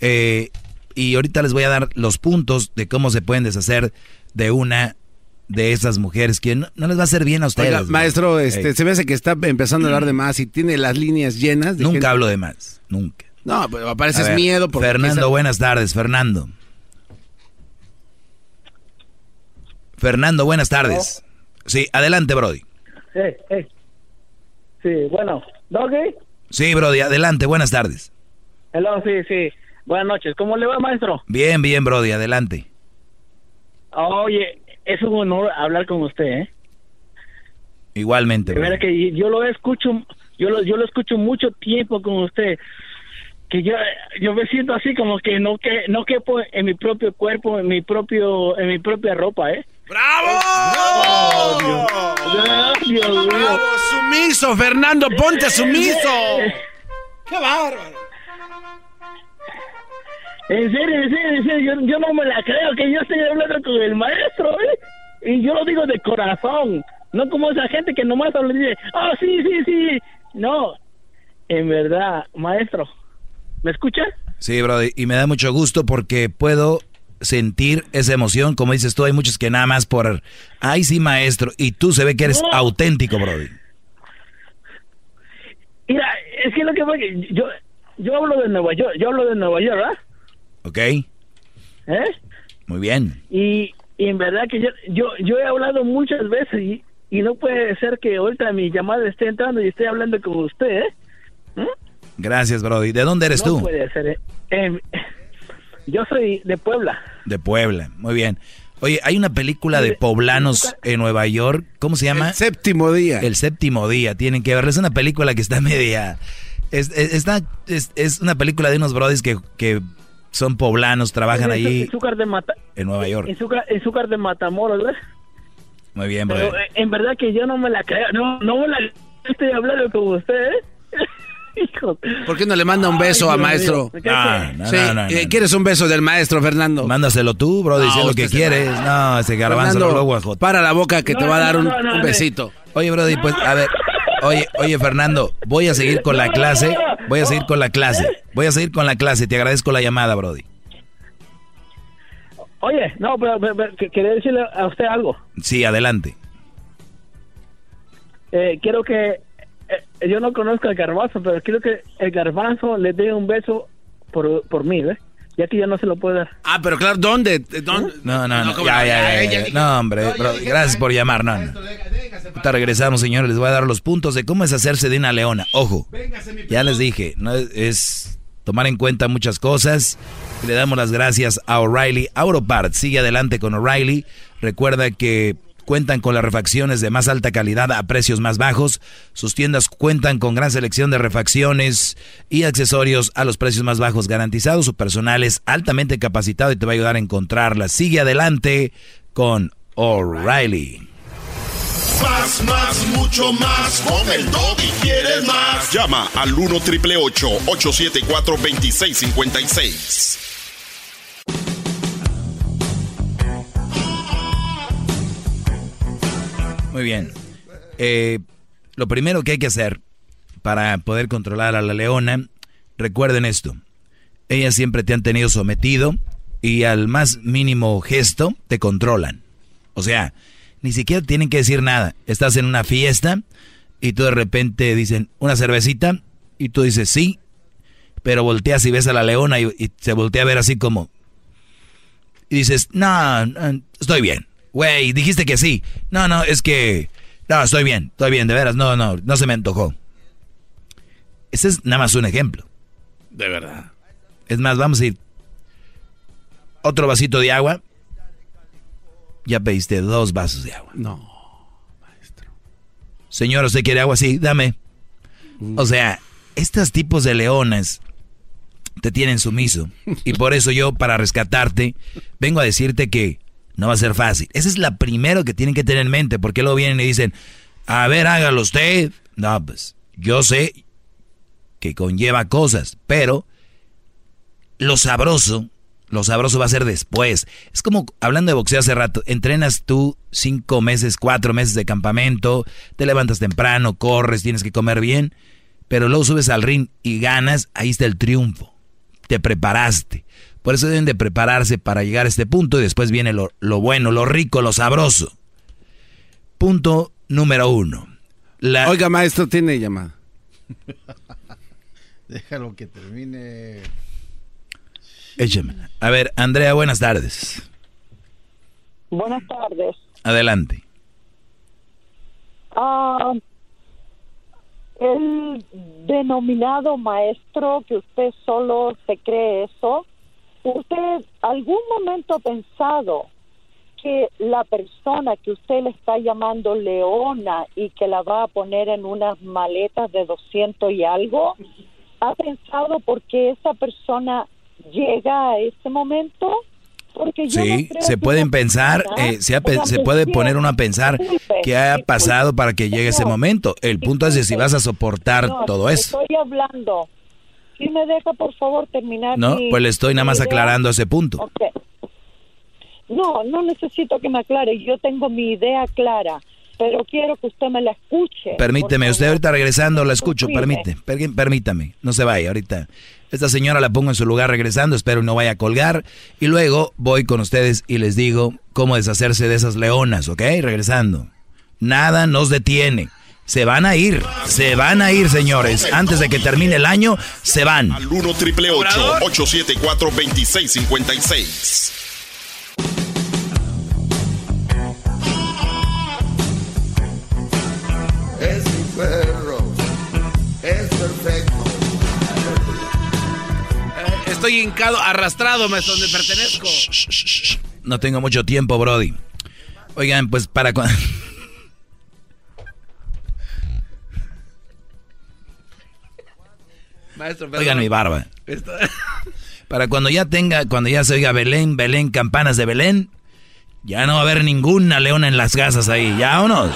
Eh, y ahorita les voy a dar los puntos de cómo se pueden deshacer de una de esas mujeres que no, no les va a hacer bien a ustedes. Oiga, maestro, este, se me hace que está empezando a hablar de más y tiene las líneas llenas. De Nunca gente- hablo de más, nunca. No, pero parece A ver, miedo. Porque Fernando, buenas tardes, Fernando. Fernando, buenas tardes. Sí, adelante, Brody. Sí, sí. Sí, bueno. ¿Doggy? Sí, Brody, adelante, buenas tardes. Hello, sí, sí. Buenas noches. ¿Cómo le va, maestro? Bien, bien, Brody, adelante. Oye, es un honor hablar con usted, ¿eh? Igualmente, De que yo lo escucho, yo lo, yo lo escucho mucho tiempo con usted. Que yo, yo me siento así como que no que no quepo en mi propio cuerpo, en mi propio, en mi propia ropa, ¿eh? ¡Bravo! Dios mío. ¡Bravo! ¡Sumiso, Fernando! ¡Ponte sumiso! ¡Qué bárbaro! En serio, en serio, en serio, yo, yo no me la creo que yo estoy hablando con el maestro, ¿eh? Y yo lo digo de corazón, no como esa gente que nomás habla y dice, oh, sí, sí, sí. No, en verdad, maestro, ¿me escucha? Sí, Brody, y me da mucho gusto porque puedo sentir esa emoción. Como dices tú, hay muchos que nada más por, ay, sí, maestro, y tú se ve que eres No. auténtico, Brody. Mira, es que lo que que yo, yo hablo de Nueva York, yo hablo de Nueva York, ¿verdad? ¿Ok? ¿Eh? Muy bien. Y, y en verdad que yo, yo, yo he hablado muchas veces y, y no puede ser que ahorita mi llamada esté entrando y esté hablando con usted, ¿eh? Gracias, Brody. ¿De dónde eres no tú? puede ser. ¿eh? Em, yo soy de Puebla. De Puebla. Muy bien. Oye, hay una película de poblanos en Nueva York. ¿Cómo se llama? El séptimo día. El séptimo día. Tienen que verla. Es una película que está media. Es, es, está- es, es una película de unos brodis que, que son poblanos, trabajan allí Azúcar de Mata, en Nueva York. azúcar, azúcar de Matamoros, ¿ves? Muy bien, Pero brother. eh, en verdad que yo no me la creo. No, no me la estoy hablando con usted, ¿eh? Hijo. ¿Por qué no le manda un beso Ay, a maestro? no, Sí, no, no, no. ¿Quieres un beso del maestro, Fernando? Mándaselo tú, si es lo que quieres. va. No, ese garbanzo Fernando, lo luego Para la boca que te va a dar un, No, no, no, un no. besito. Oye, Brody, pues a ver. Oye, oye, Fernando, voy a seguir con la clase. Voy a seguir con la clase. Voy a seguir con la clase. Te agradezco la llamada, Brody. Oye, no, pero, pero- pero que- quería decirle a usted algo. Sí, adelante. Eh, quiero que eh, yo no conozco al garbanzo, pero quiero que el garbanzo le dé un beso por, por mí, ¿ves? Ya que ya no se lo puede dar. Ah, pero claro, ¿dónde? ¿Dónde? No, no, no. ¿cómo Ya, no? ya, ya, Ya. No, hombre, Brody, gracias por llamar. No, no. Ahorita regresamos, señores. Les voy a dar los puntos de cómo es hacerse de una leona. Ojo, ya les dije, no es, es tomar en cuenta muchas cosas. Le damos las gracias a O'Reilly Auto Parts. Sigue adelante con O'Reilly. Recuerda que cuentan con las refacciones de más alta calidad a precios más bajos. Sus tiendas cuentan con gran selección de refacciones y accesorios a los precios más bajos garantizados. Su personal es altamente capacitado y te va a ayudar a encontrarlas. Sigue adelante con O'Reilly. Más, más, mucho más. Con el y quieres más. Llama al 1 triple 874 2656. Muy bien. Eh, lo primero que hay que hacer para poder controlar a la leona, recuerden esto. Ellas siempre te han tenido sometido y al más mínimo gesto te controlan. O sea, ni siquiera tienen que decir nada. Estás en una fiesta y tú de repente dicen una cervecita y tú dices sí, pero volteas y ves a la leona y, se voltea a ver así como... Y dices, no, estoy bien. Güey, dijiste que sí. No, no, es que... No, estoy bien, estoy bien, de veras, no, no, no se me antojó. Ese es nada más un ejemplo. De verdad. Es más, vamos a ir. Otro vasito de agua. Ya pediste dos vasos de agua. No. Señor, ¿usted quiere agua? Sí, dame. O sea, estos tipos de leones te tienen sumiso. Y por eso yo, para rescatarte, vengo a decirte que no va a ser fácil. Esa es la primero que tienen que tener en mente, porque luego vienen y dicen, a ver, hágalo usted. No, pues yo sé que conlleva cosas, pero lo sabroso, lo sabroso va a ser después. Es como hablando de boxeo hace rato, entrenas tú cinco meses, cuatro meses de campamento, te levantas temprano, corres, tienes que comer bien, pero luego subes al ring y ganas, ahí está el triunfo. Te preparaste. Por eso deben de prepararse para llegar a este punto y después viene lo, lo bueno, lo rico, lo sabroso. Punto número uno. La- Oiga, maestro, tiene llamada. Déjalo que termine. Échame. A ver, Andrea, buenas tardes. Buenas tardes. Adelante. Ah, el denominado maestro que usted solo se cree eso, ¿usted algún momento ha pensado que la persona que usted le está llamando leona y que la va a poner en unas maletas de 200 y algo, ha pensado por qué esa persona llega a ese momento? Porque yo Sí, se pueden pensar, eh, se, ha puede poner uno a pensar qué ha pasado para que llegue ese momento. El punto es de si vas a soportar todo eso. Estoy hablando. Si me deja, por favor, terminar. No, mi- pues le estoy nada más aclarando ese punto. Ok. No, no necesito que me aclare. Yo tengo mi idea clara, pero quiero que usted me la escuche. Permíteme, usted ahorita regresando la escucho, permite, per- permítame, no se vaya ahorita. Esta señora la pongo en su lugar regresando, espero no vaya a colgar. Y luego voy con ustedes y les digo cómo deshacerse de esas leonas, ¿ok? Regresando. Nada nos detiene. Se van a ir, se van a ir, señores. Antes de que termine el año, se van. Al 1 triple 874 2656. Es mi perro. Es perfecto. Estoy hincado, arrastrado, maestro, donde pertenezco. No tengo mucho tiempo, Brody. Oigan, pues para cuando... Maestro, perdón. Oigan mi barba. Esto- Para cuando ya tenga, cuando ya se oiga Belén, Belén, campanas de Belén, ya no va a haber ninguna leona en las casas ahí. Ya vámonos.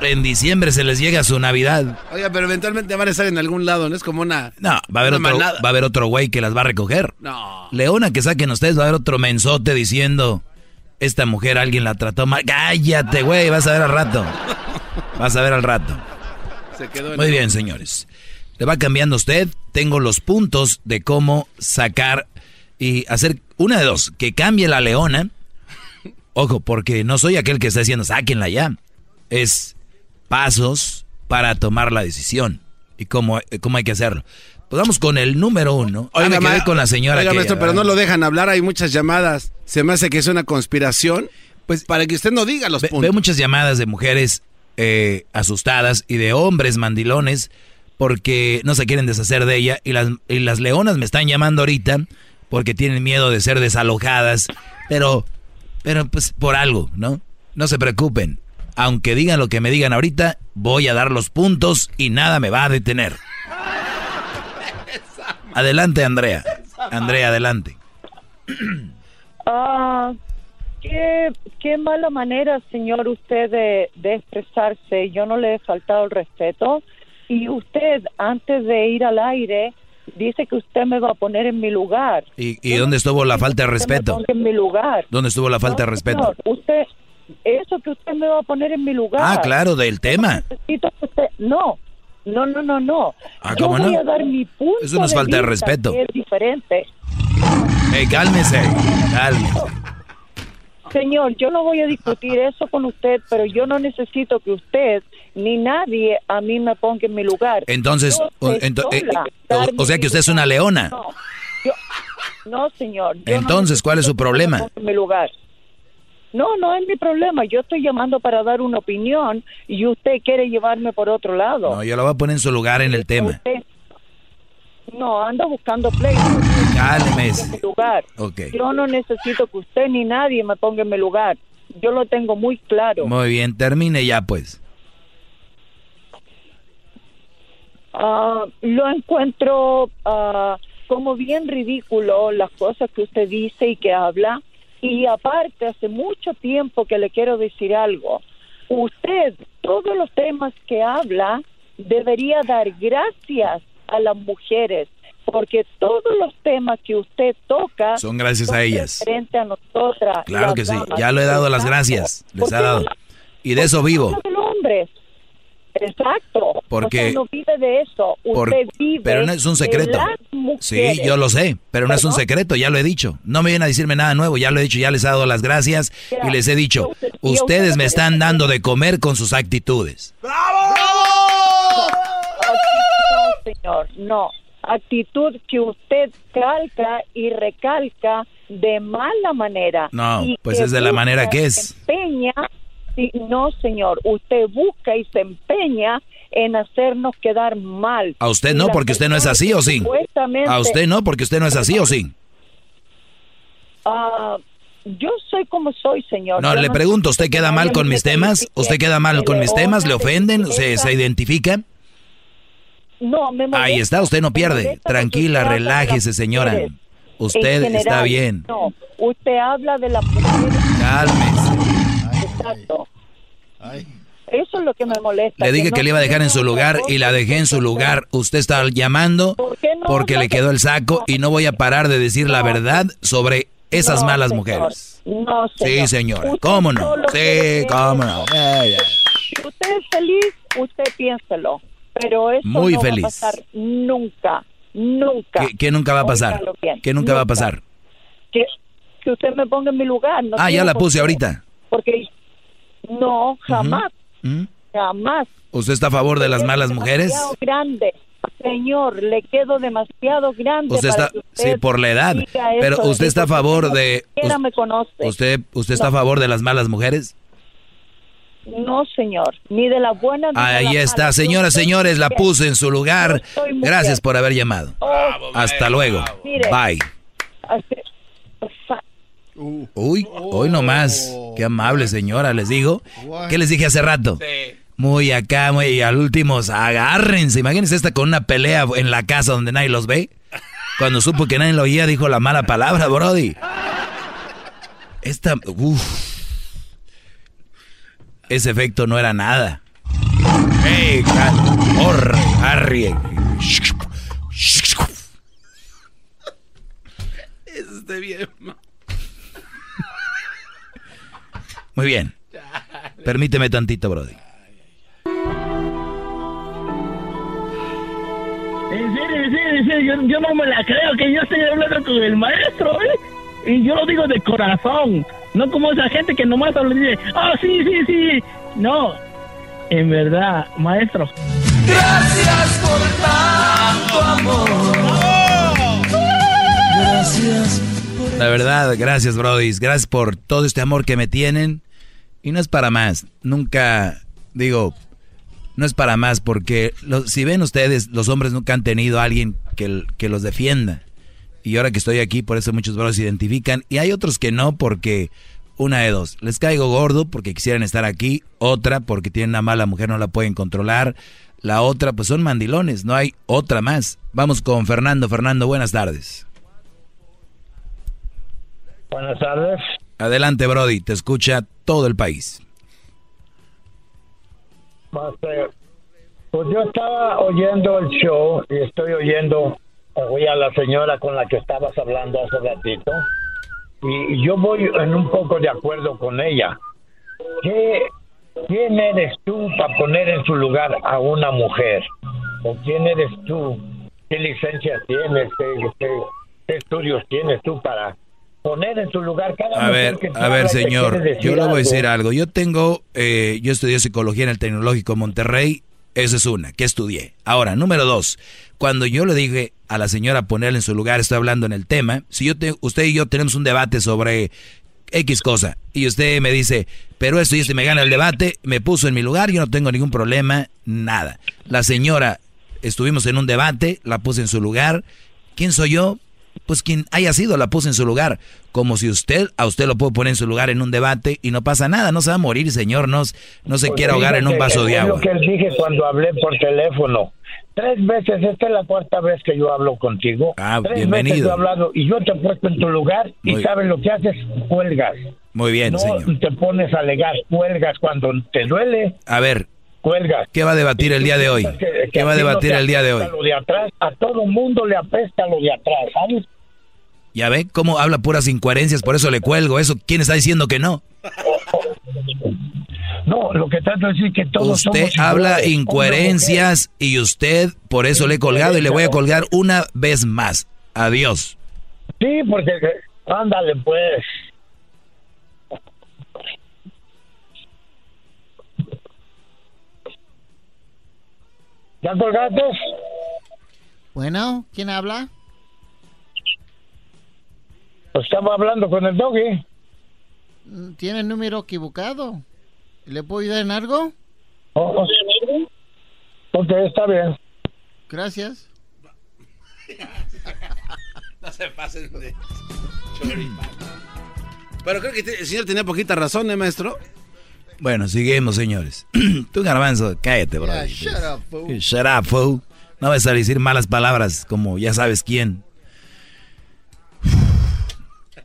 En diciembre se les llega su Navidad. Oiga, pero eventualmente van a estar en algún lado, ¿no? Es como una... No, va a haber otro, va a haber otro güey que las va a recoger. No. Leona que saquen ustedes, va a haber otro mensote diciendo, esta mujer alguien la trató mal. Cállate, güey, vas a ver al rato. Vas a ver al rato. Se quedó en Muy bien, señores. Le va cambiando usted. Tengo los puntos de cómo sacar y hacer una de dos. Que cambie la leona. Ojo, porque no soy aquel que está diciendo, sáquenla ya. Es pasos para tomar la decisión. Y cómo, cómo hay que hacerlo. Pues vamos con el número uno. Ah, me quedé ma- con la señora Oiga, que- maestro, pero no lo dejan hablar, hay muchas llamadas. Se me hace que es una conspiración. Pues para que usted no diga los Ve- puntos. Veo muchas llamadas de mujeres eh, asustadas y de hombres mandilones porque no se quieren deshacer de ella. Y las, y las leonas me están llamando ahorita porque tienen miedo de ser desalojadas. Pero, pero pues por algo, ¿no? No se preocupen. Aunque digan lo que me digan ahorita, voy a dar los puntos y nada me va a detener. Adelante, Andrea. Andrea, adelante. Ah, qué, qué mala manera, señor, usted de, de expresarse. Yo no le he faltado el respeto. Y usted, antes de ir al aire, dice que usted me va a poner en mi lugar. ¿Y, y dónde estuvo la falta de respeto? en mi lugar. ¿Dónde estuvo la falta de respeto? señor, usted, eso que usted me va a poner en mi lugar. Ah, claro, del tema. No, no, no, no, no. Ah, Yo ¿cómo voy no? a dar mi punto Eso no es falta de vista, respeto. Es diferente. Eh, cálmese, cálmese. Señor, yo no voy a discutir eso con usted, pero yo no necesito que usted ni nadie a mí me ponga en mi lugar. Entonces, o, ento- eh, eh, o- o sea que usted es una leona. No, yo- no, señor. yo no Entonces, ¿cuál es su problema? en mi lugar. No, no es mi problema. Yo estoy llamando para dar una opinión y usted quiere llevarme por otro lado. No, yo la voy a poner en su lugar en el tema. Usted- no, anda buscando play. Cálmese. Lugar. Yo no necesito que usted ni nadie me ponga en mi lugar. Yo lo tengo muy claro. Muy bien, termine ya pues. Ah, lo encuentro ah, como bien ridículo las cosas que usted dice y que habla. Y aparte, hace mucho tiempo que le quiero decir algo. Usted, todos los temas que habla, debería dar gracias a las mujeres, porque todos los temas que usted toca Son gracias a ellas. frente a nosotras. Claro que sí, ya le he dado las gracias, les ¿Por ha dado. Y de eso vivo. habla del hombre? Exacto. Porque- Usted no vive de eso. Usted Por- vive pero no es un de secreto. Sí, yo lo sé, pero no es un secreto, ya lo he dicho. No me vienen a decirme nada nuevo, ya lo he dicho, ya les he dado las gracias y les he dicho, ustedes me están dando de comer con sus actitudes. No, señor, no. Actitud que usted calca y recalca de mala manera. No, Y pues es de la manera que y es. se empeña, sí, no, señor, usted busca y se empeña en hacernos quedar mal. A usted no, la porque usted no es así o sí. A usted no, porque usted no es así o sí. Ah, yo soy como soy, señor. No, Yo le pregunto, ¿usted queda mal con mis temas? ¿Usted queda mal con mis temas? ¿Le ofenden? ¿Se, se identifica? No, me molesta. Ahí está, usted no pierde. Tranquila, relájese, señora. Usted está bien. No, usted habla de mujeres. Cálmese. Exacto. Eso es lo que me molesta. Le dije no que le iba a dejar en su lugar y la dejé en su lugar. Usted está llamando no porque le quedó el saco y no voy a parar de decir la verdad sobre esas No, malas señor. mujeres. No, Sí, señor. señora. Usted ¿Cómo no? Sí, cómo no. Si usted es feliz, usted piénselo. Pero eso Muy no feliz. va a pasar nunca. Nunca. ¿Qué, qué nunca va a pasar? ¿Qué nunca va a pasar? Que, que usted me ponga en mi lugar. no Ah, ya la puse ahorita. Porque no, jamás, ¿Mm? jamás. ¿Usted está a favor de las malas mujeres? Demasiado grande. Señor, le quedo demasiado grande. Usted para está, que usted sí, por la edad. Pero eso usted está a favor de... siquiera me conoce. ¿Usted, usted está a favor de las malas mujeres? No, señor, ni de las buenas. ni de Ahí está, señoras, señores, la puse en su lugar. Gracias por haber llamado. Oh, Hasta luego. Mire. Bye. así- fa- Uy, hoy nomás. Qué amable señora, les digo. ¿Qué les dije hace rato? Muy acá, muy al último, agárrense. Imagínense esta con una pelea en la casa donde nadie los ve. Cuando supo que nadie lo oía, dijo la mala palabra, Brody. Esta, uff. Ese efecto no era nada. ¡Ey! Este bien. Muy bien. Permíteme tantito, Brody. En serio, en serio, en serio, yo, yo no me la creo que yo estoy hablando con el maestro, ¿eh? Y yo lo digo de corazón, no como esa gente que nomás habla y dice, ah, sí, sí, sí. No, en verdad, maestro. Gracias por tanto amor. Gracias. La verdad, gracias, Brody. Gracias por todo este amor que me tienen. Y no es para más. Nunca, digo, no es para más porque lo- si ven ustedes, los hombres nunca han tenido a alguien que, que los defienda. Y ahora que estoy aquí, por eso muchos bros se identifican. Y hay otros que no porque una de dos. Les caigo gordo porque quisieran estar aquí. Otra porque tienen una mala mujer, no la pueden controlar. La otra, pues son mandilones. No hay otra más. Vamos con Fernando. Fernando, buenas tardes. Buenas tardes. Adelante, Brody. Te escucha todo el país. Pues yo estaba oyendo el show y estoy oyendo, oí a la señora con la que estabas hablando hace ratito y yo voy en un poco de acuerdo con ella. ¿Qué, ¿Quién eres tú para poner en su lugar a una mujer? ¿O quién eres tú? ¿Qué licencia tienes? ¿Qué, qué- qué estudios tienes tú para poner en su lugar cada A ver, que a ver, señor, yo le voy a decir algo? Yo tengo, eh, yo estudié psicología en el Tecnológico Monterrey. Esa es una, que estudié. Ahora, número dos, cuando yo le dije a la señora ponerle en su lugar, estoy hablando en el tema, si yo te, usted y yo tenemos un debate sobre X cosa, y usted me dice, pero esto y esto y me gana el debate, me puso en mi lugar, yo no tengo ningún problema, nada. La señora, estuvimos en un debate, la puse en su lugar. ¿Quién soy yo pues quien haya sido la puse en su lugar. Como si usted, a usted lo puede poner en su lugar en un debate y no pasa nada, no se va a morir, señor, no, no se Pues quiere ahogar en un vaso de es agua. lo que dije cuando hablé por teléfono. Tres veces, esta es la cuarta vez que yo hablo contigo. Ah, Tres bienvenido. veces yo he hablado y yo te he puesto en tu lugar y sabes lo que haces, cuelgas. Muy bien, no señor. te pones a alegar, cuelgas cuando te duele, A ver, cuelgas. ¿qué va a debatir el día de hoy? Que- que ¿Qué va a no debatir el día de hoy? Lo de atrás, a todo mundo le apesta lo de atrás, ¿sabes? Ya ve cómo habla puras incoherencias, por eso le cuelgo. Eso, ¿quién está diciendo que no? No, lo que trato de decir es que todos Usted somos habla incoherencias y usted, por eso le he colgado y le voy a colgar una vez más. Adiós. Sí, porque ándale pues. ¿Ya colgaste? Bueno, ¿quién habla? Pues estaba hablando con el doggy. Tiene el número equivocado. ¿Le puedo ayudar en algo? Oh, ok, está bien. Gracias. No se pasen de Pero creo que el señor tenía poquita razón, ¿eh, maestro? Bueno, seguimos, señores. Tú, Garbanzo, cállate, bro. Yeah, shut up, fool. Shut up, fool. No vas a decir malas palabras como ya sabes quién.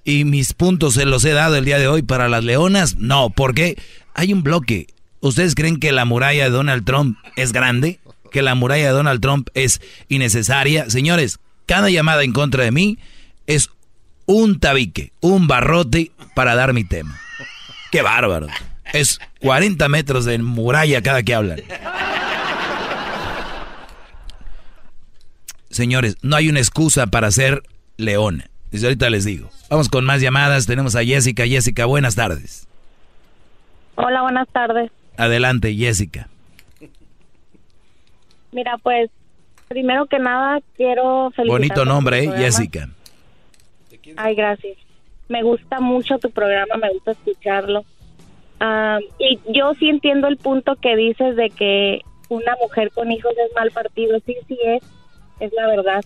Y mis puntos se los he dado el día de hoy para las leonas. No, porque hay un bloque. ¿Ustedes creen que la muralla de Donald Trump es grande? ¿Que la muralla de Donald Trump es innecesaria? Señores, cada llamada en contra de mí es un tabique, un barrote para dar mi tema. ¡Qué bárbaro! Es 40 metros de muralla cada que hablan. Señores, no hay una excusa para ser leona. Desde ahorita les digo. Vamos con más llamadas. Tenemos a Jessica. Jessica, buenas tardes. Hola, buenas tardes. Adelante, Jessica. Mira, pues, primero que nada quiero felicitar. Bonito nombre, ¿eh? Jessica. Ay, gracias. Me gusta mucho tu programa, me gusta escucharlo. Ah, y yo sí entiendo el punto que dices de que una mujer con hijos es mal partido. Sí, sí es, es la verdad.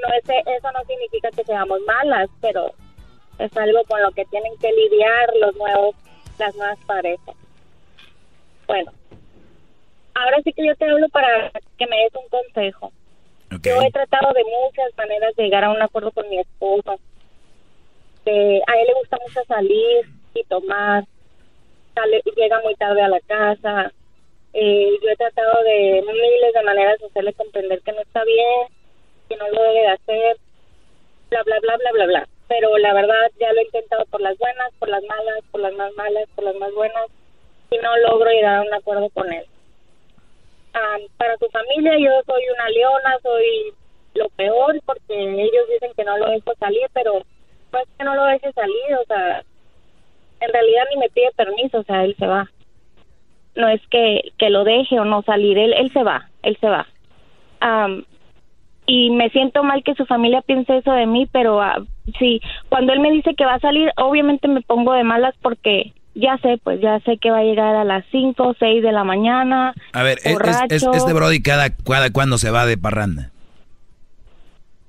No es, eso no significa que seamos malas, pero es algo con lo que tienen que lidiar los nuevos, las nuevas parejas. Bueno, ahora sí que yo te hablo para que me des un consejo. Yo he tratado de muchas maneras de llegar a un acuerdo con mi esposo. De- a él le gusta mucho salir y tomar. Sale, llega muy tarde a la casa. Eh, yo he tratado de miles de maneras de hacerle comprender que no está bien, que no lo debe de hacer, bla, bla, bla, bla, bla, bla. Pero la verdad ya lo he intentado por las buenas, por las malas, por las más malas, por las más buenas y no logro llegar a un acuerdo con él. Am, para su familia yo soy una leona, soy lo peor porque ellos dicen que no lo dejo salir, pero no es que no lo deje salir, o sea, en realidad ni me pide permiso, o sea, él se va. No es que, que lo deje o no salir, él, él se va, él se va. Am, y me siento mal que su familia piense eso de mí, pero ah, sí, cuando él me dice que va a salir, obviamente me pongo de malas porque ya sé, pues ya sé que va a llegar a las 5 o 6 de la mañana. A ver, es, es- es- borracho. este Brody cada, cada cuando se va de parranda.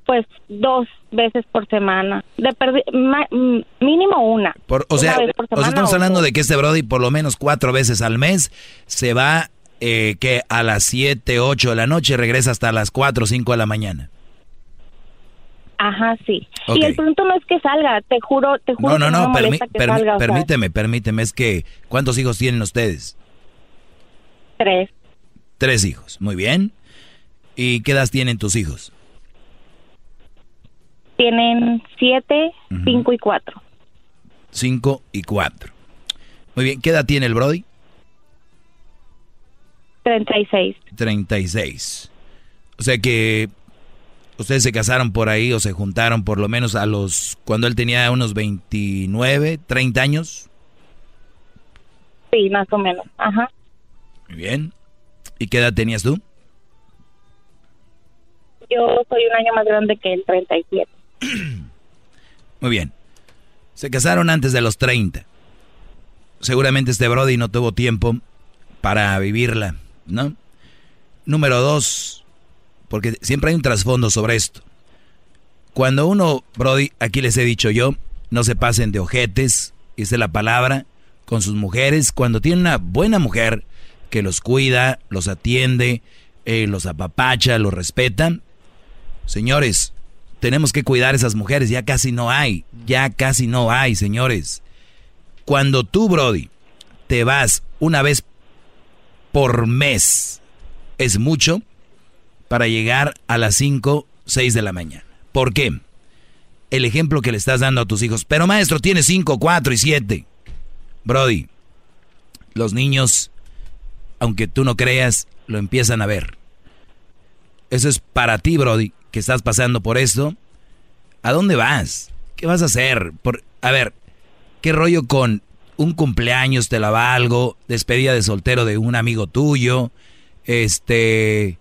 Pues dos veces por semana. De perdi- ma- mm, mínimo una. Por- o sea, o sea, estamos hablando de que este Brody por lo menos cuatro veces al mes se va eh, que a las 7, 8 de la noche regresa hasta las 4 o 5 de la mañana. Ajá, sí. Y el punto no es que salga, te juro, te juro No, no, que no, permi- que o sea, permíteme, permíteme, es que ¿cuántos hijos tienen ustedes? tres. Tres hijos, muy bien. ¿Y qué edad tienen tus hijos? Tienen siete, cinco y cuatro. Cinco y cuatro. Muy bien, ¿qué edad tiene el Brody? Treinta y seis. 36. O sea que ustedes se casaron por ahí o se juntaron por lo menos a los, cuando él tenía unos 29, 30 años. Sí, más o menos. Ajá. Muy bien. ¿Y qué edad tenías tú? Yo soy un año más grande que él, 37. Muy bien. Se casaron antes de los 30. Seguramente este Brody no tuvo tiempo para vivirla, ¿no? Número dos, porque siempre hay un trasfondo sobre esto. Cuando uno, Brody, aquí les he dicho yo, no se pasen de ojetes, es la palabra, con sus mujeres. Cuando tienen una buena mujer que los cuida, los atiende, eh, los apapacha, los respeta, señores, tenemos que cuidar a esas mujeres, ya casi no hay, ya casi no hay, señores. Cuando tú, Brody, te vas una vez por mes, es mucho para llegar a las 5, 6 de la mañana. ¿Por qué? El ejemplo que le estás dando a tus hijos. Pero maestro, tiene 5, 4 y 7. Brody, los niños, aunque tú no creas, lo empiezan a ver. Eso es para ti, Brody, que estás pasando por esto. ¿A dónde vas? ¿Qué vas a hacer? Por, a ver, ¿qué rollo con un cumpleaños te la va algo? Despedida de soltero de un amigo tuyo. Este,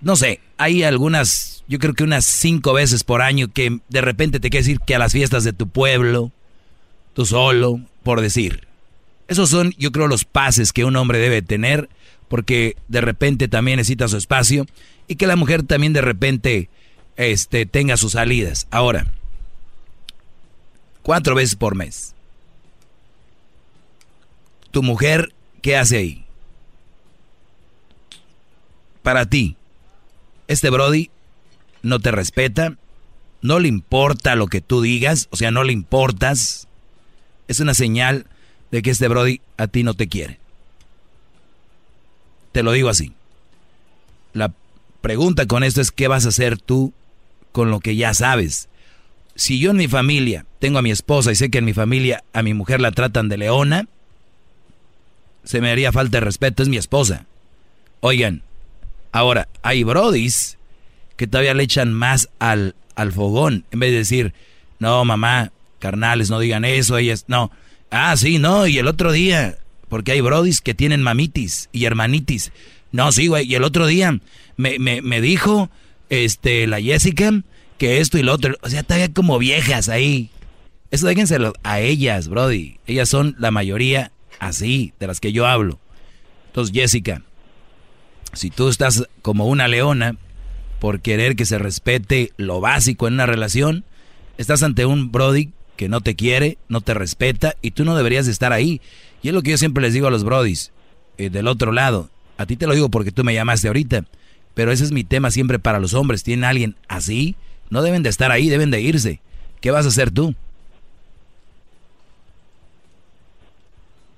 no sé, hay algunas, yo creo que unas cinco veces por año que de repente te quieres ir que a las fiestas de tu pueblo, tú solo, por decir. Esos son, yo creo, los pases que un hombre debe tener, porque de repente también necesita su espacio y que la mujer también de repente este, tenga sus salidas. Ahora, cuatro veces por mes. Tu mujer, ¿qué hace ahí? Para ti, este Brody no te respeta, no le importa lo que tú digas, o sea, no le importas. Es una señal de que este Brody a ti no te quiere. Te lo digo así. La pregunta con esto es, ¿qué vas a hacer tú con lo que ya sabes? Si yo en mi familia tengo a mi esposa y sé que en mi familia a mi mujer la tratan de leona, se me haría falta de respeto, es mi esposa. Oigan, Ahora, hay brodis que todavía le echan más al, al fogón. En vez de decir, no, mamá, carnales, no digan eso, ellas, no. Ah, sí, no, y el otro día, porque hay brodis que tienen mamitis y hermanitis. No, sí, güey, y el otro día me, me, me dijo, este, la Jessica, que esto y lo otro. O sea, todavía como viejas ahí. Eso déjenselo a ellas, brody. Ellas son la mayoría así, de las que yo hablo. Entonces, Jessica, si tú estás como una leona por querer que se respete lo básico en una relación, estás ante un Brody que no te quiere, no te respeta y tú no deberías de estar ahí. Y es lo que yo siempre les digo a los Brodis eh, del otro lado. A ti te lo digo porque tú me llamaste ahorita, pero ese es mi tema siempre para los hombres. ¿Tienen alguien así? No deben de estar ahí, deben de irse. ¿Qué vas a hacer tú?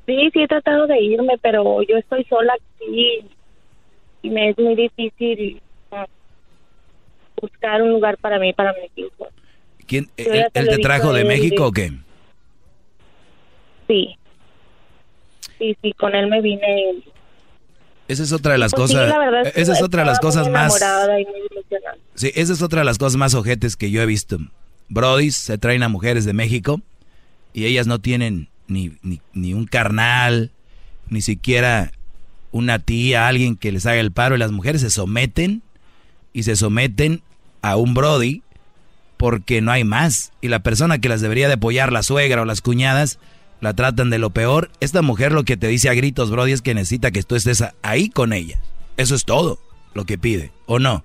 Sí, sí he tratado de irme, pero yo estoy sola aquí y me es muy difícil ah, buscar un lugar para mí, para mis hijos. ¿Quién, él, te trajo de México o qué? Sí. Sí, sí, con él me vine. Esa es otra de las pues cosas. esa es otra de las cosas más. sí, esa es otra de las cosas más ojetes que yo he visto. Brodis se traen a mujeres de México y ellas no tienen ni, ni, ni un carnal, ni siquiera una tía, alguien que les haga el paro y las mujeres se someten y se someten a un Brody porque no hay más. Y la persona que las debería de apoyar, la suegra o las cuñadas, la tratan de lo peor. Esta mujer lo que te dice a gritos, Brody, es que necesita que tú estés ahí con ella. Eso es todo lo que pide, ¿o no?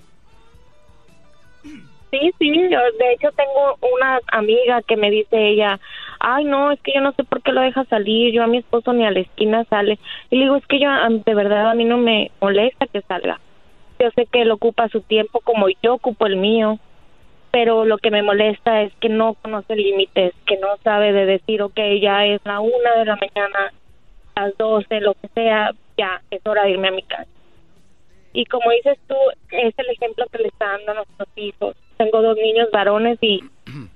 Sí, sí, de hecho tengo una amiga que me dice ella, ay no, es que yo no sé por qué lo deja salir, yo a mi esposo ni a la esquina sale. Y le digo, es que yo de verdad a mí no me molesta que salga. Yo sé que él ocupa su tiempo como yo ocupo el mío, pero lo que me molesta es que no conoce límites, que no sabe de decir, ok, ya es la una de la mañana, las doce, lo que sea, ya es hora de irme a mi casa. Y como dices tú, es el ejemplo que le está dando a nuestros hijos. Tengo dos niños varones y,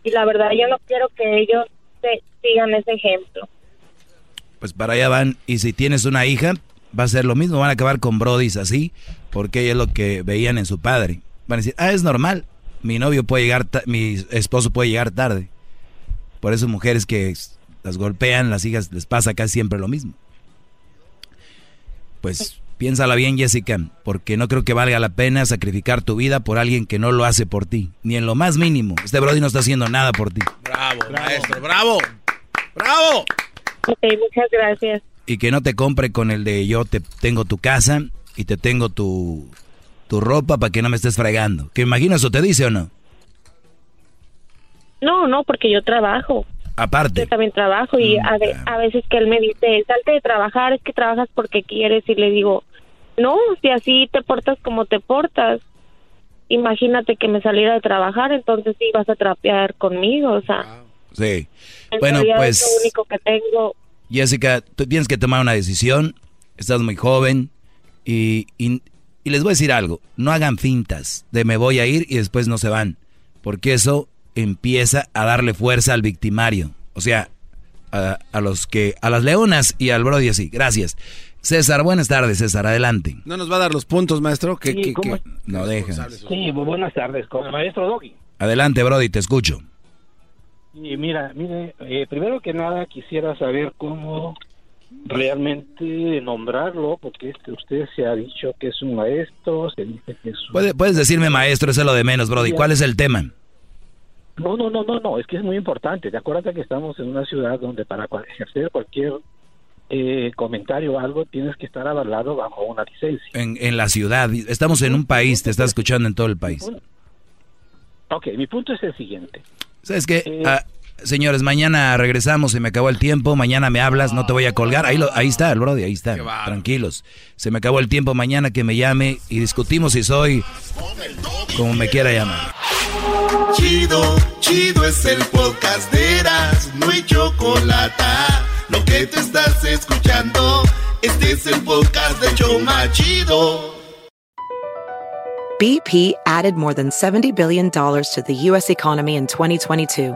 y la verdad yo no quiero que ellos sigan ese ejemplo. Pues para allá van. Y si tienes una hija, va a ser lo mismo. Van a acabar con brodis así, porque es lo que veían en su padre. Van a decir, ah, es normal. Mi novio puede llegar, mi esposo puede llegar tarde. Por eso mujeres que las golpean, las hijas les pasa casi siempre lo mismo. Pues piénsala bien, Jessica, porque no creo que valga la pena sacrificar tu vida por alguien que no lo hace por ti, ni en lo más mínimo. Este Brody no está haciendo nada por ti. Bravo, maestro, bravo, bravo. Ok, muchas gracias. Y que no te compre con el de yo te tengo tu casa y te tengo tu, tu ropa para que no me estés fregando. ¿Que imagino eso te dice o no? No, no, porque yo trabajo. Aparte. Yo también trabajo y a, ve- a veces que él me dice, salte de trabajar, es que trabajas porque quieres y le digo, no, si así te portas como te portas, imagínate que me saliera de trabajar, entonces sí vas a trapear conmigo, o sea, Sí. en Bueno, pues, es lo único que tengo. Jessica, tú tienes que tomar una decisión. Estás muy joven y, y, y les voy a decir algo. No hagan fintas de me voy a ir y después no se van. Porque eso empieza a darle fuerza al victimario. O sea, a, a los que, a las leonas y al Brody así. Gracias. César, buenas tardes, César, adelante. ¿No nos va a dar los puntos, maestro? Que, Sí, que- ¿cómo que- No dejan. Sí, bu- buenas tardes, con el maestro Doggy. Adelante, Brody, te escucho. Y mira, mire, eh, primero que nada quisiera saber cómo realmente nombrarlo, porque este, usted se ha dicho que es un maestro, se dice que es un... Puede- puedes decirme maestro, eso es lo de menos, Brody. ¿Cuál es el tema? No, no, no, no, no, es que es muy importante. Te acuerdas que estamos en una ciudad donde para ejercer cualquier eh, comentario o algo tienes que estar avalado bajo una licencia. En, en la ciudad. Estamos en un país, te está escuchando en todo el país. Ok, mi punto es el siguiente. ¿Sabes qué? Eh, Ah, señores, mañana regresamos, se me acabó el tiempo, mañana me hablas, no te voy a colgar. Ahí, lo- ahí está el Brody, ahí está. Tranquilos. Se me acabó el tiempo, mañana que me llame y discutimos si soy como me quiera llamar. Chido, chido es el podcast de Eras, no hay chocolate. Lo que te estás escuchando, este es el podcast de Choma Chido. BP added more than $70 billion to the U.S. economy in 2022.